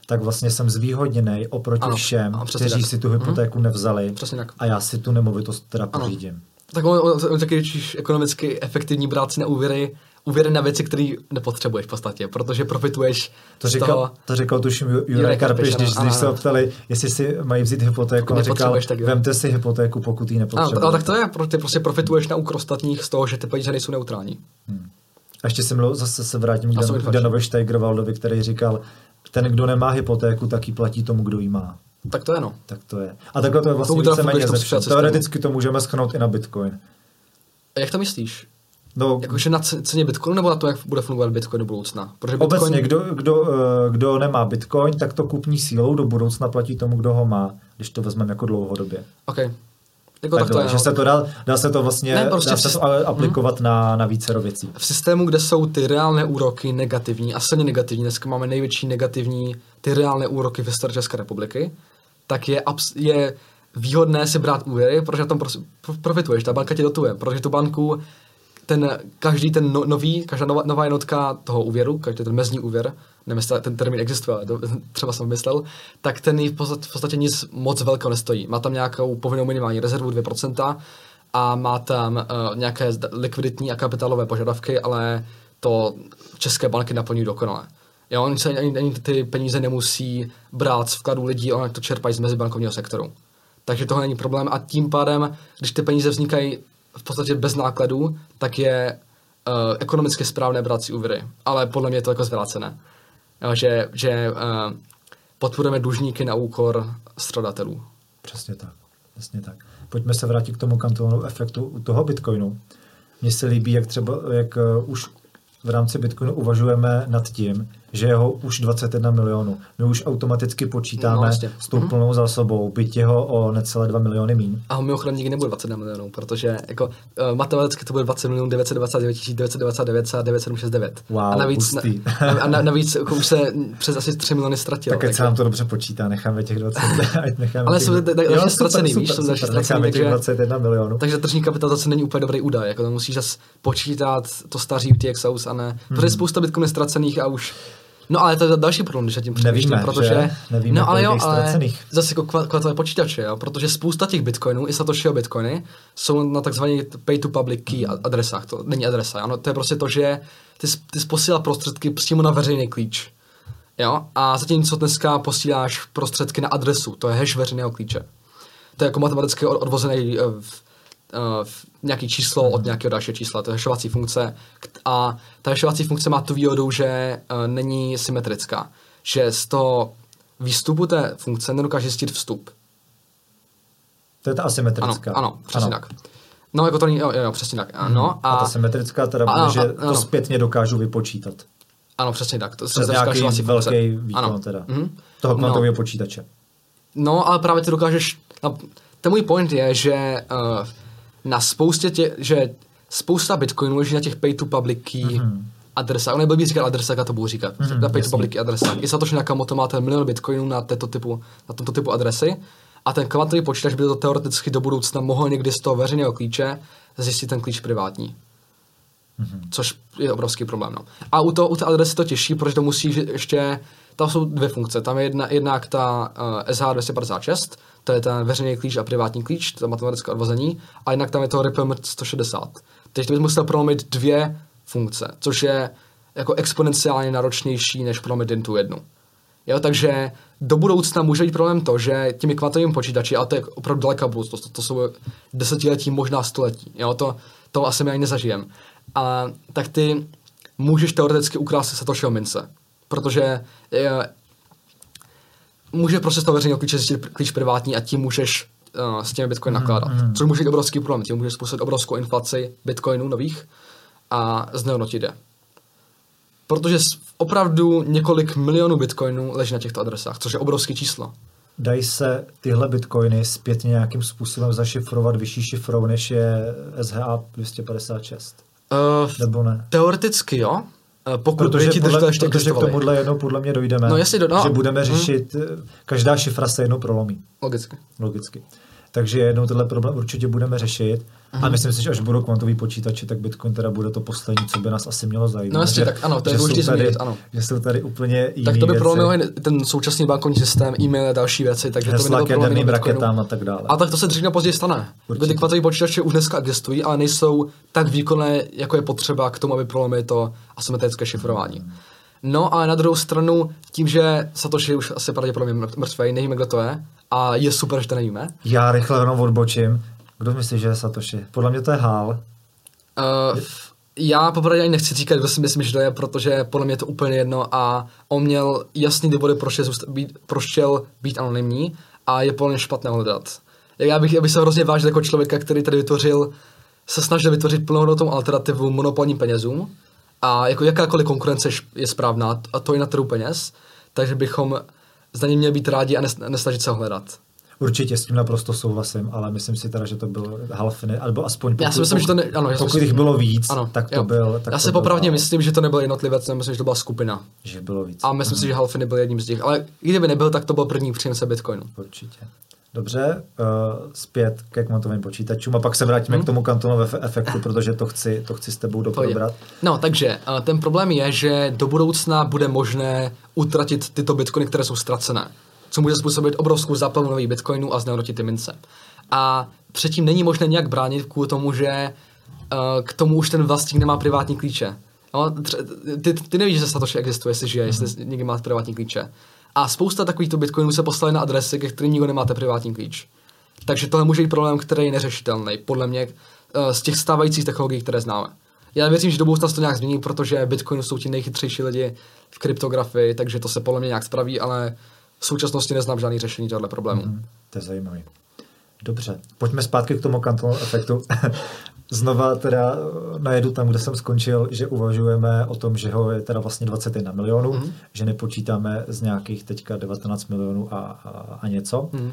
tak vlastně jsem zvýhodněný oproti ano, všem, ano, kteří tak. si tu hypotéku mm-hmm. nevzali tak. a já si tu nemovitost teda pořídím. Tak on, on, on taky ekonomicky efektivní brát si na úvěry úvěry na věci, které nepotřebuješ v podstatě, protože profituješ to říkal, toho... To říkal tuším Jurek Karpiš, když, když se optali, jestli si mají vzít hypotéku, a říkal, tak vemte si hypotéku, pokud ji nepotřebujete. Ano, tak to je, ty prostě profituješ na úkor ostatních z toho, že ty peníze nejsou neutrální. Hmm. A ještě jsem zase se vrátím k Danovi Steigerwaldovi, který říkal, ten, kdo nemá hypotéku, tak ji platí tomu, kdo ji má. Tak to je no. Tak to je. A takhle to je vlastně víceméně Teoreticky to můžeme schnout i na Bitcoin. A jak to myslíš? No, Jakože na ceně Bitcoinu nebo na to, jak bude fungovat Bitcoin do budoucna? Protože Bitcoin... Obecně, kdo, kdo, eh, kdo nemá Bitcoin, tak to kupní sílou do budoucna platí tomu, kdo ho má, když to vezmeme jako dlouhodobě. OK. Jako tak, tak to je, že no. se to dá, dá se to vlastně ne, prostě dá se to aplikovat hmm. na, na více věcí. V systému, kde jsou ty reálné úroky negativní a silně negativní, dneska máme největší negativní ty reálné úroky v historii České republiky, tak je, je výhodné si brát úvěry, protože na tom profituješ, ta banka tě dotuje, protože tu banku ten, každý ten no, nový, každá nová, nová jednotka toho úvěru, každý ten mezní úvěr, nevím, jestli ten termín existuje, ale třeba jsem myslel, tak ten v podstatě, v podstatě nic moc velkého nestojí. Má tam nějakou povinnou minimální rezervu 2% a má tam uh, nějaké likviditní a kapitálové požadavky, ale to české banky naplňují dokonale. Jo, oni se ani, ani ty peníze nemusí brát z vkladů lidí, oni to čerpají z mezibankovního sektoru. Takže tohle není problém a tím pádem, když ty peníze vznikají v podstatě bez nákladů, tak je uh, ekonomicky správné brát si úvěry. Ale podle mě je to jako zvrácené. Jo, že že uh, podporujeme dlužníky na úkor stradatelů. Přesně tak. Přesně tak. Pojďme se vrátit k tomu kantonovu efektu u toho Bitcoinu. Mně se líbí, jak třeba, jak uh, už v rámci Bitcoinu uvažujeme nad tím, že je ho už 21 milionů. My už automaticky počítáme no, vlastně. s tou mm-hmm. plnou zásobou, byť jeho o necelé 2 miliony mín. A mimochodem nikdy nebude 21 milionů, protože jako uh, matematicky to bude 20 milionů 929 999 a 9769. Wow, a navíc, na, a na, navíc jako už se přes asi 3 miliony ztratilo. Tak, tak se nám to dobře počítá, necháme těch 20. necháme Ale jsou další ztracený, víš, jsou další ztracený, takže, 21 milionů. Takže tržní kapitalizace není úplně dobrý údaj, jako to musíš zase počítat to staří UTXOs a ne, hmm. protože spousta bitcoinů ztracených a už No ale to je další problém, když já tím přemýšlím, protože... Že? Nevíme, no ale jo, ale zase jako kvalitové počítače, jo, protože spousta těch bitcoinů, i Satoshiho bitcoiny, jsou na takzvaných pay to public key adresách, to není adresa, ano, to je prostě to, že ty, ty posílá prostředky přímo na veřejný klíč. Jo? A zatímco dneska posíláš prostředky na adresu, to je hash veřejného klíče. To je jako matematicky odvozený eh, uh, nějaký číslo od nějakého dalšího čísla, to je hashovací funkce. A ta hashovací funkce má tu výhodu, že uh, není symetrická. Že z toho výstupu té funkce nedokáže zjistit vstup. To je ta asymetrická. Ano, ano přesně ano. tak. No, jako to není, jo, jo, přesně tak. Hmm. No, a, a ta symetrická teda bude, ano, že ano. to zpětně dokážu vypočítat. Ano, přesně tak. To Přes nějaký velký funkce. výkon ano. teda. Mm-hmm. Toho kvantového no. počítače. No, ale právě ty dokážeš... No, ten můj point je, že uh, na spoustě tě, že spousta bitcoinů leží na těch pay to public key mm-hmm. adresách. Nebo by říkal adresách, já to budu říkat. Mm-hmm, na pay to public key adresách. I Satoshi Nakamoto má ten milion bitcoinů na, této typu, na tomto typu adresy. A ten kvantový počítač by to teoreticky do budoucna mohl někdy z toho veřejného klíče zjistit ten klíč privátní. Mm-hmm. Což je obrovský problém. No. A u, to, u té adresy to těžší, protože to musí ještě tam jsou dvě funkce. Tam je jedna, jednak ta uh, SH256, to je ten veřejný klíč a privátní klíč, to matematické odvození, a jinak tam je to Ripple 160. Teď bys musel prolomit dvě funkce, což je jako exponenciálně náročnější, než prolomit jen tu jednu. Jo, takže do budoucna může být problém to, že těmi kvantovými počítači, a to je opravdu daleká budoucnost, to, to jsou desetiletí, možná století, jo, to, to asi my ani nezažijem. A tak ty můžeš teoreticky ukrást Satoshiho mince protože je, eh, může prostě z toho veřejného klíče zjistit klíč privátní a tím můžeš uh, s těmi bitcoiny mhm, nakládat. Mm, mm. Což může být obrovský problém. Tím můžeš způsobit obrovskou inflaci bitcoinů nových a znehodnotit je. Protože opravdu několik milionů bitcoinů leží na těchto adresách, což je obrovské číslo. Dají se tyhle bitcoiny zpětně nějakým způsobem zašifrovat vyšší šifrou, než je SHA 256? Uh, Nebo ne? Teoreticky jo, pokud protože by ti podle, ještě protože k tomuhle jednou podle mě dojdeme, no, jestli do, no. že budeme řešit, hmm. každá šifra se jednou prolomí. Logicky. Logicky. Takže jednou tenhle problém určitě budeme řešit. Mm. A myslím si, že až budou kvantový počítače, tak Bitcoin teda bude to poslední, co by nás asi mělo zajímat. No jasně, tak ano, to je důležité zmínit, ano. Že jsou tady úplně jiné Tak to by prolomilo ten současný bankovní systém, e-mail a další věci, takže Hesla to by nebylo raketám a tak dále. A tak to se dřív na později stane. Ty kvantový počítače už dneska existují, ale nejsou tak výkonné, jako je potřeba k tomu, aby prolomili to asymetrické šifrování. Mm. No a na druhou stranu, tím, že Satoshi už asi pravděpodobně mrtvý, nevíme, kdo to je, a je super, že to nevíme. Já rychle jenom odbočím. Kdo myslí, že je Satoshi? Podle mě to je Hál. Uh, já popravdě ani nechci říkat, kdo si myslím, že to je, protože podle mě je to úplně jedno a on měl jasný důvody, proč, je být, proč chtěl být anonymní a je podle mě špatné hledat. Já bych, já bych se hrozně vážil jako člověka, který tady vytvořil, se snažil vytvořit plnohodnotou alternativu monopolním penězům a jako jakákoliv konkurence je správná a to je na trhu peněz, takže bychom za ním měli být rádi a nesnažit se hledat. Určitě s tím naprosto souhlasím, ale myslím si teda, že to byl halfiny, nebo aspoň pokud, já si myslím, že to ne, ano, pokud jich bylo víc, ano, tak to jo. byl. Tak já si popravdě myslím, že to nebyl jednotlivec, myslím, že to byla skupina. Že bylo víc. A myslím Aha. si, že Halfiny byl jedním z těch. Ale kdyby nebyl, tak to byl první příjemce Bitcoinu. Určitě. Dobře, uh, zpět ke kvantovým počítačům a pak se vrátíme hmm. k tomu kantonovému efektu, protože to chci, to chci s tebou doprobrat. No, takže uh, ten problém je, že do budoucna bude možné utratit tyto bitcoiny, které jsou ztracené, co může způsobit obrovskou záplavu nových bitcoinů a znehodnotit ty mince. A předtím není možné nějak bránit kvůli tomu, že uh, k tomu už ten vlastník nemá privátní klíče. No, ty, ty nevíš, že Satoshi existuje, jestli žije, mm-hmm. jestli někdy má privátní klíče. A spousta takovýchto bitcoinů se poslali na adresy, ke kterým nikdo nemáte privátní klíč. Takže tohle může být problém, který je neřešitelný, podle mě, eh, z těch stávajících technologií, které známe. Já věřím, že do budoucna se to nějak změní, protože Bitcoin jsou ti nejchytřejší lidi v kryptografii, takže to se podle mě nějak spraví, ale v současnosti neznám žádný řešení tohle problému. Mm, to je zajímavé. Dobře, pojďme zpátky k tomu Cantillon efektu. Znova teda najedu tam, kde jsem skončil, že uvažujeme o tom, že ho je teda vlastně 21 milionů, mm. že nepočítáme z nějakých teďka 19 milionů a, a, a něco. Mm.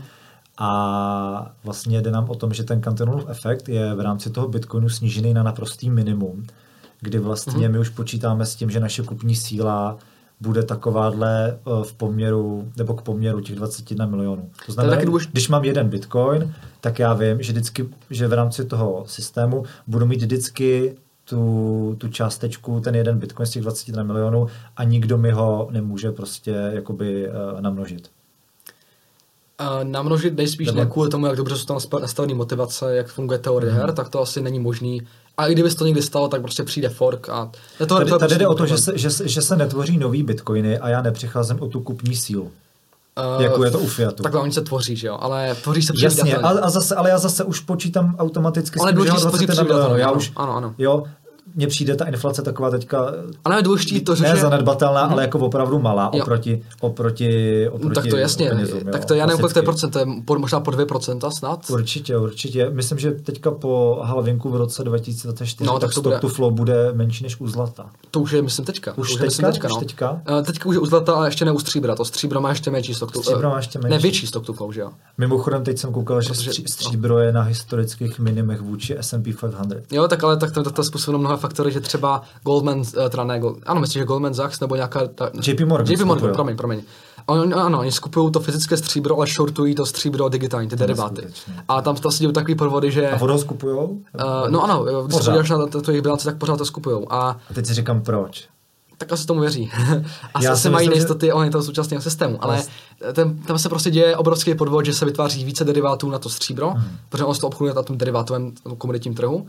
A vlastně jde nám o tom, že ten Cantonův efekt je v rámci toho Bitcoinu snížený na naprostý minimum, kdy vlastně mm. my už počítáme s tím, že naše kupní síla bude takováhle eh, v poměru, nebo k poměru těch 21 milionů. To znamená, to když mám jeden bitcoin, tak já vím, že vždycky, že v rámci toho systému budu mít vždycky tu, tu částečku, ten jeden bitcoin z těch 21 milionů a nikdo mi ho nemůže prostě jakoby uh, namnožit. Uh, namnožit nejspíš Nebo... ne kvůli tomu, jak dobře jsou tam nastavené motivace, jak funguje teorie mm. her, tak to asi není možný a i kdyby se to někdy stalo, tak prostě přijde fork a... To, tady to tady jde o to, že se, že, že se netvoří nový bitcoiny a já nepřicházím o tu kupní sílu. Uh, jako je to u Fiatu. Takhle oni se tvoří, že jo, ale tvoří se Jasně, a, a zase, ale já zase už počítám automaticky ale s tím, že 20 milionů. Já už, ano, ano. Jo, mně přijde ta inflace taková teďka ale je důležitý to, že... Ne zanedbatelná, hmm. ale jako opravdu malá jo. oproti, oproti, oproti Tak to jasně, penězům, tak to já nevím, kolik to je procent, to je možná po 2% snad? Určitě, určitě. Myslím, že teďka po halvinku v roce 2024 no, tak, tak to to flow bude menší než u zlata. To už je, myslím, teďka. Už, už teďka? Myslím teďka, no. už teďka? Uh, teďka už je u zlata, ale ještě ne u stříbra. To stříbro má ještě menší stock to Stříbro má ještě menší. Ne, větší stock to flow, že jo. Mimochodem, teď jsem koukal, že Protože, stříbro je na historických minimech vůči S&P 500. Jo, tak ale tak to, to, to způsobilo mnoha faktory, že třeba Goldman, uh, teda ne, ano, myslím, že Goldman Sachs nebo nějaká... Ta, JP Morgan. JP Morgan, promiň, promiň. On, ano, oni skupují to fyzické stříbro, ale shortují to stříbro digitální, ty deriváty. A tam to se dějí takový podvody, že... A vodu skupujou? Uh, no ano, když se podíváš na to, to jejich bilanci, tak pořád to skupujou. A, a teď si říkám proč. Tak asi tomu věří. asi Já se mají nejistoty že... ohledně toho současného systému. Ale ten, tam se prostě děje obrovský podvod, že se vytváří více derivátů na to stříbro, hmm. protože on se to obchoduje na tom derivátovém komoditním trhu.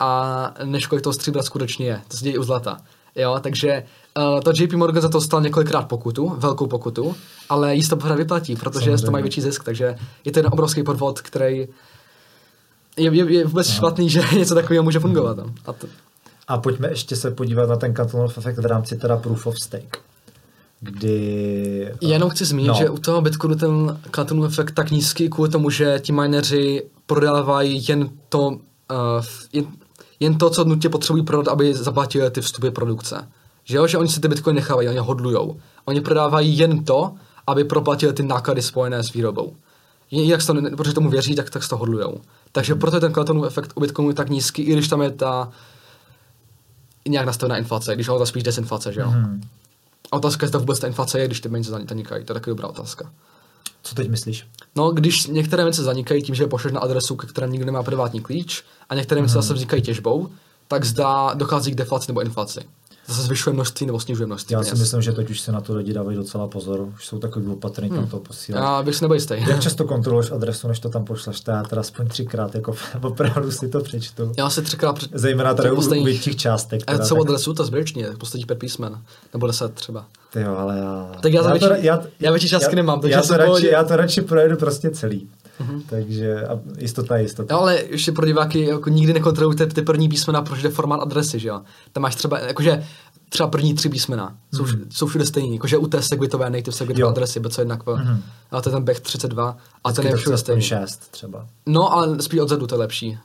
A než kolik toho stříbra skutečně je. To se děje u zlata. Jo, takže uh, to JP Morgan za to stal několikrát pokutu, velkou pokutu, ale jí to pořád vyplatí, protože Samozřejmě. to mají větší zisk, takže je to jeden obrovský podvod, který je, je, je vůbec no. špatný, že něco takového může fungovat. No. A, to... a pojďme ještě se podívat na ten Cantonov efekt v rámci teda Proof of Stake kdy... Jenom chci zmínit, no. že u toho Bitcoinu ten Cantonov efekt tak nízký kvůli tomu, že ti mineři prodávají jen to, uh, jen, jen to, co nutně potřebují prodat, aby zaplatili ty vstupy produkce. Že jo, že oni si ty bitcoiny nechávají, oni hodlujou. Oni prodávají jen to, aby proplatili ty náklady spojené s výrobou. Jak to, protože tomu věří, tak, tak to hodlujou. Takže proto je ten Clintonův efekt u Bitcoinu tak nízký, i když tam je ta nějak nastavená inflace, když to spíš desinflace, že jo. Mm. A otázka je, zda vůbec ta inflace je, když ty peníze zanikají. To je taky dobrá otázka. Co teď myslíš? No, když některé věci zanikají tím, že pošleš na adresu, ke které nikdo nemá privátní klíč, a některé věci mm. zase vznikají těžbou, tak zda dochází k deflaci nebo inflaci zase zvyšuje množství nebo snižuje množství. Já si peněz. myslím, že teď už se na to lidi dávají docela pozor. Už jsou takový opatrný, hmm. kam to posílají. Já bych si nebyl jistý. Jak často kontroluješ adresu, než to tam pošleš? To já teda aspoň třikrát, jako opravdu si to přečtu. Já si třikrát přečtu. Zejména tady u větších částek. A co tak... adresu, to zbytečně, posledních pět písmen. Nebo deset třeba. Ty jo, ale já... Tak já, já, větší, to, já, já větší částky já, nemám, takže já to, radši, já to radši projedu prostě celý. Mm-hmm. Takže a jistota je jistota. No, ale ještě pro diváky jako nikdy nekontrolujte ty první písmena, protože jde formát adresy, že jo. Tam máš třeba, jakože třeba první tři písmena jsou, mm. jsou všude stejný, jakože u té segwitové native segwit adresy, co jednak, mm. a to je ten back 32 a Vždycky ten je všude stejný. 6 třeba. No, ale spíš odzadu to je lepší.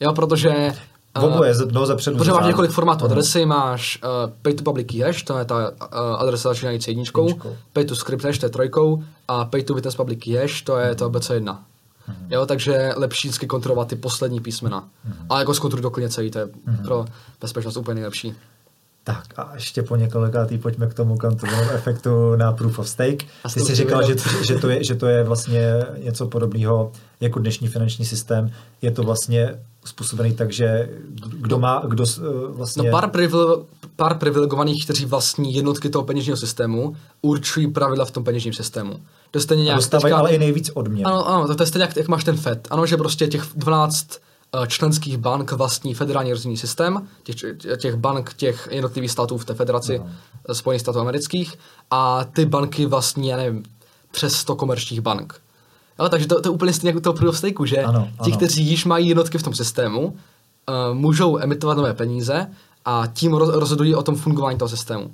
Jo, protože v oboje, uh, no, zepředu. Protože máš několik formátů uh-huh. adresy, máš uh, pay to public hash, to je ta uh, adresa začínající jedničkou, jedničkou, pay to script hash, to je trojkou, a pay to witness public hash, to je to BC1. Uh-huh. Jo, takže lepší vždycky kontrolovat ty poslední písmena. Uh-huh. A jako zkontruj doklidně celý, to je uh-huh. pro bezpečnost úplně nejlepší. Tak a ještě po několikátý pojďme k tomu kantovému efektu na proof of stake. Ty jsi říkal, že, že, to je, že to je vlastně něco podobného jako dnešní finanční systém. Je to vlastně způsobený tak, že kdo má, kdo uh, vlastně... No pár, privile, pár privilegovaných, kteří vlastní jednotky toho peněžního systému, určují pravidla v tom peněžním systému. To stejně nějak... Dostávají teďka, ale i nejvíc odměn. Ano, ano, to je stejně jak, jak máš ten FED. Ano, že prostě těch 12 Eh, členských bank vlastní federální rozhodní systém, těch, těch bank těch jednotlivých států v té federaci no. Spojených států amerických a ty banky vlastní, já nevím, přes 100 komerčních bank. Jo, takže to, to je úplně stejně jako toho proof of že ano, ti, ano. kteří již mají jednotky v tom systému, uh, můžou emitovat nové peníze a tím roz, rozhodují o tom fungování toho systému.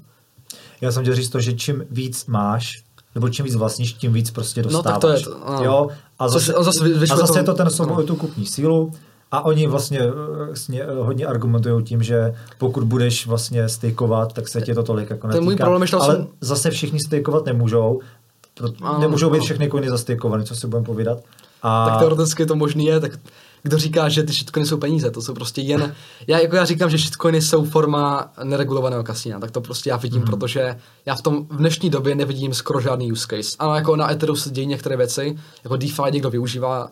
Já jsem chtěl říct to, že čím víc máš, nebo čím víc vlastníš, tím víc prostě dostáváš. No tak to je to. Jo, a zase, Což, a zase, a zase je to ten souboj tu kupní sílu, a oni vlastně, vlastně hodně argumentují tím, že pokud budeš vlastně stejkovat, tak se tě to tolik jako netýká. můj problém je, Ale jsem... zase všichni stejkovat nemůžou. Ano, nemůžou být všechny coiny zastejkované, co si budeme povídat. A... Tak teoreticky to možný je, tak kdo říká, že ty shitcoiny jsou peníze, to jsou prostě jen, já, jako já říkám, že shitcoiny jsou forma neregulovaného kasína, tak to prostě já vidím, mm. protože já v tom v dnešní době nevidím skoro žádný use case. Ano, jako na Etheru se dějí některé věci, jako DeFi někdo využívá,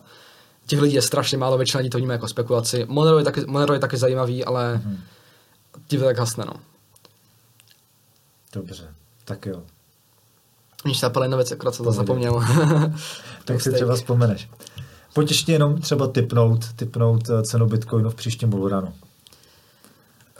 těch lidí je strašně málo, většina lidí to vnímá jako spekulaci. Monero je taky, Monero je taky zajímavý, ale mm-hmm. ti to tak hasne, no. Dobře, tak jo. Na věc, akorát jsem to zapomněl. tak si třeba vzpomeneš. Pojď ještě jenom třeba typnout, typnout eh, cenu Bitcoinu v příštím bullrunu.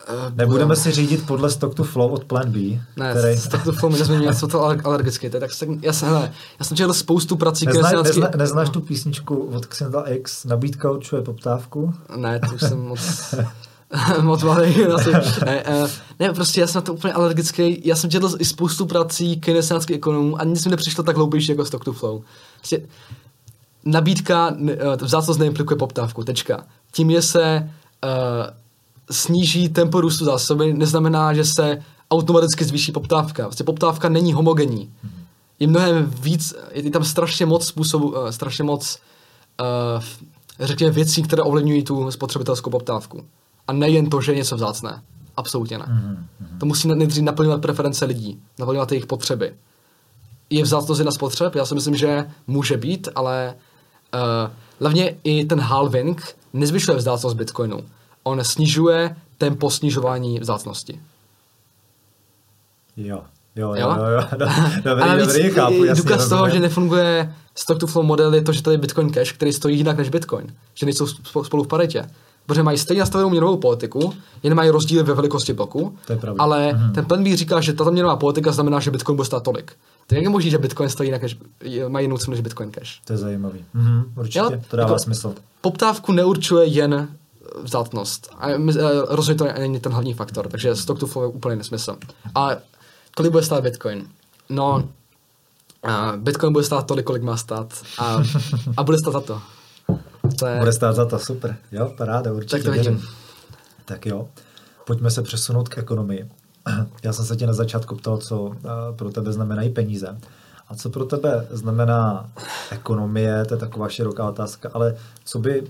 Uh, Nebudeme si řídit podle Stock to Flow od Plan B. Ne, který... Stock to Flow mi nezmění, já jsem to alergický. Tak se, já, jsem, hele, já jsem četl spoustu prací, Nezna, které nezna, Neznáš tu písničku od Xendal X, nabídka určuje poptávku? Ne, to už jsem moc... moc malý. ne, uh, ne, prostě já jsem na to úplně alergický. Já jsem četl i spoustu prací keynesiánských ekonomů a nic mi nepřišlo tak hloupější jako Stock to Flow. Prostě, nabídka, uh, vzácnost neimplikuje poptávku, tečka. Tím je se uh, sníží tempo růstu zásoby, neznamená, že se automaticky zvýší poptávka. Vlastně poptávka není homogenní. Je mnohem víc, je tam strašně moc způsobů, uh, strašně moc, uh, řekněme, věcí, které ovlivňují tu spotřebitelskou poptávku. A nejen to, že je něco vzácné. Absolutně ne. Mm-hmm. To musí nejdřív naplňovat preference lidí, naplňovat jejich potřeby. Je vzácnost jedna spotřeb? Já si myslím, že může být, ale uh, hlavně i ten halving nezvyšuje vzácnost Bitcoinu on snižuje tempo snižování vzácnosti. Jo, jo, jo, jo, jo. dobrý, a dobrý, chápu, jasně, důkaz toho, že nefunguje stock to flow model je to, že tady je Bitcoin Cash, který stojí jinak než Bitcoin, že nejsou spolu v paritě. Protože mají stejně nastavenou měnovou politiku, jen mají rozdíly ve velikosti bloku, to je pravda. ale mhm. ten plan B říká, že tato měnová politika znamená, že Bitcoin bude stát tolik. To jak je možné, že Bitcoin stojí jinak než, mají jinou cenu než Bitcoin Cash? To je zajímavý. Mhm, určitě, jo? to dává jako, smysl. Poptávku neurčuje jen vzácnost. A eh, rozhodně to není ten hlavní faktor, takže stock to flow je úplně nesmysl. A kolik bude stát Bitcoin? No, uh, Bitcoin bude stát tolik, kolik má stát a, a bude stát za to. To je... Bude stát za to, super. Jo, paráda, určitě. Tak to vidím. Tak jo, pojďme se přesunout k ekonomii. Já jsem se tě na začátku ptal, co uh, pro tebe znamenají peníze. A co pro tebe znamená ekonomie, to je taková široká otázka, ale co by, uh,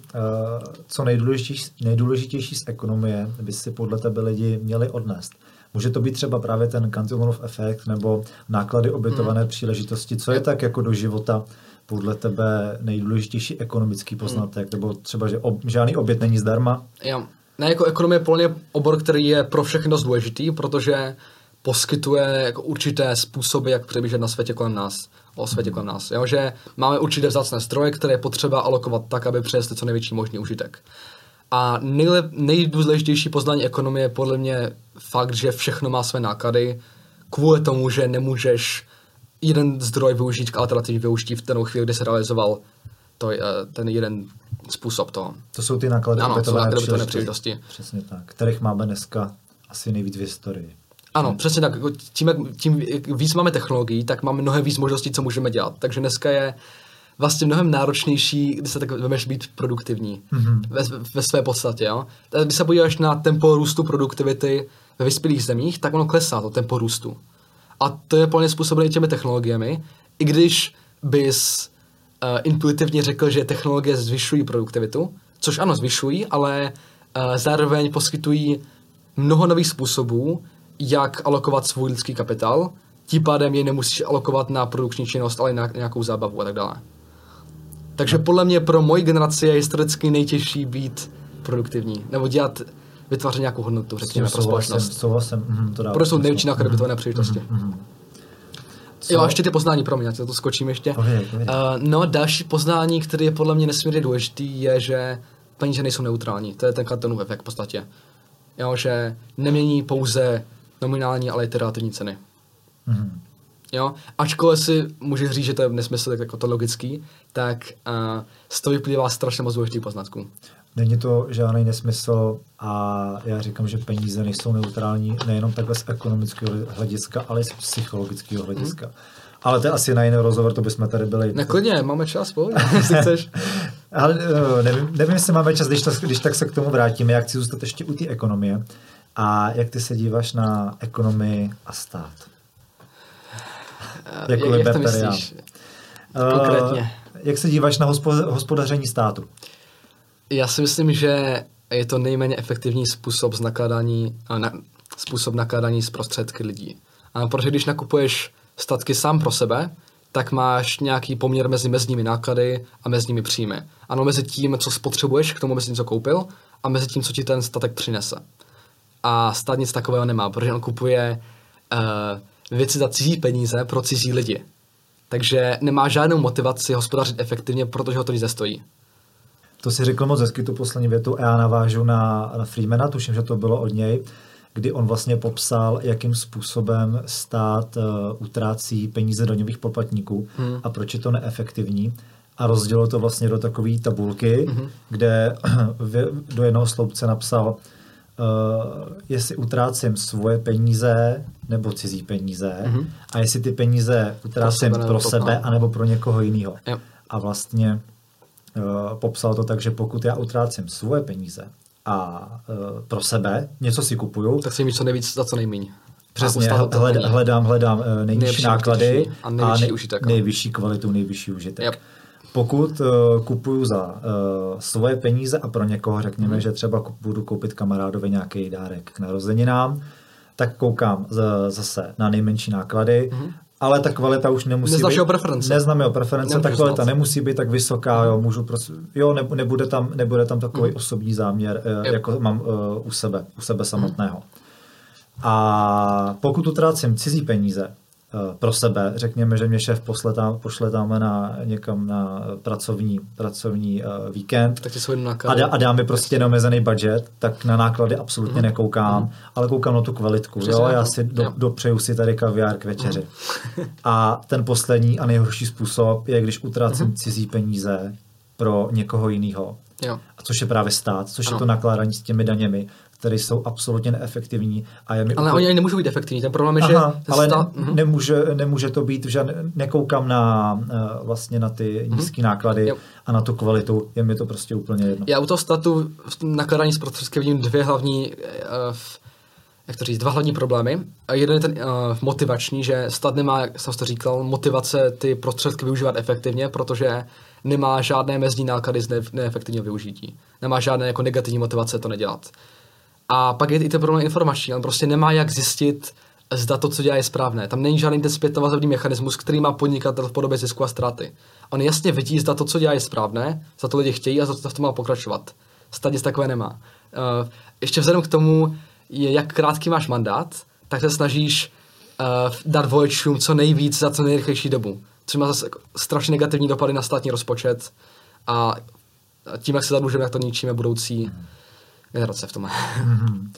co nejdůležitější, nejdůležitější z ekonomie by si podle tebe lidi měli odnést? Může to být třeba právě ten Cantillonův efekt nebo náklady obětované hmm. příležitosti. Co je tak jako do života podle tebe nejdůležitější ekonomický poznatek? Hmm. Nebo třeba, že ob, žádný obět není zdarma? Jo. Ne, jako ekonomie je plně obor, který je pro všechny dost důležitý, protože poskytuje jako určité způsoby, jak přemýšlet na světě kolem nás, o světě kolem nás. Jo? Že máme určité vzácné stroje, které je potřeba alokovat tak, aby přinesly co největší možný užitek. A nejlep, nejdůležitější poznání ekonomie je podle mě fakt, že všechno má své náklady, kvůli tomu, že nemůžeš jeden zdroj využít k alternativní využití v ten chvíli, kdy se realizoval to, eh, ten jeden způsob toho. To jsou ty náklady ano, náklady příležitosti. příležitosti. Přesně tak, kterých máme dneska asi nejvíc v historii. Ano, hmm. přesně tak. Jako tím, jak, tím jak víc máme technologií, tak máme mnohem víc možností, co můžeme dělat. Takže dneska je vlastně mnohem náročnější, když se tak vemeš být produktivní mm-hmm. ve, ve své podstatě. Jo? Když se podíváš na tempo růstu produktivity ve vyspělých zemích, tak ono klesá, to tempo růstu. A to je plně způsobené těmi technologiemi, i když bys uh, intuitivně řekl, že technologie zvyšují produktivitu, což ano, zvyšují, ale uh, zároveň poskytují mnoho nových způsobů, jak alokovat svůj lidský kapitál, tím pádem je nemusíš alokovat na produkční činnost, ale na nějakou zábavu a tak dále. Takže podle mě pro moji generaci je historicky nejtěžší být produktivní, nebo dělat, vytvářet nějakou hodnotu, řekněme, pro společnost. Souhlasím, mm, to Proto jsou největší náklady mm, příležitosti. Mm, mm. Co? Jo, a ještě ty poznání, pro mě, já to skočím ještě. Uh, no, další poznání, který je podle mě nesmírně důležitý, je, že peníze nejsou neutrální. To je ten Clintonův efekt v podstatě. Jo, že nemění pouze nominální, ale i ty relativní ceny. Mm-hmm. Jo, ačkoliv si může říct, že to je nesmysl, tak jako to logický, tak uh, z toho vyplývá strašně moc důležitých poznatků. Není to žádný nesmysl a já říkám, že peníze nejsou neutrální nejenom takhle z ekonomického hlediska, ale i z psychologického hlediska. Hmm. Ale to je asi na jiný rozhovor, to bychom tady byli. Neklidně, máme čas, pojď, jestli chceš. Ale eh, nevím, nevím, jestli máme čas, když, to, když tak se k tomu vrátíme. Já chci zůstat ještě u té ekonomie. A jak ty se díváš na ekonomii a stát? Uh, jako jak, jak to myslíš? Uh, Konkrétně. Jak se díváš na hospodaření státu? Já si myslím, že je to nejméně efektivní způsob z nakladání, na, způsob nakladání z prostředky lidí. A protože když nakupuješ statky sám pro sebe, tak máš nějaký poměr mezi mezními náklady a mezními příjmy. Ano, mezi tím, co spotřebuješ k tomu, mezi tím, co koupil, a mezi tím, co ti ten statek přinese. A stát nic takového nemá, protože on kupuje uh, věci za cizí peníze pro cizí lidi. Takže nemá žádnou motivaci hospodařit efektivně, protože ho to nic nestojí. To si řekl moc hezky, tu poslední větu, a já navážu na, na Freemana, tuším, že to bylo od něj, kdy on vlastně popsal, jakým způsobem stát uh, utrácí peníze daňových poplatníků hmm. a proč je to neefektivní. A rozdělil to vlastně do takové tabulky, hmm. kde do jednoho sloupce napsal, uh, jestli utrácím svoje peníze nebo cizí peníze hmm. a jestli ty peníze utrácím pro sebe, pro sebe anebo pro někoho jiného. A vlastně popsal to tak, že pokud já utrácím svoje peníze a uh, pro sebe něco si kupuju, tak si mít co nejvíc za co nejméně. Přesně, hled, hledám, hledám uh, nejnižší, náklady a nejvyšší, a užitek, no. nejvyšší kvalitu, nejvyšší užitek. Yep. Pokud uh, kupuju za uh, svoje peníze a pro někoho řekněme, mm. že třeba budu koupit kamarádovi nějaký dárek k narozeninám, tak koukám z, zase na nejmenší náklady mm ale ta kvalita už nemusí Neznáš být. jeho preference. Neznám jeho preference, ta kvalita znát. nemusí být tak vysoká, jo, můžu prostě, jo, ne, nebude tam, nebude tam takový mm. osobní záměr, yep. Eh, jako mám uh, u sebe, u sebe samotného. Mm. A pokud utrácím cizí peníze, pro sebe. Řekněme, že mě šéf posle tam, pošle tam na někam na pracovní, pracovní uh, víkend tak a, dá, a dá mi prostě neomezený budget, tak na náklady absolutně mm. nekoukám, mm. ale koukám na tu kvalitku. jo? Já si do, dopřeju si tady kaviár k večeři. Mm. a ten poslední a nejhorší způsob je, když utrácím mm. cizí peníze pro někoho jiného. A což je právě stát, což ano. je to nakládání s těmi daněmi, které jsou absolutně neefektivní. A je mi ale úplně... oni nemůžou být efektivní. Ten problém je, Aha, že... Ale stá... ne, mhm. nemůže, nemůže to být, že nekoukám na uh, vlastně na ty mm-hmm. nízké náklady jo. a na tu kvalitu. Je mi to prostě úplně jedno. Já u toho statu nakládání s prostředky vidím dvě hlavní uh, jak to říct, dva hlavní problémy. A jeden je ten uh, motivační, že stát nemá, jak jsem to říkal, motivace ty prostředky využívat efektivně, protože nemá žádné mezní náklady z neefektivního využití. Nemá žádné jako negativní motivace to nedělat. A pak je i ten problém informační, on prostě nemá jak zjistit, zda to, co dělá, je správné. Tam není žádný ten zpětnovazební mechanismus, který má podnikatel v podobě zisku a ztráty. On jasně vidí, zda to, co dělá, je správné, za to lidi chtějí a za to v tom má pokračovat. Nic takové nemá. Uh, ještě vzhledem k tomu, je, jak krátký máš mandát, tak se snažíš uh, dát voličům co nejvíc za co nejrychlejší dobu. Což má zase strašně negativní dopady na státní rozpočet a tím, jak se zadlužujeme, jak to ničíme budoucí generace v tom. Mm-hmm.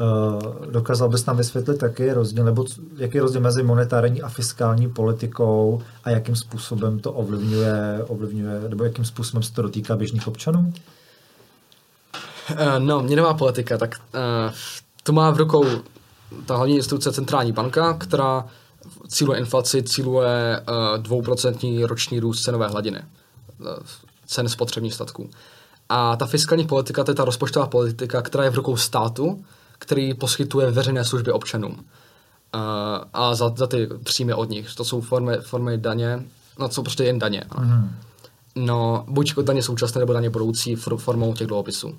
Uh, dokázal bys nám vysvětlit, jaký je rozdíl, nebo jaký je rozdíl mezi monetární a fiskální politikou a jakým způsobem to ovlivňuje, ovlivňuje nebo jakým způsobem se to dotýká běžných občanů? Uh, no, měnová politika, tak uh, to má v rukou ta hlavní instituce centrální banka, která cíluje inflaci, cíluje dvouprocentní roční růst cenové hladiny, cen spotřebních statků. A ta fiskální politika, to je ta rozpočtová politika, která je v rukou státu, který poskytuje veřejné služby občanům. Uh, a za, za ty příjmy od nich. To jsou formy, formy daně, no to jsou prostě jen daně. Mm. No, buď daně současné nebo daně budoucí formou těch dluhopisů.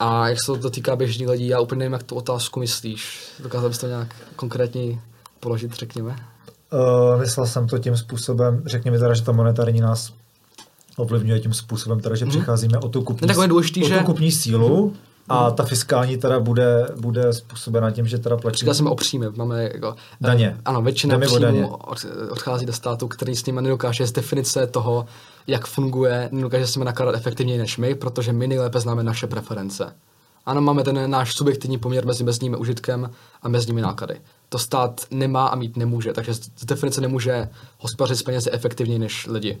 A jak se to dotýká běžných lidí, já úplně nevím, jak tu otázku myslíš. Dokázal bys to nějak konkrétně položit, řekněme? Uh, myslel jsem to tím způsobem, řekněme teda, že ta monetární nás ovlivňuje tím způsobem, teda, že mm. přicházíme o tu kupní, no, důležitý, o tu kupní sílu a ta fiskální teda bude, bude způsobena tím, že teda platí... Říkal jsem o příjmy, máme jako... Daně. Ano, většina příjmů odchází do státu, který s nimi nedokáže z definice toho, jak funguje, nedokáže s nimi nakládat efektivněji než my, protože my nejlépe známe naše preference. Ano, máme ten náš subjektivní poměr mezi mezními užitkem a mezními náklady. To stát nemá a mít nemůže, takže z definice nemůže hospodařit s penězi efektivněji než lidi,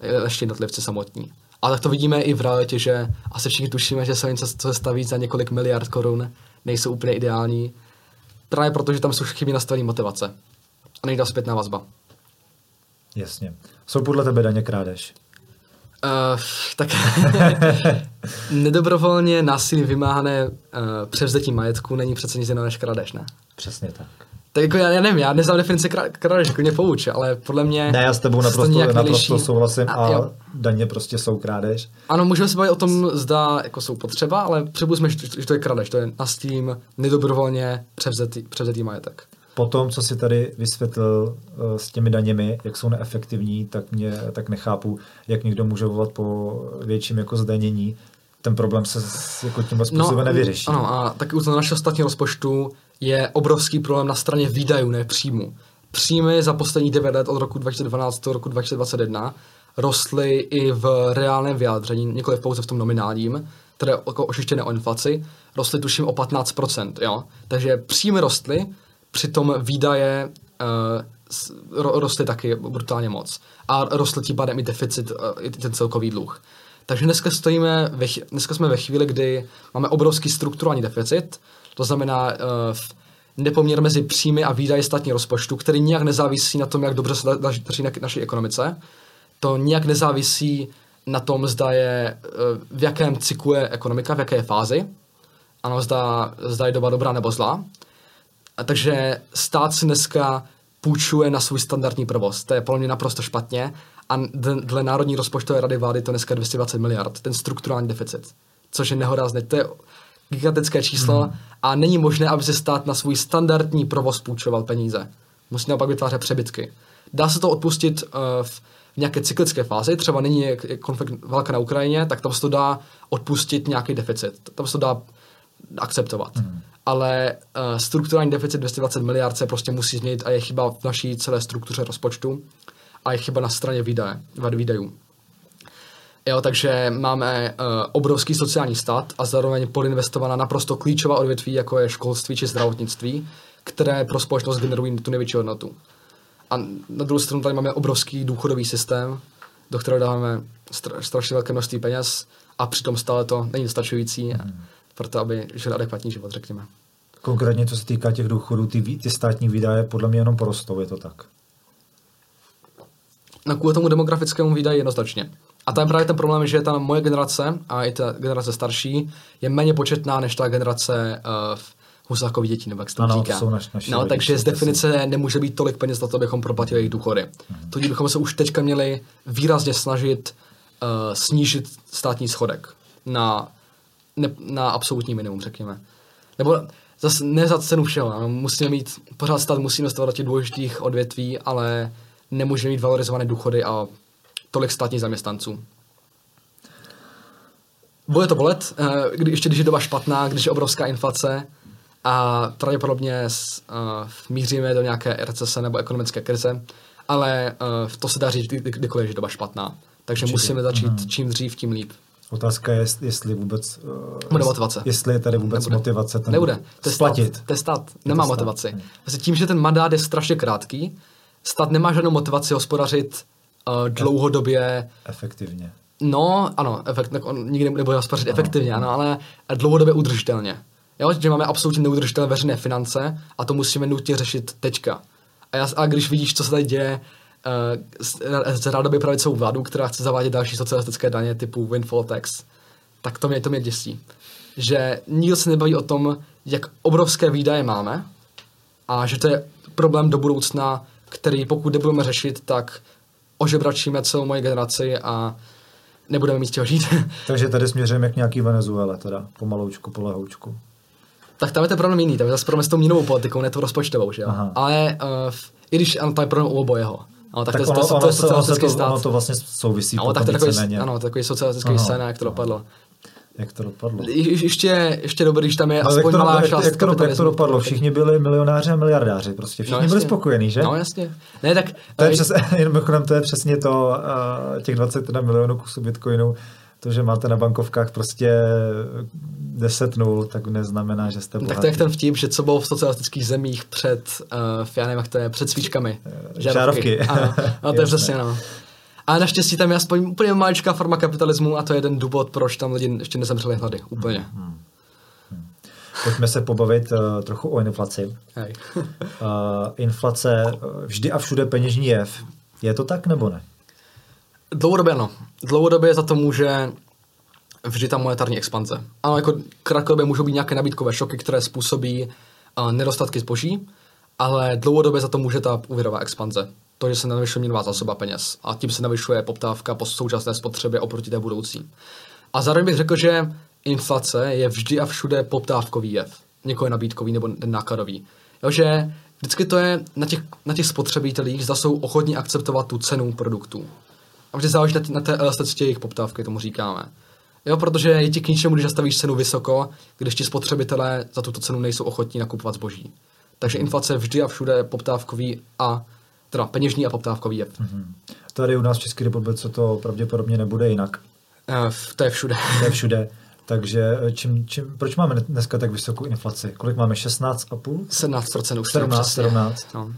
ještě jednotlivci samotní. Ale tak to vidíme i v realitě, že asi všichni tušíme, že silnice, co se staví za několik miliard korun, nejsou úplně ideální. Právě proto, že tam jsou chybí nastavení motivace. A nejde zpětná vazba. Jasně. Jsou podle tebe daně krádež? Uh, tak nedobrovolně násilí vymáhané uh, převzetí majetku není přece nic jiného než krádež, ne? Přesně tak. Tak jako já, já nevím, já neznám definici krádeže, jako mě pouč, ale podle mě... Ne, já s tebou naprosto, naprosto souhlasím a, a daně prostě jsou krádež. Ano, můžeme se bavit o tom, zda jako jsou potřeba, ale připustíme, že to je krádež, to je tím nedobrovolně převzetý, převzetý majetek. Po tom, co si tady vysvětlil uh, s těmi daněmi, jak jsou neefektivní, tak mě tak nechápu, jak někdo může volat po větším jako zdanění. Ten problém se jako tímhle způsobem no, nevyřeší. Ano, a taky u našeho státního rozpočtu je obrovský problém na straně výdajů, ne příjmu. Příjmy za poslední 9 let od roku 2012 do roku 2021 rostly i v reálném vyjádření, nikoli pouze v tom nominálním, které jako ošištěné o inflaci, rostly tuším o 15%, jo. Takže příjmy rostly, přitom výdaje uh, rostly taky brutálně moc. A rostl tím pádem i deficit, uh, i ten celkový dluh. Takže dneska, stojíme ve, dneska jsme ve chvíli, kdy máme obrovský strukturální deficit, to znamená uh, nepoměr mezi příjmy a výdaje státní rozpočtu, který nijak nezávisí na tom, jak dobře se daří na naší ekonomice. To nijak nezávisí na tom, zda je, uh, v jakém cyklu je ekonomika, v jaké je fázi. Ano, zda, zda je doba dobrá nebo zlá. A takže stát si dneska půjčuje na svůj standardní provoz. To je podle mě naprosto špatně. A dle Národní rozpočtové rady vlády to dneska 220 miliard, ten strukturální deficit. Což je nehorázné. To je gigantické číslo hmm. a není možné, aby se stát na svůj standardní provoz půjčoval peníze. Musí naopak vytvářet přebytky. Dá se to odpustit uh, v nějaké cyklické fázi, třeba není konflikt válka na Ukrajině, tak tam se to dá odpustit nějaký deficit. Tam se to dá akceptovat. Hmm. Ale uh, strukturální deficit 220 miliard se prostě musí změnit a je chyba v naší celé struktuře rozpočtu a je chyba na straně výdaje, výdajů. Jo, takže máme uh, obrovský sociální stát a zároveň podinvestovaná naprosto klíčová odvětví, jako je školství či zdravotnictví, které pro společnost generují tu největší hodnotu. A na druhou stranu tady máme obrovský důchodový systém, do kterého dáváme stra- strašně velké množství peněz a přitom stále to není dostačující hmm. proto, aby žili adekvátní život, řekněme. Konkrétně, co se týká těch důchodů, ty, ty státní výdaje podle mě jenom porostou, je to tak? No kvůli tomu demografickému výdaji jednoznačně. A to je právě ten problém, že ta moje generace a i ta generace starší je méně početná než ta generace uh, Husákových dětí, nebo jak se to ano, říká. To jsou naš, naši no, takže z definice nemůže být tolik peněz na to, abychom proplatili jejich důchody. Hmm. Tudíž bychom se už teďka měli výrazně snažit uh, snížit státní schodek na, ne, na absolutní minimum, řekněme. Nebo zase ne za cenu všeho. No, musíme mít, pořád stát musí investovat do těch důležitých odvětví, ale nemůžeme mít valorizované důchody a tolik státních zaměstnanců. Bude to bolet, eh, kdy, ještě když je doba špatná, když je obrovská inflace a pravděpodobně uh, míříme do nějaké recese nebo ekonomické krize, ale uh, to se dá říct kdy, kdykoliv je doba špatná. Takže Určitě. musíme začít mm. čím dřív, tím líp. Otázka je, jestli vůbec... Uh, Bude motivace. Jestli je tady vůbec Nebude. motivace ten Nebude. Je splatit. Stát. Nemá motivaci. Vlastně tím, že ten mandát je strašně krátký, stát nemá žádnou motivaci hospodařit uh, dlouhodobě... Efektivně. No, ano, efekt, on nikdy nebude hospodařit efektivně, ano, ale dlouhodobě udržitelně. Jo, že máme absolutně neudržitelné veřejné finance a to musíme nutně řešit teďka. A, já, a když vidíš, co se tady děje uh, z rádoby pravicovou vládu, která chce zavádět další socialistické daně typu windfall tax, tak to mě, to mě děsí. Že nikdo se nebaví o tom, jak obrovské výdaje máme a že to je problém do budoucna, který pokud nebudeme řešit, tak ožebračíme celou moji generaci a nebudeme mít čeho žít. Takže tady směřujeme k nějaký Venezuele, teda pomaloučku, polehoučku. Tak tam je ten problém jiný, tam je zase problém s tou měnovou politikou, ne to rozpočtovou, že jo. Aha. Ale uh, i když ano, to je problém u obojeho. Ano, tak, tak to, ono, to, to, to, je socialistický stát. Ono to vlastně souvisí ano, tak to je takový, ano, takový socialistický scéna, jak to dopadlo. Jak to dopadlo? Je, ještě, ještě dobrý, když tam je aspoň to, malá část jak, to, jak to dopadlo? Všichni byli milionáři a miliardáři, prostě všichni no, byli spokojení, že? No jasně. Ne, tak, to, je přes, to je přesně to, uh, těch 21 milionů kusů bitcoinů, to, že máte na bankovkách prostě 10 nul, tak neznamená, že jste bohatý. Tak to je ten vtip, že co bylo v socialistických zemích před, uh, já nevím, jak to je, před svíčkami. Žárovky. Žárovky. Ano, no, to je přesně, no. A naštěstí tam je aspoň úplně maličká forma kapitalismu a to je jeden důvod, proč tam lidi ještě nezemřeli hlady. Úplně. Hmm. Hmm. Pojďme se pobavit uh, trochu o inflaci. Hej. uh, inflace vždy a všude peněžní jev. Je to tak nebo ne? Dlouhodobě no. Dlouhodobě za to může vždy ta monetární expanze. Ano, jako krátkodobě můžou být nějaké nabídkové šoky, které způsobí uh, nedostatky zboží, ale dlouhodobě za to může ta úvěrová expanze to, že se navyšuje měnová zásoba peněz a tím se navyšuje poptávka po současné spotřebě oproti té budoucí. A zároveň bych řekl, že inflace je vždy a všude poptávkový jev. Je nabídkový nebo nákladový. Jo, že vždycky to je na těch, na těch spotřebitelích, zda jsou ochotní akceptovat tu cenu produktů. A vždy záleží na, na té elasticitě jejich poptávky, tomu říkáme. Jo, protože je ti k ničemu, když nastavíš cenu vysoko, když ti spotřebitelé za tuto cenu nejsou ochotní nakupovat zboží. Takže inflace vždy a všude poptávkový a teda peněžní a poptávkový jev. Mm-hmm. Tady u nás v České republice to pravděpodobně nebude jinak. Uh, to je všude. To je všude. Takže eh, čím, čím, proč máme dneska tak vysokou inflaci? Kolik máme? 16,5? 17% už 17, 17. No.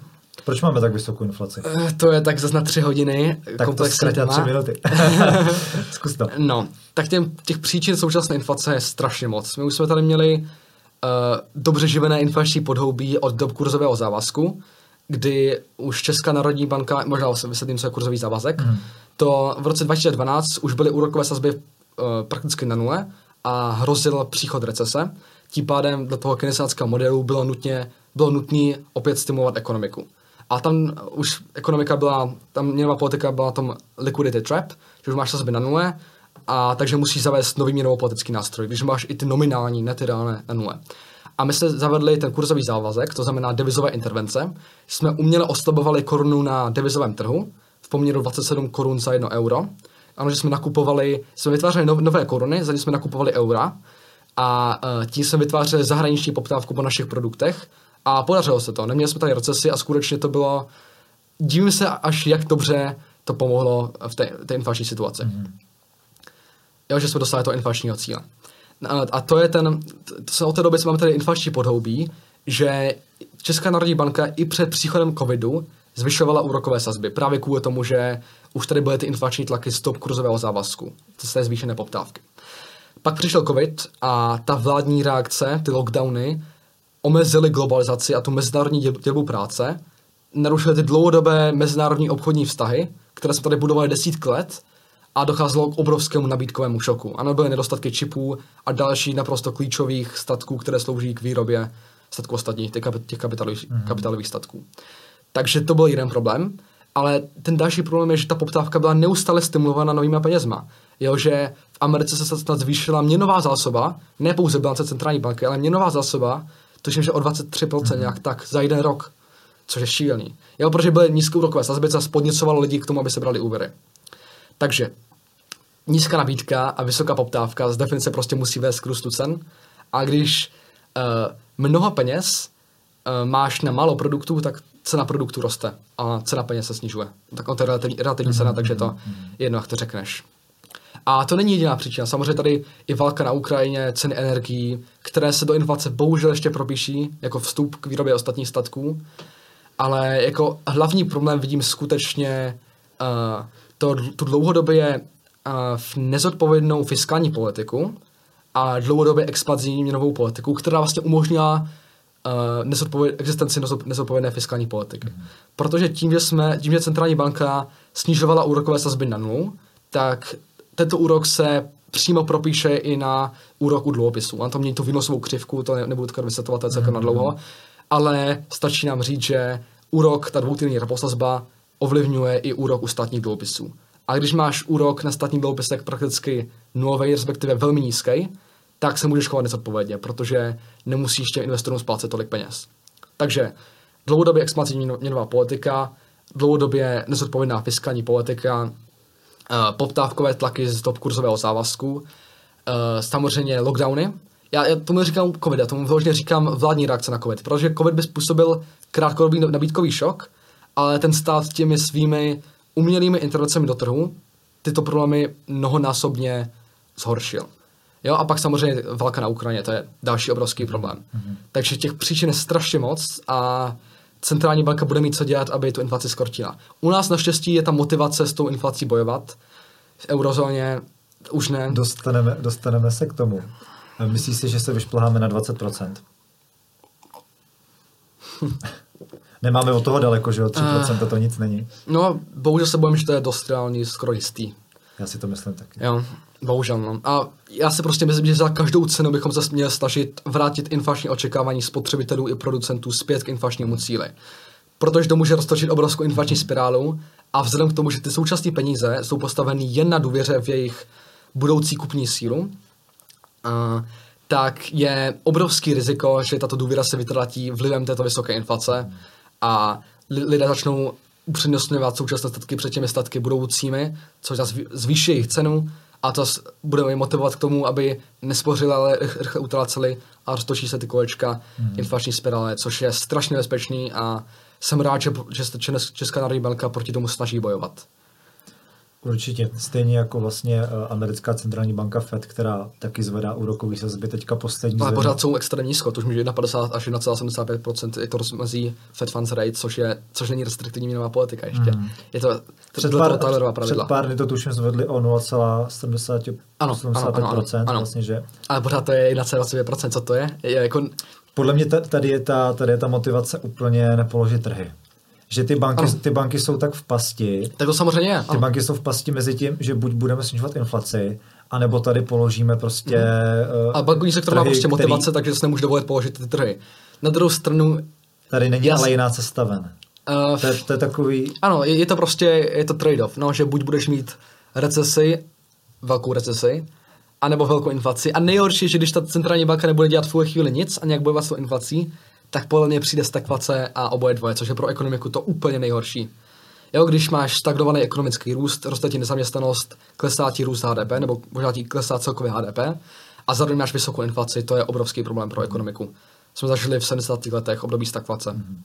Proč máme tak vysokou inflaci? Uh, to je tak zase na tři hodiny. Tak to zkrátí na tři minuty. Zkus to. No, tak těm, těch příčin současné inflace je strašně moc. My už jsme tady měli uh, dobře živené inflační podhoubí od dob kurzového závazku, kdy už Česká národní banka, možná se vysvětlím, co je kurzový závazek, mm. to v roce 2012 už byly úrokové sazby uh, prakticky na nule a hrozil příchod recese. Tím pádem do toho keynesiánského modelu bylo, nutně, bylo nutné opět stimulovat ekonomiku. A tam už ekonomika byla, tam měnová politika byla tom liquidity trap, že už máš sazby na nule, a takže musíš zavést nový měnovou politický nástroj, když máš i ty nominální, ne ty reálné na nule. A my jsme zavedli ten kurzový závazek, to znamená devizové intervence. Jsme uměle oslabovali korunu na devizovém trhu v poměru 27 korun za 1 euro. Ano, že jsme nakupovali, jsme vytvářeli nové koruny, za ně jsme nakupovali eura a uh, tím jsme vytvářeli zahraniční poptávku po našich produktech a podařilo se to. Neměli jsme tady recesi a skutečně to bylo, divím se až jak dobře to pomohlo v té, té inflační situaci. Mm-hmm. Jo, že jsme dostali to inflačního cíle. A to je ten, to se od té doby, co máme tady inflační podhoubí, že Česká národní banka i před příchodem covidu zvyšovala úrokové sazby. Právě kvůli tomu, že už tady byly ty inflační tlaky stop kurzového závazku, z té zvýšené poptávky. Pak přišel covid a ta vládní reakce, ty lockdowny, omezily globalizaci a tu mezinárodní dělbu práce, narušily ty dlouhodobé mezinárodní obchodní vztahy, které jsme tady budovali desítky let a docházelo k obrovskému nabídkovému šoku. Ano, byly nedostatky čipů a další naprosto klíčových statků, které slouží k výrobě statků ostatních, těch, těch kapitálových, mm-hmm. kapitálových statků. Takže to byl jeden problém, ale ten další problém je, že ta poptávka byla neustále stimulována novýma penězma. Jo, že v Americe se snad zvýšila měnová zásoba, ne pouze bilance centrální banky, ale měnová zásoba, tuším, že o 23% mm-hmm. nějak tak za jeden rok, což je šílený. Jo, protože byly nízké úrokové sazby, co podněcovalo lidi k tomu, aby se brali úvěry. Takže nízká nabídka a vysoká poptávka z definice prostě musí vést k růstu cen. A když uh, mnoho peněz uh, máš na málo produktů, tak cena produktu roste a cena peněz se snižuje. Tak to je relativní, relativní cena, takže to jedno, jak to řekneš. A to není jediná příčina. Samozřejmě tady i válka na Ukrajině, ceny energií, které se do inflace bohužel ještě propíší jako vstup k výrobě ostatních statků. Ale jako hlavní problém vidím skutečně uh, to, tu dlouhodobě v nezodpovědnou fiskální politiku a dlouhodobě expanzivní měnovou politiku, která vlastně umožnila uh, nezodpověd, existenci nezodpovědné fiskální politiky. Mm. Protože tím, že jsme, tím, že centrální banka snižovala úrokové sazby na nulu, tak tento úrok se přímo propíše i na úrok u dluhopisů. On to mění tu výnosovou křivku, to ne, nebudu vysvětlovat, to je celkem mm. na dlouho, ale stačí nám říct, že úrok, ta dvoutýdenní reposazba ovlivňuje i úrok u státních dluhopisů A když máš úrok na státní dluhopisek prakticky nulový, respektive velmi nízký, tak se můžeš chovat nezodpovědně, protože nemusíš těm investorům splácet tolik peněz. Takže dlouhodobě expanzivní měnová politika, dlouhodobě nezodpovědná fiskální politika, uh, poptávkové tlaky z top kurzového závazku, uh, samozřejmě lockdowny. Já, já tomu říkám COVID, já tomu vyloženě říkám vládní reakce na COVID, protože COVID by způsobil krátkodobý nabídkový šok, ale ten stát těmi svými umělými intervencemi do trhu tyto problémy mnohonásobně zhoršil. Jo, a pak samozřejmě válka na Ukrajině, to je další obrovský problém. Mm-hmm. Takže těch příčin je strašně moc a centrální banka bude mít co dělat, aby tu inflaci skortila. U nás naštěstí je ta motivace s tou inflací bojovat. V eurozóně už ne. Dostaneme, dostaneme se k tomu. Myslíš si, že se vyšplháme na 20%? Nemáme od toho daleko, že jo? 3% uh, to nic není. No, bohužel se bojím, že to je dost reálný, skoro jistý. Já si to myslím taky. Jo, bohužel. No. A já si prostě myslím, že za každou cenu bychom se měli snažit vrátit inflační očekávání spotřebitelů i producentů zpět k inflačnímu cíli. Protože to může roztočit obrovskou inflační spirálu a vzhledem k tomu, že ty současné peníze jsou postaveny jen na důvěře v jejich budoucí kupní sílu, a, tak je obrovský riziko, že tato důvěra se vytratí vlivem této vysoké inflace a lidé začnou upřednostňovat současné statky před těmi statky budoucími, což zase zvýší jejich cenu a to bude je motivovat k tomu, aby nespořili, ale rychle utráceli a roztočí se ty kolečka hmm. inflační spirále, což je strašně nebezpečný a jsem rád, že, že Česká národní banka proti tomu snaží bojovat. Určitě. Stejně jako vlastně eh, americká centrální banka Fed, která taky zvedá úrokový sazby teďka poslední. Ale pořád jsou extrémně nízko, to už může 1,50 až 1,75% je to rozmezí Fed funds rate, což, je, což není restriktivní měnová politika ještě. Mm. Je to, před pár, to pravidla. před pár dny to tuším zvedli o 0,75 ano, ano, ano, ano, ano. vlastně, že... Ale pořád to je 1,25% co to je? je jako... Podle mě tady je, ta, tady je ta motivace úplně nepoložit trhy že ty banky, ty banky jsou tak v pasti. Tak to samozřejmě je. Ty banky jsou v pasti mezi tím, že buď budeme snižovat inflaci, anebo tady položíme prostě. Mm. Uh, a bankovní sektor trhy, má prostě motivace, který... takže se nemůže dovolit položit ty trhy. Na druhou stranu. Tady není ale jiná cesta ven. Uh, to, je, to je takový. Ano, je, je to prostě je to trade-off, no, že buď budeš mít recesi, velkou recesi, anebo velkou inflaci. A nejhorší je, že když ta centrální banka nebude dělat v chvíli nic a nějak bojovat s tou inflací, tak podle mě přijde stagflace a oboje dvoje, což je pro ekonomiku to úplně nejhorší. Jo, když máš stagnovaný ekonomický růst, roste ti nezaměstnanost, klesá ti růst HDP, nebo možná ti klesá celkově HDP, a zároveň máš vysokou inflaci, to je obrovský problém pro ekonomiku. Jsme zažili v 70. letech období stagflace. Mm-hmm.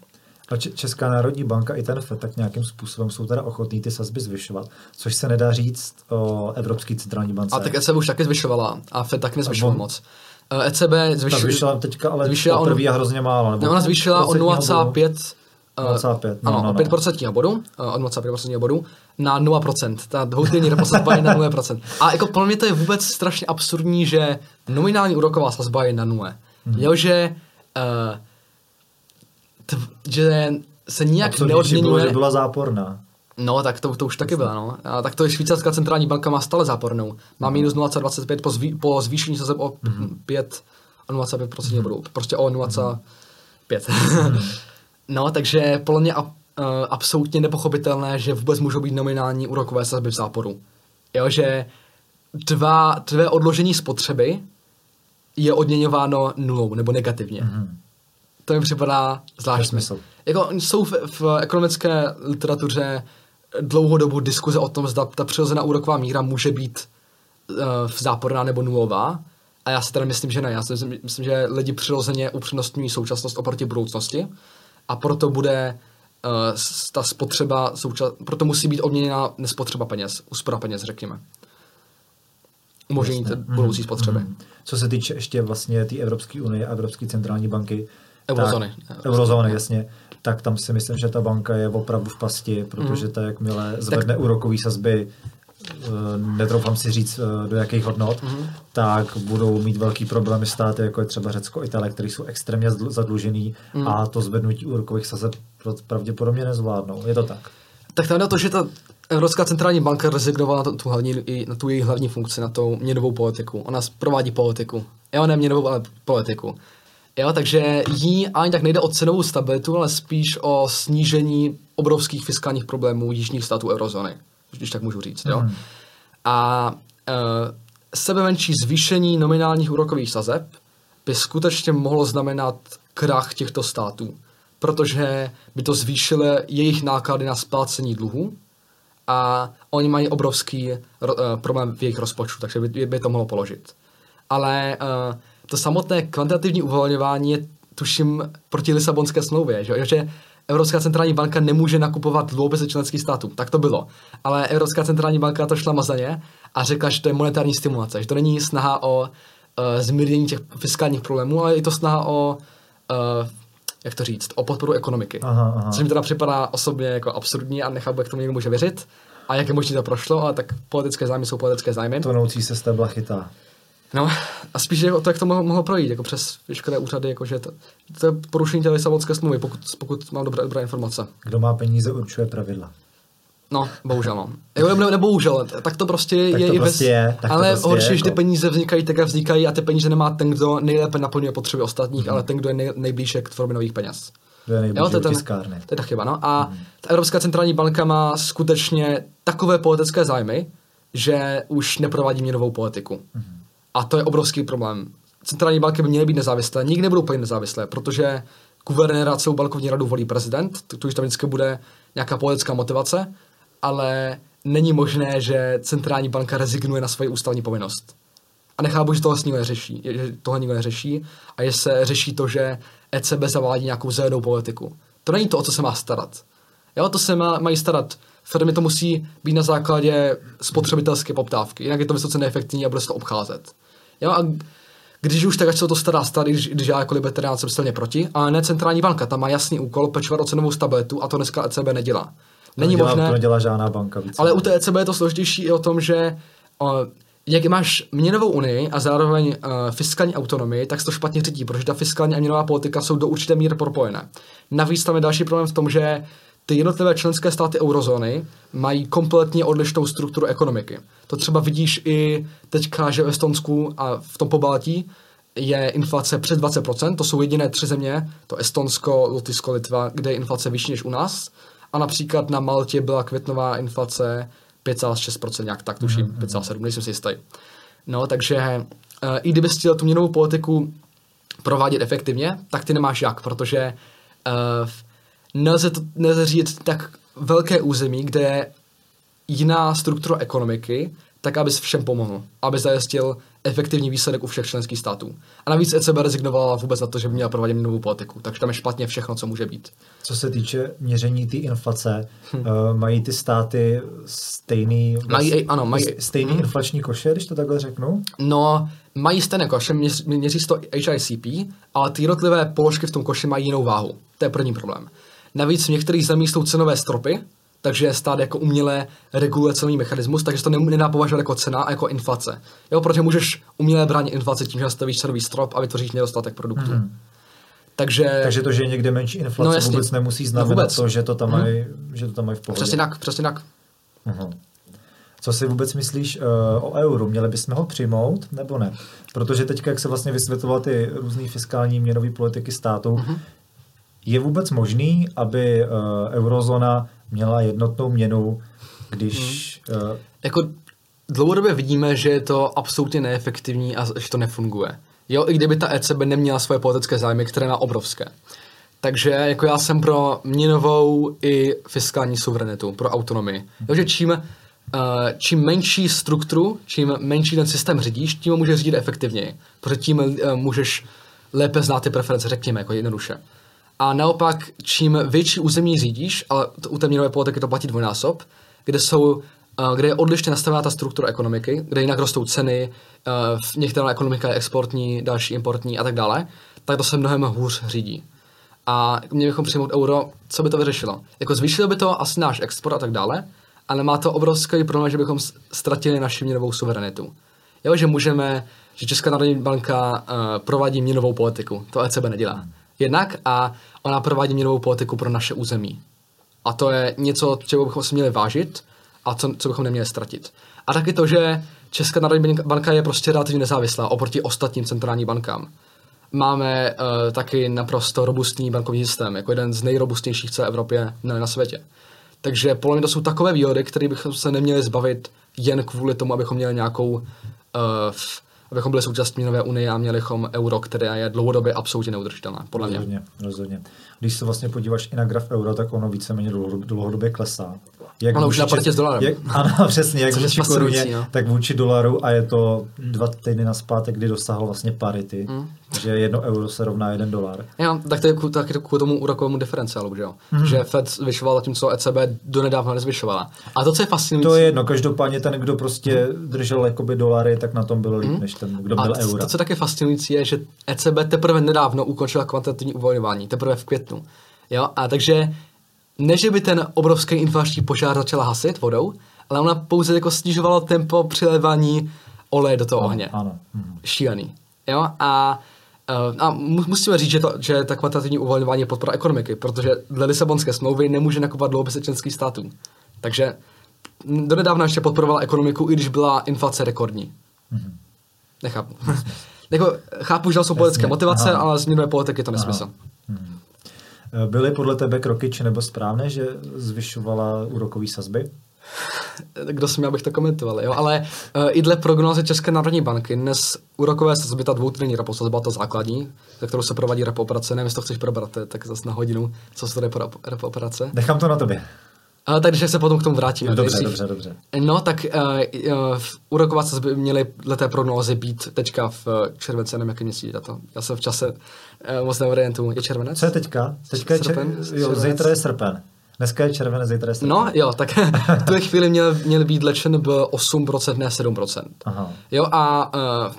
A Česká národní banka i ten FED tak nějakým způsobem jsou teda ochotní ty sazby zvyšovat, což se nedá říct o Evropské centrální bance. A tak ECB už taky zvyšovala a FED taky nezvyšoval moc. ECB eh, e zvyšila, zvýšila teďka, ale zvýšila on, hrozně málo. Nebo ne, ona zvýšila o 0,5 0,5, no, ano, no, no. 5% bodu, uh, od 0,5% bodu na 0%. Ta dvoutýdenní repo sazba je na 0%. A jako pro mě to je vůbec strašně absurdní, že nominální úroková sazba je na 0. Hmm. Jo, že, uh, t, že se nijak neodměňuje... Bylo, byla záporná. No, tak to, to už taky byla, no. A tak to je švýcarská centrální banka má stále zápornou. Má mhm. minus 0,25 po, zví, po zvýšení sazeb o mm-hmm. 5 o 0,5% mm-hmm. budou. Prostě o 0,5. Mm-hmm. no, takže podle mě a, uh, absolutně nepochopitelné, že vůbec můžou být nominální úrokové sazby v záporu. Jo, že dva, dvě odložení spotřeby je odměňováno nulou nebo negativně. Mm-hmm. To mi připadá zvláštní. Smysl. Jako jsou v, v ekonomické literatuře dlouhodobu diskuze o tom, zda ta přirozená úroková míra může být uh, záporná nebo nulová. A já si teda myslím, že ne. Já si myslím, že lidi přirozeně upřednostňují současnost oproti budoucnosti a proto bude uh, ta spotřeba, součas, proto musí být odměněna nespotřeba peněz, úspora peněz, řekněme. Umožnění budoucí spotřeby. Mm. Co se týče ještě vlastně té Evropské unie a Evropské centrální banky, Eurozóny. Tak, eurozóny, jasně tak tam si myslím, že ta banka je opravdu v pasti, protože mm. ta jakmile zvedne tak... úrokový sazby, eh, netroufám si říct eh, do jakých hodnot, mm. tak budou mít velký problémy státy, jako je třeba Řecko, Itálie, které jsou extrémně zadlužený mm. a to zvednutí úrokových sazeb pravděpodobně nezvládnou. Je to tak? Tak tam na to, že ta Evropská centrální banka rezignovala na tu, hlavní, na tu její hlavní funkci, na tu měnovou politiku. Ona provádí politiku. Jo, ne měnovou, ale politiku. Jo, takže jí ani tak nejde o cenovou stabilitu, ale spíš o snížení obrovských fiskálních problémů jižních států eurozóny. když tak můžu říct. Jo? Mm. A uh, sebe menší zvýšení nominálních úrokových sazeb by skutečně mohlo znamenat krach těchto států, protože by to zvýšilo jejich náklady na splácení dluhu a oni mají obrovský ro, uh, problém v jejich rozpočtu, takže by, by to mohlo položit. Ale uh, to samotné kvantitativní uvolňování je tuším proti Lisabonské smlouvě, že, že Evropská centrální banka nemůže nakupovat dluhopisy členských států. Tak to bylo. Ale Evropská centrální banka to šla mazaně a řekla, že to je monetární stimulace, že to není snaha o uh, zmírnění těch fiskálních problémů, ale je to snaha o, uh, jak to říct, o podporu ekonomiky. Aha, aha. Což mi teda připadá osobně jako absurdní a nechápu, jak tomu někdo může věřit. A jak je možné to prošlo, ale tak politické zájmy jsou politické zájmy. Tonoucí se stebla chytá. No a spíš o to, jak to mohlo, mohlo projít, jako přes veškeré úřady, jakože to, to je porušení té Lisabonské smlouvy, pokud, pokud mám dobré, dobré informace. Kdo má peníze, určuje pravidla. No, bohužel, no. Jo, ne, bohužel, tak to prostě tak je to i prostě bez... Je, tak ale prostě horší, je, že ty jako- peníze vznikají tak, jak vznikají a ty peníze nemá ten, kdo nejlépe naplňuje potřeby ostatních, hmm. ale ten, kdo je nej, nejblíže k tvorbě nových peněz. To je jo, to, je ten, to je ta chyba, no. A hmm. ta Evropská centrální banka má skutečně takové politické zájmy, že už neprovádí měnovou politiku. Hmm. A to je obrovský problém. Centrální banky by měly být nezávislé, nikdy nebudou úplně nezávislé, protože guvernéra celou bankovní radu volí prezident, tu už tam vždycky bude nějaká politická motivace, ale není možné, že centrální banka rezignuje na svoji ústavní povinnost. A nechápu, že tohle nikdo neřeší, že tohle nikdo neřeší a že se řeší to, že ECB zavádí nějakou zelenou politiku. To není to, o co se má starat. Jo, to se má, mají starat firmy to musí být na základě spotřebitelské poptávky, jinak je to vysoce neefektivní a bude se to obcházet. Jo, a když už tak, ať se to stará starý, když, když já jako libertarián jsem silně proti, ale ne centrální banka, ta má jasný úkol pečovat o cenovou stabilitu a to dneska ECB nedělá. Není to možné. To nedělá žádná banka. Víc ale u té ECB je to složitější i o tom, že o, jak máš měnovou unii a zároveň uh, fiskální autonomii, tak se to špatně řídí, protože ta fiskální a měnová politika jsou do určité míry propojené. Navíc tam je další problém v tom, že ty jednotlivé členské státy eurozóny mají kompletně odlišnou strukturu ekonomiky. To třeba vidíš i teďka, že v Estonsku a v tom pobaltí je inflace přes 20%, to jsou jediné tři země, to Estonsko, Lotyšsko, Litva, kde je inflace vyšší než u nás. A například na Maltě byla květnová inflace 5,6%, nějak tak tuším, mm-hmm. 5,7%, nejsem si jistý. No, takže uh, i kdyby chtěl tu měnovou politiku provádět efektivně, tak ty nemáš jak, protože uh, nelze, to, nelze říct tak velké území, kde je jiná struktura ekonomiky, tak aby všem pomohl, aby zajistil efektivní výsledek u všech členských států. A navíc ECB rezignovala vůbec na to, že by měla provádět novou politiku, takže tam je špatně všechno, co může být. Co se týče měření té inflace, hm. uh, mají ty státy stejný, mají, ano, mají, stejný hm. inflační koše, když to takhle řeknu? No, mají stejné koše, měří, měří to HICP, ale ty jednotlivé položky v tom koši mají jinou váhu. To je první problém. Navíc v některých zemích jsou cenové stropy, takže stát jako uměle reguluje cenový mechanismus, takže to nedá považovat jako cena a jako inflace. Jo, protože můžeš uměle bránit inflaci tím, že nastavíš cenový strop a vytvoříš nedostatek produktů. Hmm. Takže, takže to, že je někde menší inflace, no, vůbec nemusí znamenat no, vůbec. to, že to tam hmm. mají, že to tam mají v pohodě. Přesně tak, přesně tak. Co si vůbec myslíš uh, o euru? Měli bychom ho přijmout nebo ne? Protože teď, jak se vlastně vysvětloval ty různé fiskální měnové politiky státu, uh-huh. Je vůbec možný, aby uh, eurozóna měla jednotnou měnu, když... Hmm. Uh, jako dlouhodobě vidíme, že je to absolutně neefektivní a že to nefunguje. Jo, i kdyby ta ECB neměla svoje politické zájmy, které má obrovské. Takže jako já jsem pro měnovou i fiskální suverenitu, pro autonomii. Jo, že čím, uh, čím menší strukturu, čím menší ten systém řídíš, tím ho můžeš řídit efektivněji. Protože tím můžeš lépe znát ty preference, řekněme, jako jednoduše. A naopak, čím větší území řídíš, ale u té měnové politiky to platí dvojnásob, kde jsou kde je odlišně nastavená ta struktura ekonomiky, kde jinak rostou ceny, některá ekonomika je exportní, další importní a tak dále, tak to se mnohem hůř řídí. A měli bychom přijmout euro, co by to vyřešilo? Jako zvýšilo by to asi náš export a tak dále, ale má to obrovský problém, že bychom ztratili naši měnovou suverenitu. Jo, že můžeme, že Česká národní banka uh, provádí měnovou politiku, to ECB nedělá. Jednak a ona provádí měnovou politiku pro naše území. A to je něco, čeho bychom si měli vážit a co, co bychom neměli ztratit. A taky to, že Česká národní banka je prostě relativně nezávislá oproti ostatním centrálním bankám. Máme uh, taky naprosto robustní bankovní systém, jako jeden z nejrobustnějších v celé Evropě na, na světě. Takže podle mě to jsou takové výhody, které bychom se neměli zbavit jen kvůli tomu, abychom měli nějakou, uh, abychom byli součástí měnové unie a měli bychom euro, které je dlouhodobě absolutně neudržitelné, podle rozhodně, mě. Rozhodně. Když se vlastně podíváš i na graf euro, tak ono víceméně dlouhodobě klesá. Jak ano, už na partě s dolarem. Jak, ano, přesně, jak vůči koruně, no. tak vůči dolaru a je to dva týdny na zpátek, kdy dosáhl vlastně parity, mm. že jedno euro se rovná jeden dolar. Jo, tak to je tak je to kvůli tomu úrokovému diferenciálu, že jo? Mm. Že Fed zvyšoval, zatímco ECB donedávna nezvyšovala. A to, co je fascinující... To je jedno, každopádně ten, kdo prostě držel jakoby dolary, tak na tom byl líp, mm. než ten, kdo byl euro. To, co také fascinující, je, že ECB teprve nedávno ukončila kvantitativní uvolňování, teprve v květnu. Jo, a takže ne, že by ten obrovský inflační požár začala hasit vodou, ale ona pouze jako snižovala tempo přilévání oleje do toho ano, ohně. Ano. Mhm. Šílený. Jo? A, eh, a musíme říct, že, to, že ta kvantitativní uvolňování je podpora ekonomiky, protože dle Lisabonské smlouvy nemůže nakupovat dluhopisy členských států. Takže donedávna ještě podporovala ekonomiku, i když byla inflace rekordní. Mm-hmm. Nechápu. jako, chápu, že jsou politické motivace, Aha. ale z měnové politiky to nesmysl. Aha. Mm-hmm. Byly podle tebe kroky či nebo správné, že zvyšovala úrokové sazby? Kdo jsem, abych to komentoval, jo? Ale uh, i dle prognózy České národní banky dnes úrokové sazby, ta dvoutýdenní repo sazba, ta základní, za kterou se provádí repo operace, nevím, jestli to chceš probrat, tak zase na hodinu, co jsou repo, repo operace. Nechám to na tobě. Uh, takže se potom k tomu vrátíme. Dobře, dobře, dobře, dobře. No, tak uh, uh, úrokové sazby měly dle té prognózy být teďka v červenci, nevím, jaký měsíc to. Já jsem v čase moc neorientuju. Je červenec? Co je teďka? Teďka je srpen, čer... jo, zítra je srpen. Dneska je červené, zítra je srpen. No jo, tak v tu chvíli měl, měl být lečen byl 8%, ne 7%. Aha. Jo a uh,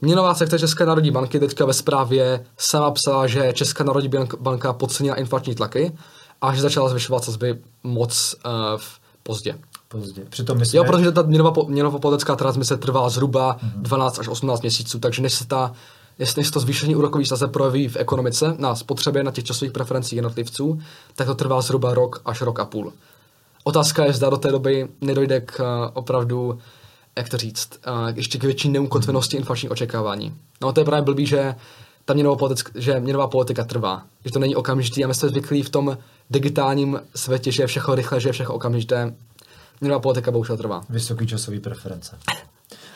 Měnová sekce České národní banky teďka ve zprávě sama psala, že Česká národní banka podcenila inflační tlaky a že začala zvyšovat sazby moc uh, pozdě. Pozdě. Přitom my jsme... Jo, protože ta měnová, měnová politická transmise trvá zhruba uh-huh. 12 až 18 měsíců, takže než se ta jestli se to zvýšení úrokových sazeb projeví v ekonomice, na spotřebě, na těch časových preferencích jednotlivců, tak to trvá zhruba rok až rok a půl. Otázka je, zda do té doby nedojde k uh, opravdu, jak to říct, uh, ještě k větší neukotvenosti inflačních očekávání. No to je právě blbý, že ta měnová politika, že měnová politika trvá. Že to není okamžitý a my jsme zvyklí v tom digitálním světě, že je všechno rychle, že je všechno okamžité. Měnová politika bohužel trvá. Vysoký časový preference.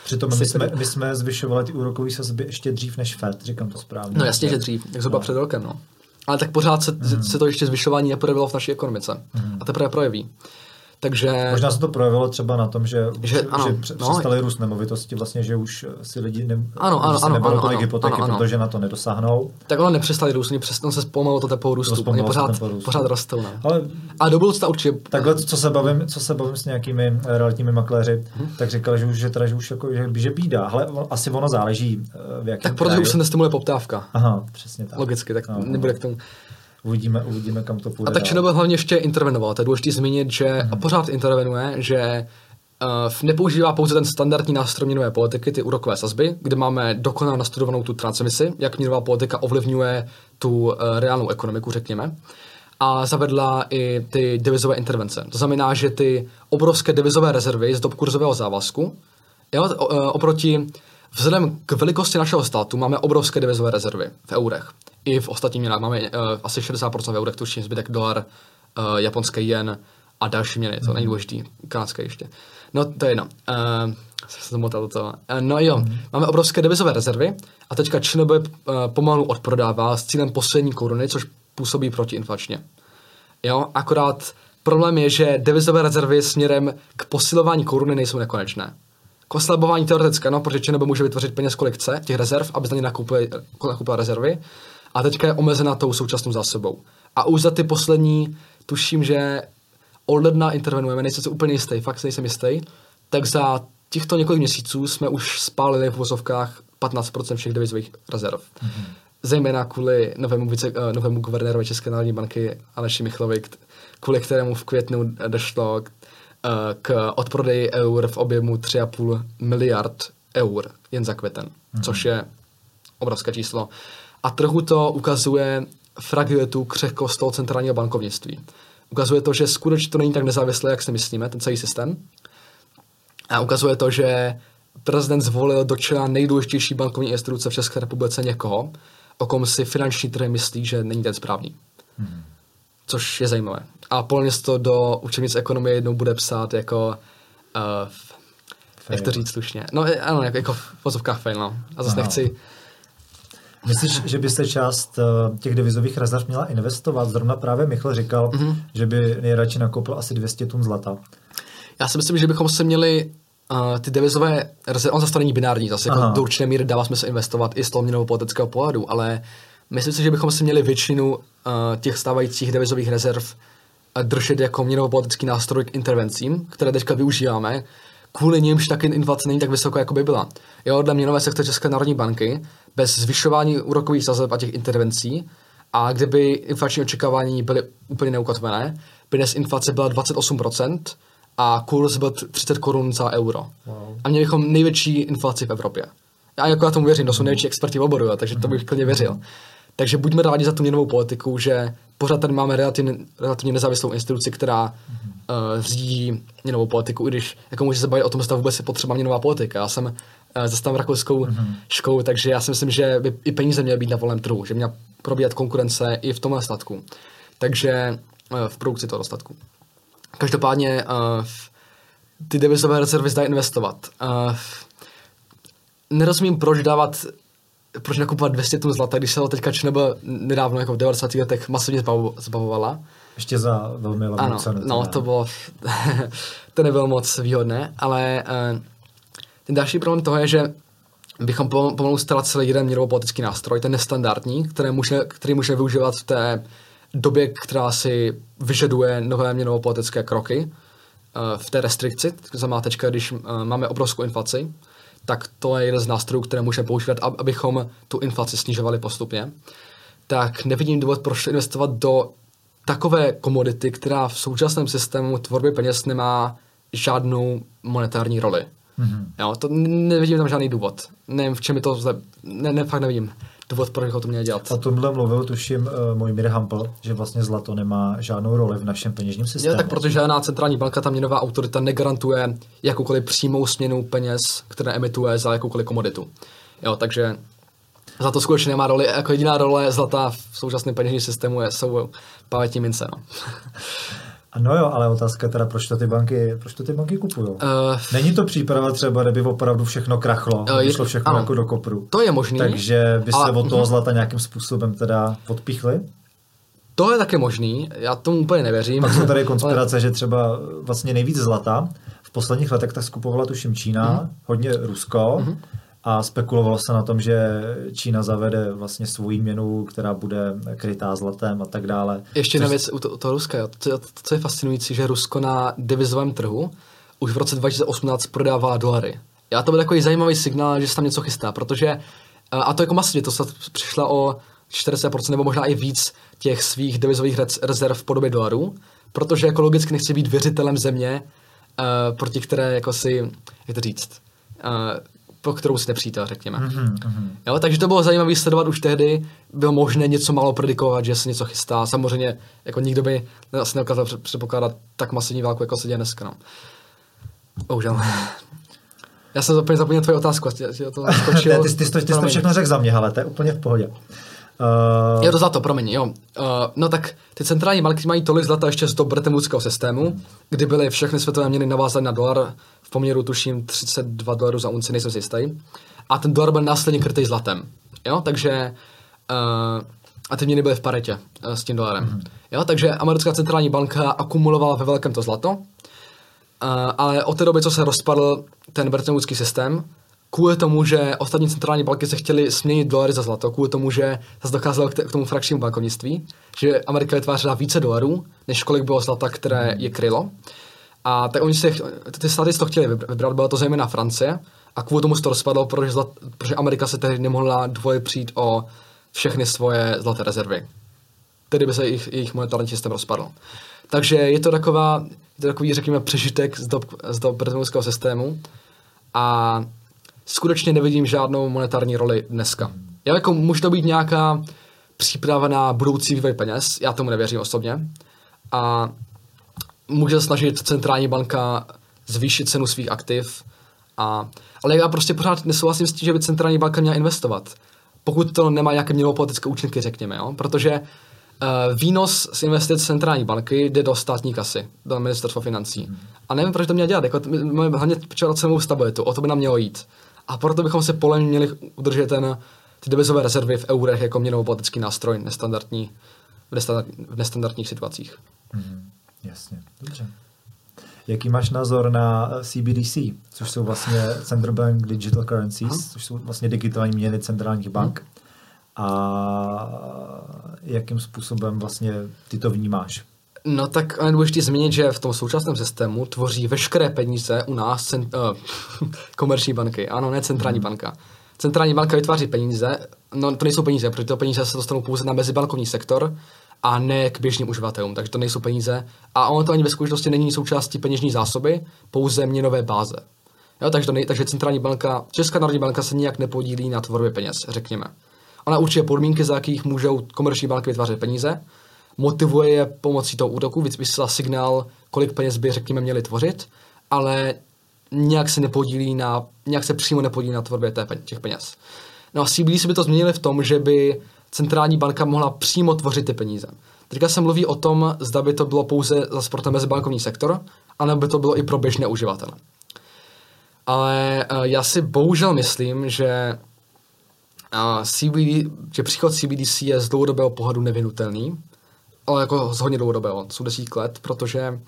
Přitom my jsme, my jsme zvyšovali ty úrokové sazby ještě dřív než FED, říkám to správně. No jasně, že dřív, jak zhruba no. před rokem, no. Ale tak pořád se, mm. se to ještě zvyšování neprojevilo v naší ekonomice. Mm. A teprve projeví. Takže... Možná se to projevilo třeba na tom, že, že, ano, že no, přestaly růst nemovitosti, vlastně, že už si lidi ne, ano, ano, ano, ano, tolik ano, hypotéky, ano, ano. protože na to nedosáhnou. Tak ono nepřestali růst, přestalo se zpomalilo to tempo růstu, oni pořád, růst. pořád rostou. Ne? Ale, a do budoucna určitě... Takhle, co se bavím, co se bavím s nějakými eh, realitními makléři, hmm. tak říkali, že už, že, teda, že už jako, že, že bídá. Ale asi ono záleží, eh, v jakém Tak protože už se nestimuluje poptávka. Aha, přesně tak. Logicky, tak Aha. nebude k tomu. Uvidíme, uvidíme, kam to půjde. A tak Chernobyl hlavně ještě intervenoval. To je důležité zmínit, že mm-hmm. a pořád intervenuje, že uh, nepoužívá pouze ten standardní nástroj měnové politiky, ty úrokové sazby, kde máme dokonale nastudovanou tu transmisi, jak měnová politika ovlivňuje tu uh, reálnou ekonomiku, řekněme. A zavedla i ty devizové intervence. To znamená, že ty obrovské devizové rezervy z dob kurzového závazku, jo, oproti Vzhledem k velikosti našeho státu máme obrovské devizové rezervy v eurech. I v ostatních měnách máme uh, asi 60% v eurech, tuším zbytek dolar, uh, japonský jen a další měny, to není důležitý, kanadské ještě. No, to je jedno. Uh, se to. Uh, no jo, mm. máme obrovské devizové rezervy a teďka ČNB uh, pomalu odprodává s cílem poslední koruny, což působí protiinflačně. Jo, akorát problém je, že devizové rezervy směrem k posilování koruny nejsou nekonečné k oslabování teoretické, no, protože ČNB může vytvořit peněz kolik chce, těch rezerv, aby za ně nakoupila rezervy, a teďka je omezena tou současnou zásobou. A už za ty poslední, tuším, že od ledna intervenujeme, nejsem si úplně jistý, fakt nejsem jistý, tak za těchto několik měsíců jsme už spálili v vozovkách 15% všech devizových rezerv. Mm-hmm. Zejména kvůli novému, vice, uh, novému guvernérovi České národní banky Aleši Michlovi, kvůli kterému v květnu došlo k Eh, k odprodeji eur v objemu 3,5 miliard eur jen za květen, mm-hmm. což je obrovské číslo. A trhu to ukazuje fragilitu, křehkost toho centrálního bankovnictví. Ukazuje to, že skutečně to není tak nezávislé, jak si myslíme, ten celý systém. A ukazuje to, že prezident zvolil do čela nejdůležitější bankovní instituce v České republice někoho, o kom si finanční trhy myslí, že není ten správný. Mm-hmm což je zajímavé. A podle mě to do učebnic ekonomie jednou bude psát jako, uh, jak to říct slušně, no ano, jako, jako v pozovkách fail, no. A zase Aha. nechci, Myslíš, že byste část uh, těch devizových rezerv měla investovat? Zrovna právě Michal říkal, mm-hmm. že by nejradši nakoupil asi 200 tun zlata. Já si myslím, že bychom se měli uh, ty devizové rezervy, on zase to není binární, zase jako do určité míry dává smysl investovat i z toho měnového politického pohledu, ale myslím si, že bychom si měli většinu uh, těch stávajících devizových rezerv držet jako měnovo politický nástroj k intervencím, které teďka využíváme, kvůli nimž taky inflace není tak vysoká, jako by byla. Jo, dle měnové sekce České národní banky, bez zvyšování úrokových sazeb a těch intervencí, a kdyby inflační očekávání byly úplně neukotvené, by dnes inflace byla 28% a kurz byl 30 korun za euro. Wow. A měli bychom největší inflaci v Evropě. Já jako já tomu věřím, to jsou největší experti v oboru, takže to bych klidně věřil. Takže buďme rádi za tu měnovou politiku, že pořád tady máme relativně, relativně nezávislou instituci, která uh, řídí měnovou politiku, i když jako může se bavit o tom, zda vůbec je potřeba měnová politika. Já jsem uh, zastávám rakouskou mm-hmm. školu, takže já si myslím, že by i peníze měly být na volném trhu, že měla probíhat konkurence i v tomhle statku. Takže uh, v produkci toho dostatku. Každopádně uh, ty devizové rezervy zdají investovat. Uh, nerozumím, proč dávat proč nakupovat 200 tun zlata, když se ho teďka ČNB nedávno jako v 90. letech masivně zbavovala. Ještě za velmi levnou cenu. No, to bylo, to nebylo moc výhodné, ale uh, ten další problém toho je, že bychom pomalu celý jeden měnovo-politický nástroj, ten nestandardní, který může, který může využívat v té době, která si vyžaduje nové měnovo-politické kroky, uh, v té restrikci, to znamená teďka, když uh, máme obrovskou inflaci, tak to je jeden z nástrojů, které můžeme používat, abychom tu inflaci snižovali postupně, tak nevidím důvod, proč investovat do takové komodity, která v současném systému tvorby peněz nemá žádnou monetární roli. Mm-hmm. Jo, to nevidím tam žádný důvod. Nevím, v čem je to zle... Ne, ne, fakt nevím důvod, proč bychom to měli dělat. O tomhle mluvil, tuším, uh, můj Mir Hampel, že vlastně zlato nemá žádnou roli v našem peněžním systému. Jo, tak protože žádná centrální banka, ta měnová autorita negarantuje jakoukoliv přímou směnu peněz, které emituje za jakoukoliv komoditu. Jo, takže Zlato skutečně nemá roli, jako jediná role zlata v současném peněžním systému je, jsou pamětní mince. No. No jo, ale otázka teda, proč to ty banky, proč to ty banky kupují? Uh, Není to příprava třeba, kdyby opravdu všechno krachlo, uh, šlo všechno ano, jako do kopru. To je možný. Takže by se ale, od toho uh-huh. zlata nějakým způsobem teda odpíchli? To je také možný, já tomu úplně nevěřím. Pak jsou tady konspirace, ale... že třeba vlastně nejvíc zlata v posledních letech tak skupovala tuším Čína, uh-huh. hodně Rusko, uh-huh a spekulovalo se na tom, že Čína zavede vlastně svou měnu, která bude krytá zlatem a tak dále. Ještě jedna věc u toho to Ruska. Jo. To, to, co je fascinující, že Rusko na devizovém trhu už v roce 2018 prodává dolary. Já to byl takový zajímavý signál, že se tam něco chystá, protože, a to jako masivně, to se přišla o 40% nebo možná i víc těch svých devizových rezerv v podobě dolarů, protože jako logicky nechci být věřitelem země, uh, proti které jako si, jak to říct, uh, po kterou jste přítel, řekněme. Mm-hmm. Jo, takže to bylo zajímavé sledovat už tehdy, bylo možné něco málo predikovat, že se něco chystá. Samozřejmě jako nikdo by asi neukázal předpokládat tak masivní válku, jako se děje dneska. No. Bohužel. Já jsem úplně zapomněl tvoji otázku. Já to skočil, ne, ty, ty, ty, ty jsi to všechno řekl za mě, ale to je úplně v pohodě. Uh... Jo, to zlato, promiň, jo. Uh, no tak ty centrální banky mají tolik zlata ještě z toho systému, kdy byly všechny světové měny navázané na dolar v poměru tuším 32 dolarů za unci, nejsem si jistý. A ten dolar byl následně krytý zlatem. Jo, takže uh, a ty měny byly v paretě uh, s tím dolarem. Mm-hmm. Jo, takže americká centrální banka akumulovala ve velkém to zlato, uh, ale od té doby, co se rozpadl ten Bretton systém, kvůli tomu, že ostatní centrální banky se chtěly směnit dolary za zlato, kvůli tomu, že se dokázalo k, tomu frakčnímu bankovnictví, že Amerika vytvářela více dolarů, než kolik bylo zlata, které je krylo. A tak oni si, ty státy to chtěli vybrat, byla to zejména Francie, a kvůli tomu se to rozpadlo, protože, zlat, protože Amerika se tehdy nemohla dvoje přijít o všechny svoje zlaté rezervy. Tedy by se jejich, jejich monetární systém rozpadl. Takže je to, taková, je to takový, řekněme, přežitek z dob, z dob systému. A skutečně nevidím žádnou monetární roli dneska. Já jako může to být nějaká příprava na budoucí vývoj peněz, já tomu nevěřím osobně. A může snažit centrální banka zvýšit cenu svých aktiv, a, ale já prostě pořád nesouhlasím s tím, že by centrální banka měla investovat. Pokud to nemá nějaké mělo politické účinky, řekněme, jo? protože Uh, výnos z investic centrální banky jde do státní kasy, do ministerstva financí. A nevím, proč to měl dělat. Jako, máme hlavně cenovou stabilitu, o to by nám mělo jít. A proto bychom si podle měli udržet ten, ty devizové rezervy v eurech jako měnovou politický nástroj nestandardní, v, nestandard, v nestandardních situacích. Hmm. Jasně, dobře. Jaký máš názor na CBDC, což jsou vlastně Central Bank Digital Currencies, Aha. což jsou vlastně digitální měny centrálních bank? Hmm a jakým způsobem vlastně ty to vnímáš? No tak ale důležité zmínit, že v tom současném systému tvoří veškeré peníze u nás cent, uh, komerční banky. Ano, ne centrální hmm. banka. Centrální banka vytváří peníze, no to nejsou peníze, protože to peníze se dostanou pouze na mezibankovní sektor a ne k běžným uživatelům, takže to nejsou peníze. A ono to ani ve skutečnosti není součástí peněžní zásoby, pouze měnové báze. Jo, takže, to nej, takže centrální banka, Česká národní banka se nijak nepodílí na tvorbě peněz, řekněme. Ona určuje podmínky, za jakých můžou komerční banky vytvářet peníze, motivuje je pomocí toho útoku, vysílá signál, kolik peněz by, řekněme, měli tvořit, ale nějak se nepodílí na, nějak se přímo nepodílí na tvorbě těch peněz. No a CBDC by to změnili v tom, že by centrální banka mohla přímo tvořit ty peníze. Teďka se mluví o tom, zda by to bylo pouze za pro ten mezibankovní sektor, anebo by to bylo i pro běžné uživatele. Ale uh, já si bohužel myslím, že a CBD, že příchod CBDC je z dlouhodobého pohledu nevinutelný, ale jako z hodně dlouhodobého, jsou desítky let, protože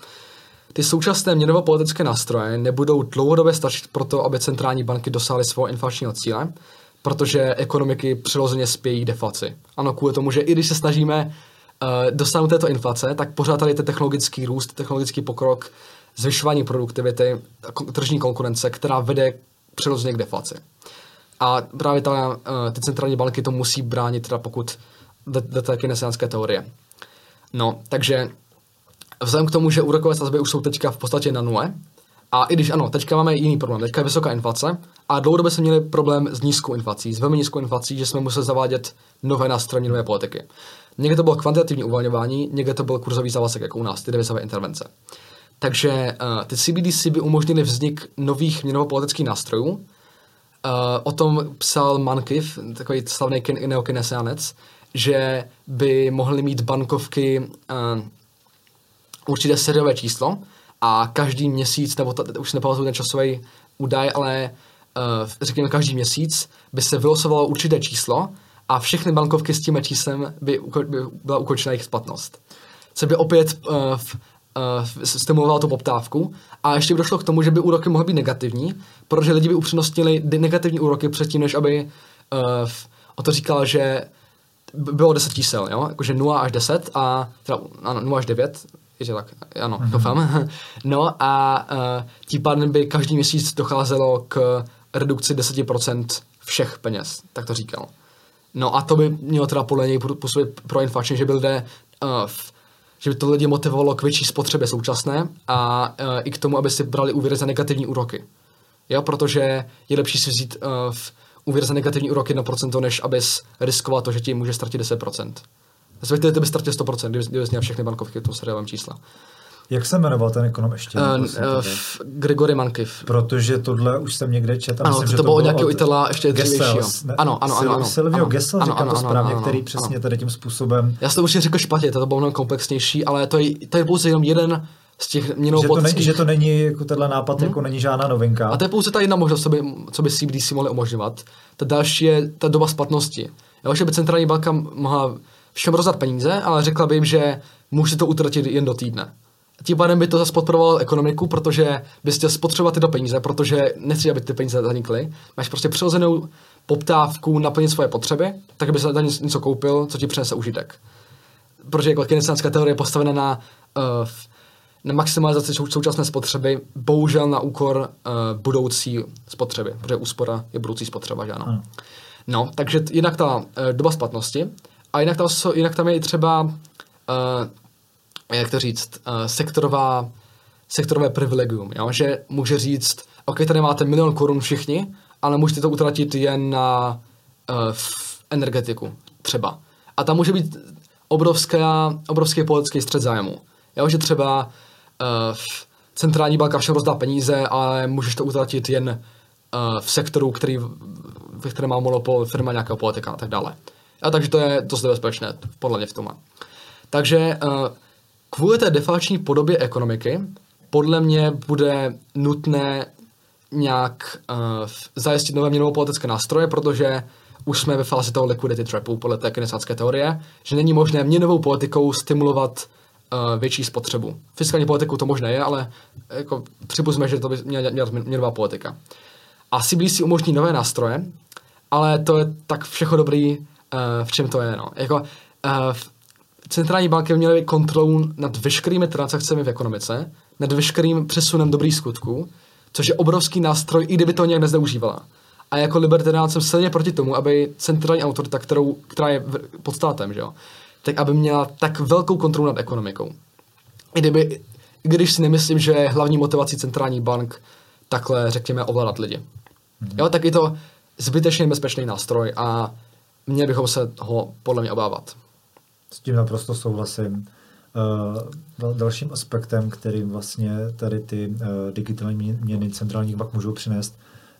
ty současné měnovo-politické nástroje nebudou dlouhodobě stačit pro to, aby centrální banky dosáhly svého inflačního cíle, protože ekonomiky přirozeně spějí deflaci. Ano, kvůli tomu, že i když se snažíme uh, dosáhnout této inflace, tak pořád tady ten technologický růst, technologický pokrok, zvyšování produktivity, tržní konkurence, která vede přirozeně k deflaci. A právě ta, uh, ty centrální banky to musí bránit, teda pokud jde té keynesiánské teorie. No, takže vzhledem k tomu, že úrokové sazby už jsou teďka v podstatě na nule, a i když ano, teďka máme jiný problém, teďka je vysoká inflace a dlouhodobě jsme měli problém s nízkou inflací, s velmi nízkou inflací, že jsme museli zavádět nové nástroje nové politiky. Někde to bylo kvantitativní uvolňování, někde to byl kurzový závazek, jako u nás, ty devizové intervence. Takže uh, ty CBDC by umožnili vznik nových měnovo-politických nástrojů, Uh, o tom psal Mankiv, takový slavný neokinesianec, že by mohly mít bankovky uh, určité seriové číslo a každý měsíc, nebo t- už nepamatuju ten časový údaj, ale uh, řekněme každý měsíc by se vylosovalo určité číslo a všechny bankovky s tím číslem by, uko- by byla ukončena jejich splatnost. Co by opět uh, v, uh, stimuloval tu poptávku. A ještě by došlo k tomu, že by úroky mohly být negativní, protože lidi by upřednostnili negativní úroky předtím, než aby uh, o to říkal, že bylo 10 čísel, jo? jakože 0 až 10 a teda ano, 0 až 9, je tak, ano, mm-hmm. doufám. No a uh, tím pádem by každý měsíc docházelo k redukci 10% všech peněz, tak to říkal. No a to by mělo teda podle něj působit pro inflačně, že by lidé uh, že by to lidi motivovalo k větší spotřebě současné a uh, i k tomu, aby si brali úvěry za negativní úroky. Jo, protože je lepší si vzít uh, v úvěr za negativní úroky na procento, než abys riskoval to, že ti může ztratit 10%. Respektive ty by ztratil 100%, kdyby, kdyby měl všechny bankovky v tom seriálním čísle. Jak se jmenoval ten ekonom ještě? Uh, uh, Gregory Mankiv. Protože tohle už jsem někde četl. Ano, myslím, to, to bylo od nějakého Itala ještě dřívějšího. Ano, ano, ano, ano. Silvio ano, Gessel ano, říkal ano, to správně, ano, který ano, přesně ano. tady tím způsobem... Já jsem to už řekl špatně, to bylo mnohem komplexnější, ale to je, to je pouze jenom jeden z těch měnou že, to není, že to není, jako tenhle nápad, hmm. jako není žádná novinka. A to je pouze ta jedna možnost, co by, co by CBDC mohly umožňovat. Ta další je ta doba splatnosti. Jo, že by centrální banka mohla všem rozdat peníze, ale řekla by jim, že můžete to utratit jen do týdne. Tím pádem by to zase podporovalo ekonomiku, protože bys chtěl spotřebovat tyto peníze, protože nechci, aby ty peníze zanikly. Máš prostě přirozenou poptávku naplnit svoje potřeby, tak by se za něco koupil, co ti přinese užitek. Protože jako teorie je postavena na, uh, na maximalizaci současné spotřeby, bohužel na úkor uh, budoucí spotřeby, protože úspora je budoucí spotřeba, že ano. Hmm. No, takže jinak ta uh, doba splatnosti a jinak, ta, jinak tam je i třeba uh, jak to říct, uh, sektorová, sektorové privilegium, jo? že může říct, OK, tady máte milion korun všichni, ale můžete to utratit jen na uh, energetiku třeba. A tam může být obrovská, obrovský politický střed zájmu. Jo? Že třeba uh, centrální banka všem rozdá peníze, ale můžeš to utratit jen uh, v sektoru, který, ve kterém má monopol firma nějakého politika a tak dále. A takže to je dost nebezpečné, podle mě v tom. Takže uh, kvůli té defační podobě ekonomiky podle mě bude nutné nějak uh, zajistit nové měnové politické nástroje, protože už jsme ve fázi toho liquidity trapu podle té keynesiánské teorie, že není možné měnovou politikou stimulovat větší spotřebu. Fiskální politikou to možné je, ale jako připustíme, že to by měla dělat měnová politika. A CBDC umožní nové nástroje, ale to je tak všechno dobrý, uh, v čem to je. No. Jako, centrální banky měly kontrolu nad veškerými transakcemi v ekonomice, nad veškerým přesunem dobrých skutků, což je obrovský nástroj, i kdyby to nějak nezneužívala. A jako libertarián jsem silně proti tomu, aby centrální autorita, kterou, která je pod státem, že jo, tak aby měla tak velkou kontrolu nad ekonomikou. I kdyby, i když si nemyslím, že je hlavní motivací centrální bank takhle, řekněme, ovládat lidi. Mm-hmm. Jo, tak je to zbytečně nebezpečný nástroj a měli bychom se ho podle mě obávat. S tím naprosto souhlasím. Uh, dalším aspektem, kterým vlastně tady ty uh, digitální měny centrálních bank můžou přinést,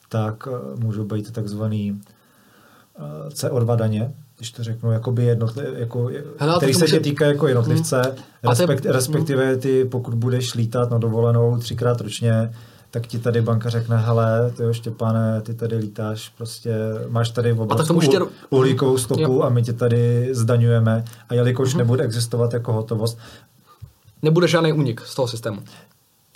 tak uh, můžou být takzvaný uh, CO2 daně, když to řeknu, jakoby jednotliv, jako, Hele, který se může... tě týká jako jednotlivce, hmm. respekt, te... respektive ty, pokud budeš lítat na dovolenou třikrát ročně, tak ti tady banka řekne, hele, ty jo, Štěpáne, ty tady lítáš, prostě máš tady obrovskou tě... uhlíkovou stopu jo. a my tě tady zdaňujeme a jelikož uh-huh. nebude existovat jako hotovost. Nebude žádný únik z toho systému.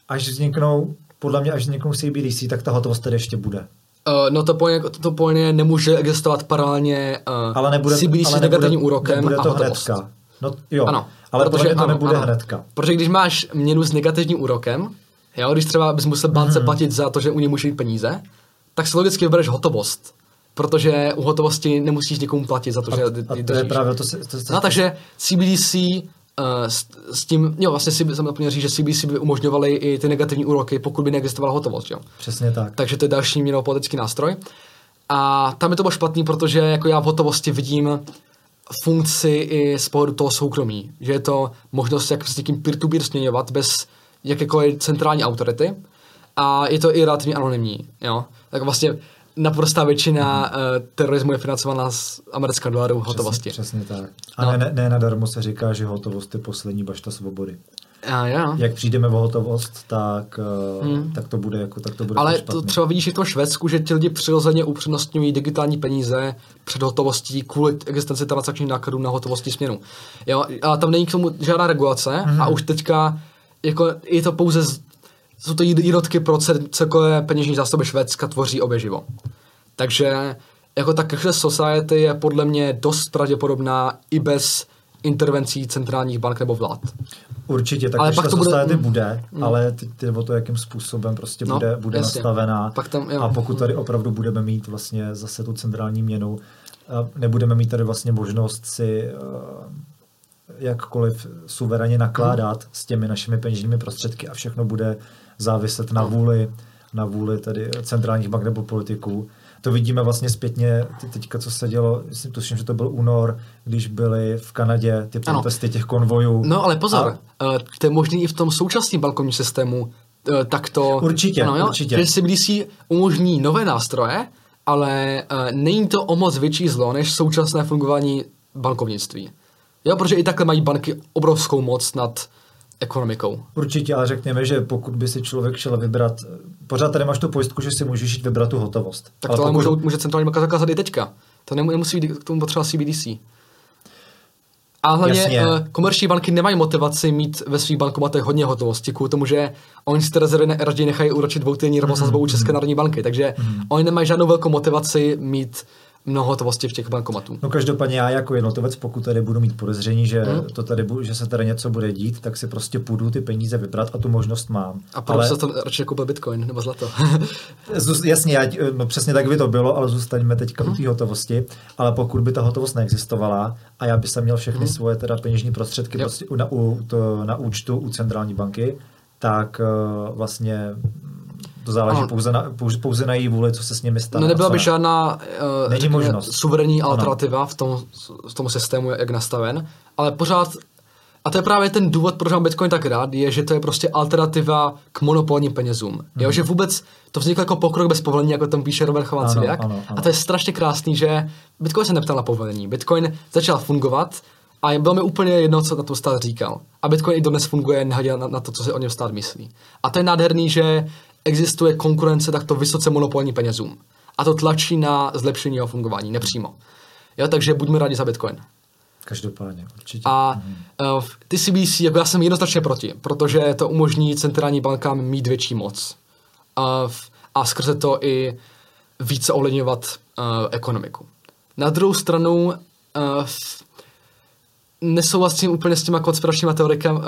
Až vzniknou, podle mě, až vzniknou CBDC, tak ta hotovost tady ještě bude. Uh, no to plně, to, to plně nemůže existovat paralelně uh, ale nebude, CBDC ale nebude, negativním úrokem nebude to a hotovost. hnedka. No jo, ano, ale protože, to ano, nebude ano. hnedka. Protože když máš měnu s negativním úrokem, Jo, když třeba bys musel bance mm-hmm. platit za to, že u něj může jít peníze, tak si logicky vybereš hotovost. Protože u hotovosti nemusíš někomu platit za to, a, že a to je právě to, to, to, to No, takže CBDC s, s, tím, jo, vlastně si, jsem zapomněl říct, že CBDC by umožňovaly i ty negativní úroky, pokud by neexistovala hotovost, jo. Přesně tak. Takže to je další měnopolitický nástroj. A tam je to bylo špatný, protože jako já v hotovosti vidím funkci i z pohledu toho soukromí, že je to možnost, jak s někým peer-to-peer směňovat bez jakékoliv centrální autority a je to i relativně anonymní, jo. Tak vlastně naprostá většina mm. uh, terorismu je financovaná z amerického dolaru hotovosti. Přesně, přesně tak. A no. ne, ne nadarmo se říká, že hotovost je poslední bašta svobody. A jo. Jak přijdeme o hotovost, tak, hmm. tak to bude jako tak to bude Ale to třeba vidíš i v tom Švédsku, že ti lidi přirozeně upřednostňují digitální peníze před hotovostí kvůli existenci transakčních nákladů na hotovosti směnu. Jo, a tam není k tomu žádná regulace hmm. a už teďka jako je to pouze, z, jsou to jednotky procent celkové peněžní zásoby Švédska tvoří oběživo. Takže jako ta cashless society je podle mě dost pravděpodobná i bez intervencí centrálních bank nebo vlád. Určitě, tak ale pak to bude, society mm, bude, mm. ale ty, ty o to, jakým způsobem prostě no, bude, bude nastavená. Pak tam, jo. A pokud tady opravdu budeme mít vlastně zase tu centrální měnu, nebudeme mít tady vlastně možnost si jakkoliv suverénně nakládat hmm. s těmi našimi peněžními prostředky a všechno bude záviset na vůli, na vůli tedy centrálních bank nebo politiků. To vidíme vlastně zpětně teďka, co se dělo, tuším, že to byl únor, když byly v Kanadě ty protesty ano. těch konvojů. No ale pozor, a... Eh, to je možný i v tom současném bankovním systému, eh, tak to... Určitě, ano, jo? určitě. Že CBDC umožní nové nástroje, ale uh, není to o moc větší zlo, než současné fungování bankovnictví. Jo, protože i takhle mají banky obrovskou moc nad ekonomikou. Určitě, ale řekněme, že pokud by si člověk šel vybrat, pořád tady máš tu pojistku, že si můžeš jít vybrat tu hotovost. Tak ale to ale pokud... může, může centrální banka zakázat i teďka. To nemusí být k tomu potřeba CBDC. A hlavně Jasně. uh, komerční banky nemají motivaci mít ve svých bankomatech hodně hotovosti, kvůli tomu, že oni si ty rezervy ne, raději nechají úročit dvoutýdenní rovnosazbou mm-hmm. České národní banky, takže mm-hmm. oni nemají žádnou velkou motivaci mít mnoho hotovosti v těch bankomatů. No každopádně já jako jednotlivec, pokud tady budu mít podezření, že, hmm. to tady, že se tady něco bude dít, tak si prostě půjdu ty peníze vybrat a tu možnost mám. A proč ale... se to radši koupil bitcoin nebo zlato? Jasně, já, no přesně tak by to bylo, ale zůstaňme teďka hmm. u té hotovosti. Ale pokud by ta hotovost neexistovala a já bych se měl všechny hmm. svoje teda peněžní prostředky prostě na, u, to, na účtu u centrální banky, tak uh, vlastně to záleží pouze na, pouze, pouze na její vůli, co se s nimi stane. No nebyla by žádná uh, Není možnost. suverénní alternativa v tom, v tom systému, jak nastaven, ale pořád a to je právě ten důvod, proč mám Bitcoin tak rád, je, že to je prostě alternativa k monopolním penězům. Mm. Jo, mhm. že vůbec to vzniklo jako pokrok bez povolení, jako tam píše Robert Chovancivěk. A to je strašně krásný, že Bitcoin se neptal na povolení. Bitcoin začal fungovat A bylo mi úplně jedno, co na tom stát říkal. A Bitcoin i dnes funguje nehledě na, na to, co si o něm stát myslí. A to je nádherný, že existuje konkurence takto vysoce monopolní penězům. A to tlačí na zlepšení jeho fungování, nepřímo. Jo, takže buďme rádi za Bitcoin. Každopádně, určitě. A uh, ty CBDC, jako já jsem jednoznačně proti, protože to umožní centrální bankám mít větší moc. Uh, a skrze to i více ovlivňovat uh, ekonomiku. Na druhou stranu uh, nesouhlasím úplně s těma konspiračníma teorikam, uh,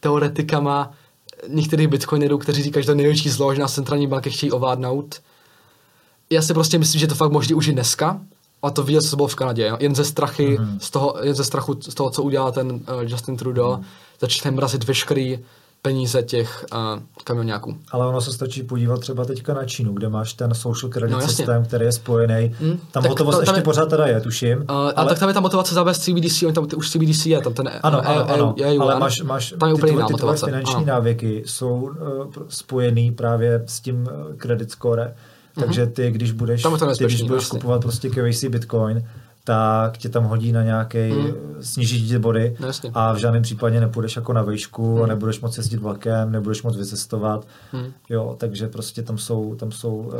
teoretikama některých bitcoinerů, kteří říkají, že to je největší zlo, že nás centrální banky chtějí ovládnout. Já si prostě myslím, že to fakt možný už i dneska, a to viděl, co bylo v Kanadě, jo? jen ze strachy, mm. z toho, jen ze strachu z toho, co udělal ten uh, Justin Trudeau, mm. začne mrazit veškerý peníze těch uh, kamionáků. Ale ono se stačí podívat třeba teďka na Čínu, kde máš ten social credit no, systém, který je spojený. Mm, tam hotovost ještě je, pořád teda je, tuším. Uh, ale... A tak tam je ta motovace zavést CBDC, on tam už CBDC je, tam ten ano, ano, ano, ano, je, ale máš, máš tam je úplně jiná motivace. finanční ano. návyky jsou uh, spojený právě s tím credit score. Takže ty, když budeš, ty, když budeš kupovat prostě KYC Bitcoin, tak tě tam hodí na nějaký, hmm. sníží ti body no, a v žádném případě nepůjdeš jako na vejšku, hmm. nebudeš moc jezdit vlakem, nebudeš moc vycestovat, hmm. jo, takže prostě tam jsou, tam jsou uh,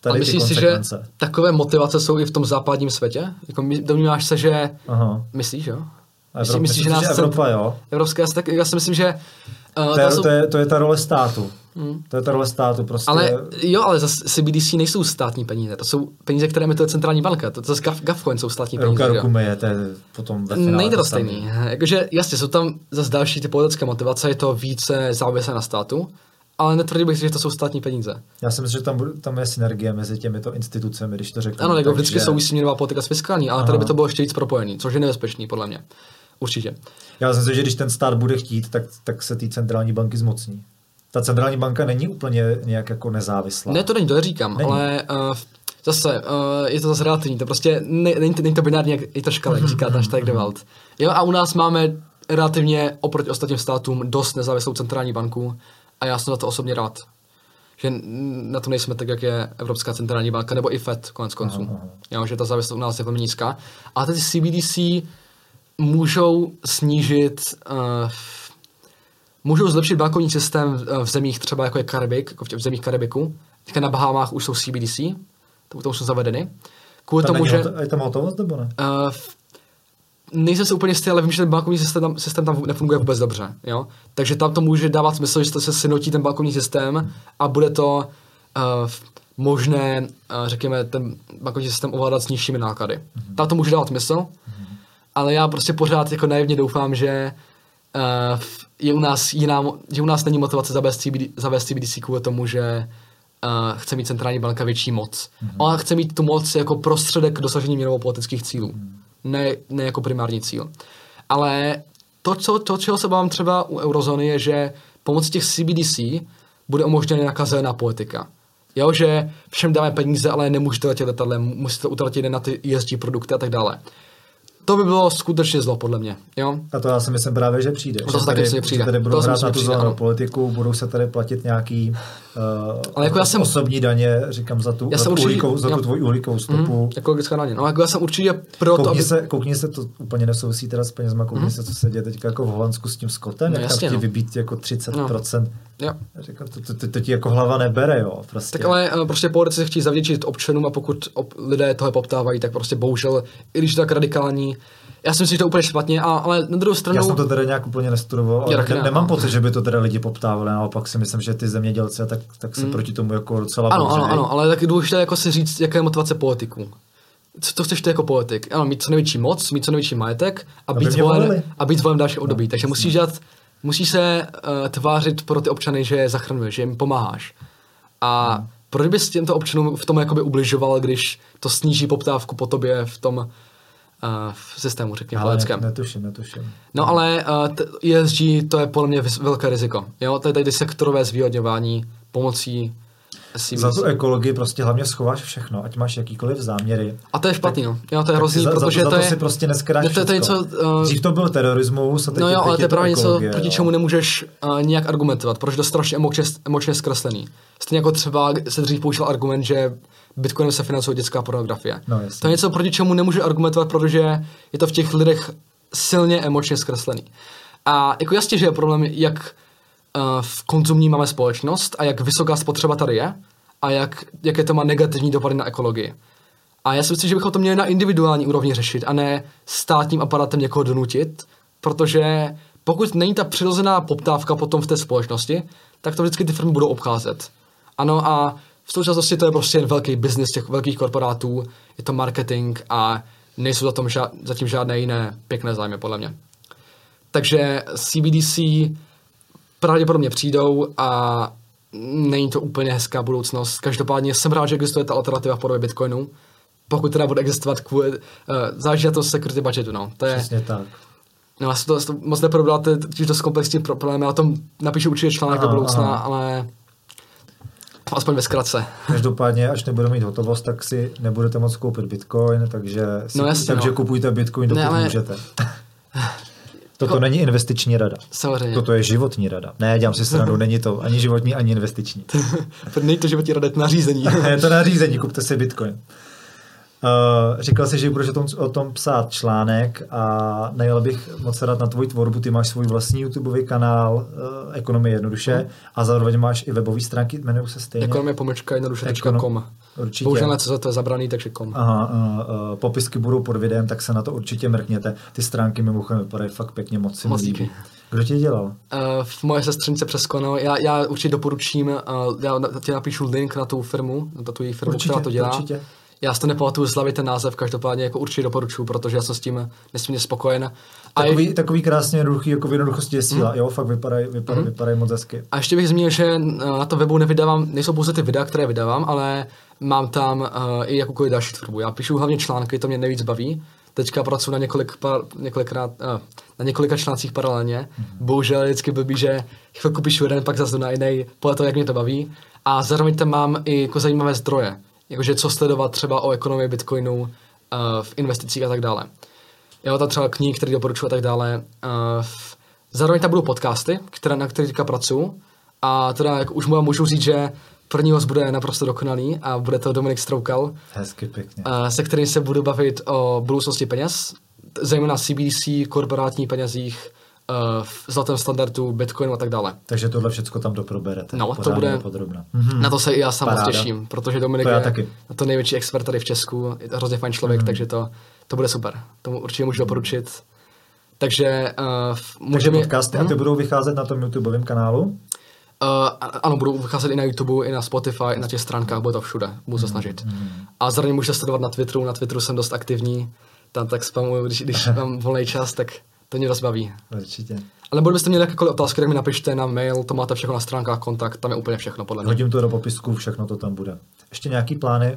tady a myslíš si, že takové motivace jsou i v tom západním světě? Jako domníváš se, že, Aha. myslíš, jo? Evropa, myslíš, že, nás že Evropa, jo? Evropské, tak já si myslím, že Uh, to, je, jsou... to, je, to je ta role státu. Hmm. To je ta role státu prostě. Ale jo, ale zase CBDC nejsou státní peníze, to jsou peníze, které emituje centrální banka, to, to zase GovCoin jsou státní peníze. Ruka ruku myje, to je potom ve finále Nejde to stejný. Jakože jasně, jsou tam zase další ty politické motivace, je to více závislé na státu, ale netvrdil bych si, že to jsou státní peníze. Já si myslím, že tam, tam je synergie mezi těmito institucemi, když to řeknu. Ano, jako vždycky že... souvisí měnová politika s fiskální, ale Aha. tady by to bylo ještě víc propojený, což je nebezpečný podle mě. Určitě. Já si myslím, že když ten stát bude chtít, tak, tak se té centrální banky zmocní. Ta centrální banka není úplně nějak jako nezávislá. Ne, to není, to neříkám, není. ale uh, zase, uh, je to zase relativní, to prostě ne, není, to, není to binární, jak je to škala, jak říká ta Steigerwald. Jo, a u nás máme relativně oproti ostatním státům dost nezávislou centrální banku a já jsem za to osobně rád. Že na to nejsme tak, jak je Evropská centrální banka, nebo i FED konec konců. Aha, aha. Jo, že ta závislost u nás je velmi nízká. A ty CBDC můžou snížit, uh, můžou zlepšit bankovní systém v zemích třeba jako je Karibik, jako v, zemích Karibiku. Teďka na Bahamách už jsou CBDC, to, to už jsou zavedeny. Kvůli tam tomu, že... Je tam hotovost nebo ne? Uh, nejsem se úplně jistý, ale vím, že ten bankovní systém tam, systém tam nefunguje vůbec dobře. Jo? Takže tam to může dávat smysl, že se synotí ten bankovní systém a bude to uh, možné, uh, řekněme, ten bankovní systém ovládat s nižšími náklady. Mm-hmm. Tam to může dávat smysl. Mm-hmm ale já prostě pořád jako naivně doufám, že uh, je u nás jiná, že u nás není motivace zavést CBD, zavést CBDC kvůli tomu, že uh, chce mít centrální banka větší moc. Mm-hmm. Ona chce mít tu moc jako prostředek k dosažení měnovo-politických cílů, mm-hmm. ne, ne jako primární cíl. Ale to, co, to, čeho se bavím třeba u eurozóny, je, že pomocí těch CBDC bude umožněna nějaká zelená politika. Jo, že všem dáme peníze, ale nemůžete letět letadlem, musíte utratit na ty ESG produkty a tak dále to by bylo skutečně zlo, podle mě. Jo? A to já si myslím právě, že přijde. To že taky tady, přijde. Že tady budou to hrát na tu zelenou politiku, budou se tady platit nějaký uh, Ale jako já jsem, osobní daně, říkám, za tu, já za tu, určitě, uhlíkou, za tu tvoji uhlíkovou stopu. Mm, ekologická daně. No, jako já jsem určitě pro koukni to, aby... se, koukni se, to úplně nesouvisí teda s penězma, koukni mm. se, co se děje teď jako v Holandsku s tím Skotem, no, jak jasně, tam no. vybít jako 30%. No. Říkám, to, to, to, to, ti jako hlava nebere, jo. Prostě. Tak ale uh, prostě politici chtějí zavděčit občanům a pokud ob, lidé toho poptávají, tak prostě bohužel, i když tak radikální, já si myslím, že to je úplně špatně, a, ale na druhou stranu... Já jsem to teda nějak úplně nestudoval, ale ne, nemám pocit, že by to teda lidi poptávali, naopak si myslím, že ty zemědělci tak, tak se mm. proti tomu jako docela Ano, ano, ano, ale tak důležité jako si říct, jaká je motivace politiků. Co to chceš ty jako politik? Ano, mít co největší moc, mít co největší majetek a být zvolen, a být zvolen další období. No, Takže musíš dělat, musíš se uh, tvářit pro ty občany, že je zachraňuješ, že jim pomáháš. A hmm. proč bys těmto občanům v tom jakoby ubližoval, když to sníží poptávku po tobě v tom v systému, řekněme, ale ne, netuším, netuším. No ale uh, t- ESG to je podle mě velké riziko. Jo, to je tady sektorové zvýhodňování pomocí. Za tu ekologii prostě hlavně schováš všechno, ať máš jakýkoliv záměry. A to je špatný, no. Jo, to je hrozný, za, protože za, to, to si prostě neskrát to, to, něco, uh, Dřív to byl terorismus a teď No jo, ale to je právě něco, proti čemu nemůžeš uh, nějak argumentovat, protože to je strašně emočně, emočně zkreslený. Stejně jako třeba se dřív použil argument, že Bitcoinem se financuje dětská pornografie. No, to je něco, proti čemu nemůže argumentovat, protože je to v těch lidech silně emočně zkreslený. A jako jasně, že je problém, jak uh, v konzumní máme společnost a jak vysoká spotřeba tady je a jak, jaké to má negativní dopady na ekologii. A já si myslím, že bychom to měli na individuální úrovni řešit a ne státním aparatem někoho donutit, protože pokud není ta přirozená poptávka potom v té společnosti, tak to vždycky ty firmy budou obcházet. Ano a v současnosti to je prostě jen velký biznis těch velkých korporátů, je to marketing a nejsou za tom ža- zatím žádné jiné pěkné zájmy, podle mě. Takže CBDC pravděpodobně přijdou a není to úplně hezká budoucnost. Každopádně jsem rád, že existuje ta alternativa v podobě Bitcoinu. Pokud teda bude existovat kvůli, uh, záleží na to security budgetu, no. To je, Přesně tak. No, já to, to moc neprobral, to je dost komplexní problém, já o tom napíšu určitě článek aha, do budoucna, aha. ale aspoň ve zkratce. Každopádně, až nebudeme mít hotovost, tak si nebudete moc koupit bitcoin, takže, si, no, jasně, takže no. kupujte bitcoin, dokud ne, ale... můžete. Toto jako, není investiční rada. Samozřejmě. Toto je životní rada. Ne, dělám si stranu, není to ani životní, ani investiční. není to životní rada, je to nařízení. je to nařízení, kupte si bitcoin. Uh, říkal jsi, že budeš o tom, o tom psát článek a najel bych moc rád na tvoji tvorbu. Ty máš svůj vlastní YouTube kanál uh, Ekonomie jednoduše hmm. a zároveň máš i webové stránky, jmenují se stejně. Ekonomie pomlčka jednoduše.com. Určitě. Bohužel na to je zabraný, takže kom. Aha, uh, uh, popisky budou pod videem, tak se na to určitě mrkněte. Ty stránky mimochodem vypadají fakt pěkně, moc si moc líbí. Kdo tě dělal? Uh, v moje sestřenice přes Kono. Já, já určitě doporučím, uh, já ti napíšu link na tu firmu, na tu její firmu, určitě, která to dělá. Určitě já si to nepamatuju hlavy ten název, každopádně jako určitě doporučuji, protože já jsem s tím nesmírně spokojen. A takový, je, takový krásně jednoduchý, jako v jednoduchosti je síla, mm. jo, fakt vypadají vypadaj, mm. vypadaj moc hezky. A ještě bych zmínil, že na to webu nevydávám, nejsou pouze ty videa, které vydávám, ale mám tam uh, i jakoukoliv další tvorbu. Já píšu hlavně články, to mě nejvíc baví. Teďka pracuji na několik par, několikrát, uh, na několika článcích paralelně. Mm. Bohužel vždycky blbý, že chvilku píšu jeden, pak zase na jiný, podle toho, jak mě to baví. A zároveň tam mám i jako zajímavé zdroje jakože co sledovat třeba o ekonomii Bitcoinu uh, v investicích a tak dále. Jo, tam třeba knihy, které doporučuji a tak dále. Uh, zároveň tam budou podcasty, které, na kterých teďka pracuji. A teda jak už můžu říct, že první host bude naprosto dokonalý a bude to Dominik Stroukal. Hezky pěkně. Uh, se kterým se budu bavit o budoucnosti peněz, zejména CBDC, korporátní penězích, v zlatém standardu, Bitcoinu a tak dále. Takže tohle všechno tam doproberete. No, to bude podrobno. Mm-hmm. Na to se i já sám těším, protože Dominik to je taky. to největší expert tady v Česku, je to hrozně fajn člověk, mm-hmm. takže to, to bude super. To určitě můžu doporučit. Takže uh, můžeme... Takže podcasty a ty mhm. budou vycházet na tom YouTubeovém kanálu? Uh, ano, budou vycházet i na YouTube, i na Spotify, i na těch stránkách, bude to všude, budu se snažit. Mm. A zároveň můžete sledovat na Twitteru, na Twitteru jsem dost aktivní, tam tak spamuju, když, když mám volný čas, tak to mě dost baví. Určitě. Ale byste měli jakékoliv otázky, tak mi napište na mail, to máte všechno na stránkách, kontakt, tam je úplně všechno podle mě. Hodím to do popisku, všechno to tam bude. Ještě nějaký plány?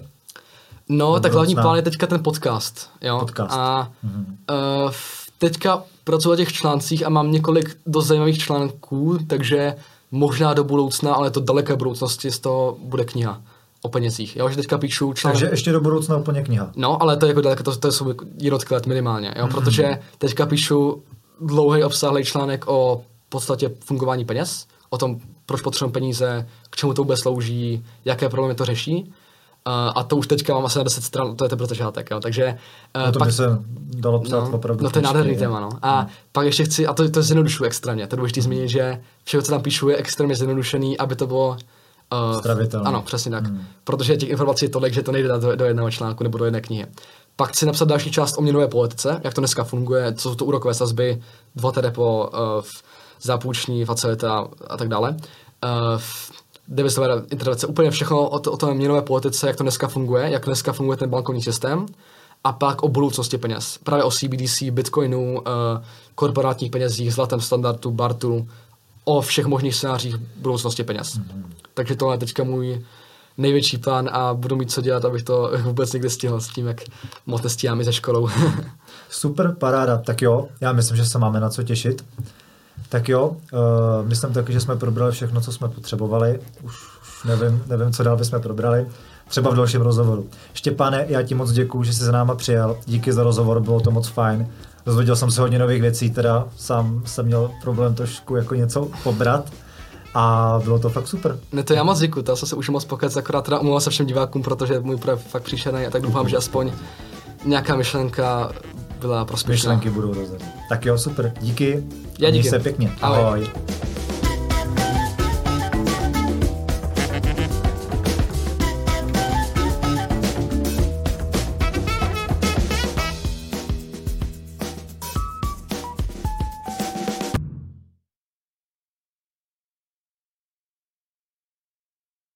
No, tak hlavní plán je teďka ten podcast. Jo? Podcast. A mm-hmm. uh, teďka pracuji na těch článcích a mám několik dost zajímavých článků, takže možná do budoucna, ale to daleké budoucnosti z toho bude kniha o penězích. Já už teďka píšu článek. Takže ještě do budoucna úplně kniha. No, ale to je jako daleko, to, to jsou jednotky let minimálně, jo, mm-hmm. protože teďka píšu dlouhý obsáhlý článek o podstatě fungování peněz, o tom, proč potřebujeme peníze, k čemu to vůbec slouží, jaké problémy to řeší. Uh, a to už teďka mám asi na 10 stran, to je teprve začátek, jo. Takže... Uh, no to pak, by se dalo psát no, opravdu. No to je nádherný téma, no. A no. pak ještě chci, a to, to zjednodušuji extrémně, to je důležité zmínit, že všechno, co tam píšu, je extrémně zjednodušený, aby to bylo Uh, Ano, přesně tak. Hmm. Protože těch informací je tolik, že to nejde do, do jednoho článku nebo do jedné knihy. Pak chci napsat další část o měnové politice, jak to dneska funguje, co jsou to úrokové sazby, dva po uh, zápůjční facilita a tak dále. Uh, devizové intervence, úplně všechno o, to, o té měnové politice, jak to dneska funguje, jak dneska funguje ten bankovní systém a pak o budoucnosti peněz. Právě o CBDC, Bitcoinu, uh, korporátních penězích, zlatém standardu, Bartu, o všech možných scénářích budoucnosti peněz. Mm-hmm. Takže tohle je teďka můj největší plán a budu mít co dělat, abych to vůbec někdy stihl s tím, jak moc nestíhám i ze školou. Super, paráda. Tak jo, já myslím, že se máme na co těšit. Tak jo, uh, myslím taky, že jsme probrali všechno, co jsme potřebovali. Už, nevím, nevím, co dál bychom probrali. Třeba v dalším rozhovoru. Štěpáne, já ti moc děkuju, že jsi za náma přijel. Díky za rozhovor, bylo to moc fajn. Dozvěděl jsem se hodně nových věcí, teda sám jsem měl problém trošku jako něco pobrat. A bylo to fakt super. Ne, to já moc děkuji, to jsem se už moc pokec, akorát teda umluvám se všem divákům, protože můj projev fakt příšerný a tak doufám, že aspoň nějaká myšlenka byla prospěšná. Myšlenky budou rozhodné. Tak jo, super. Díky. Já díky. Měj se pěkně. Ahoj. Ahoj.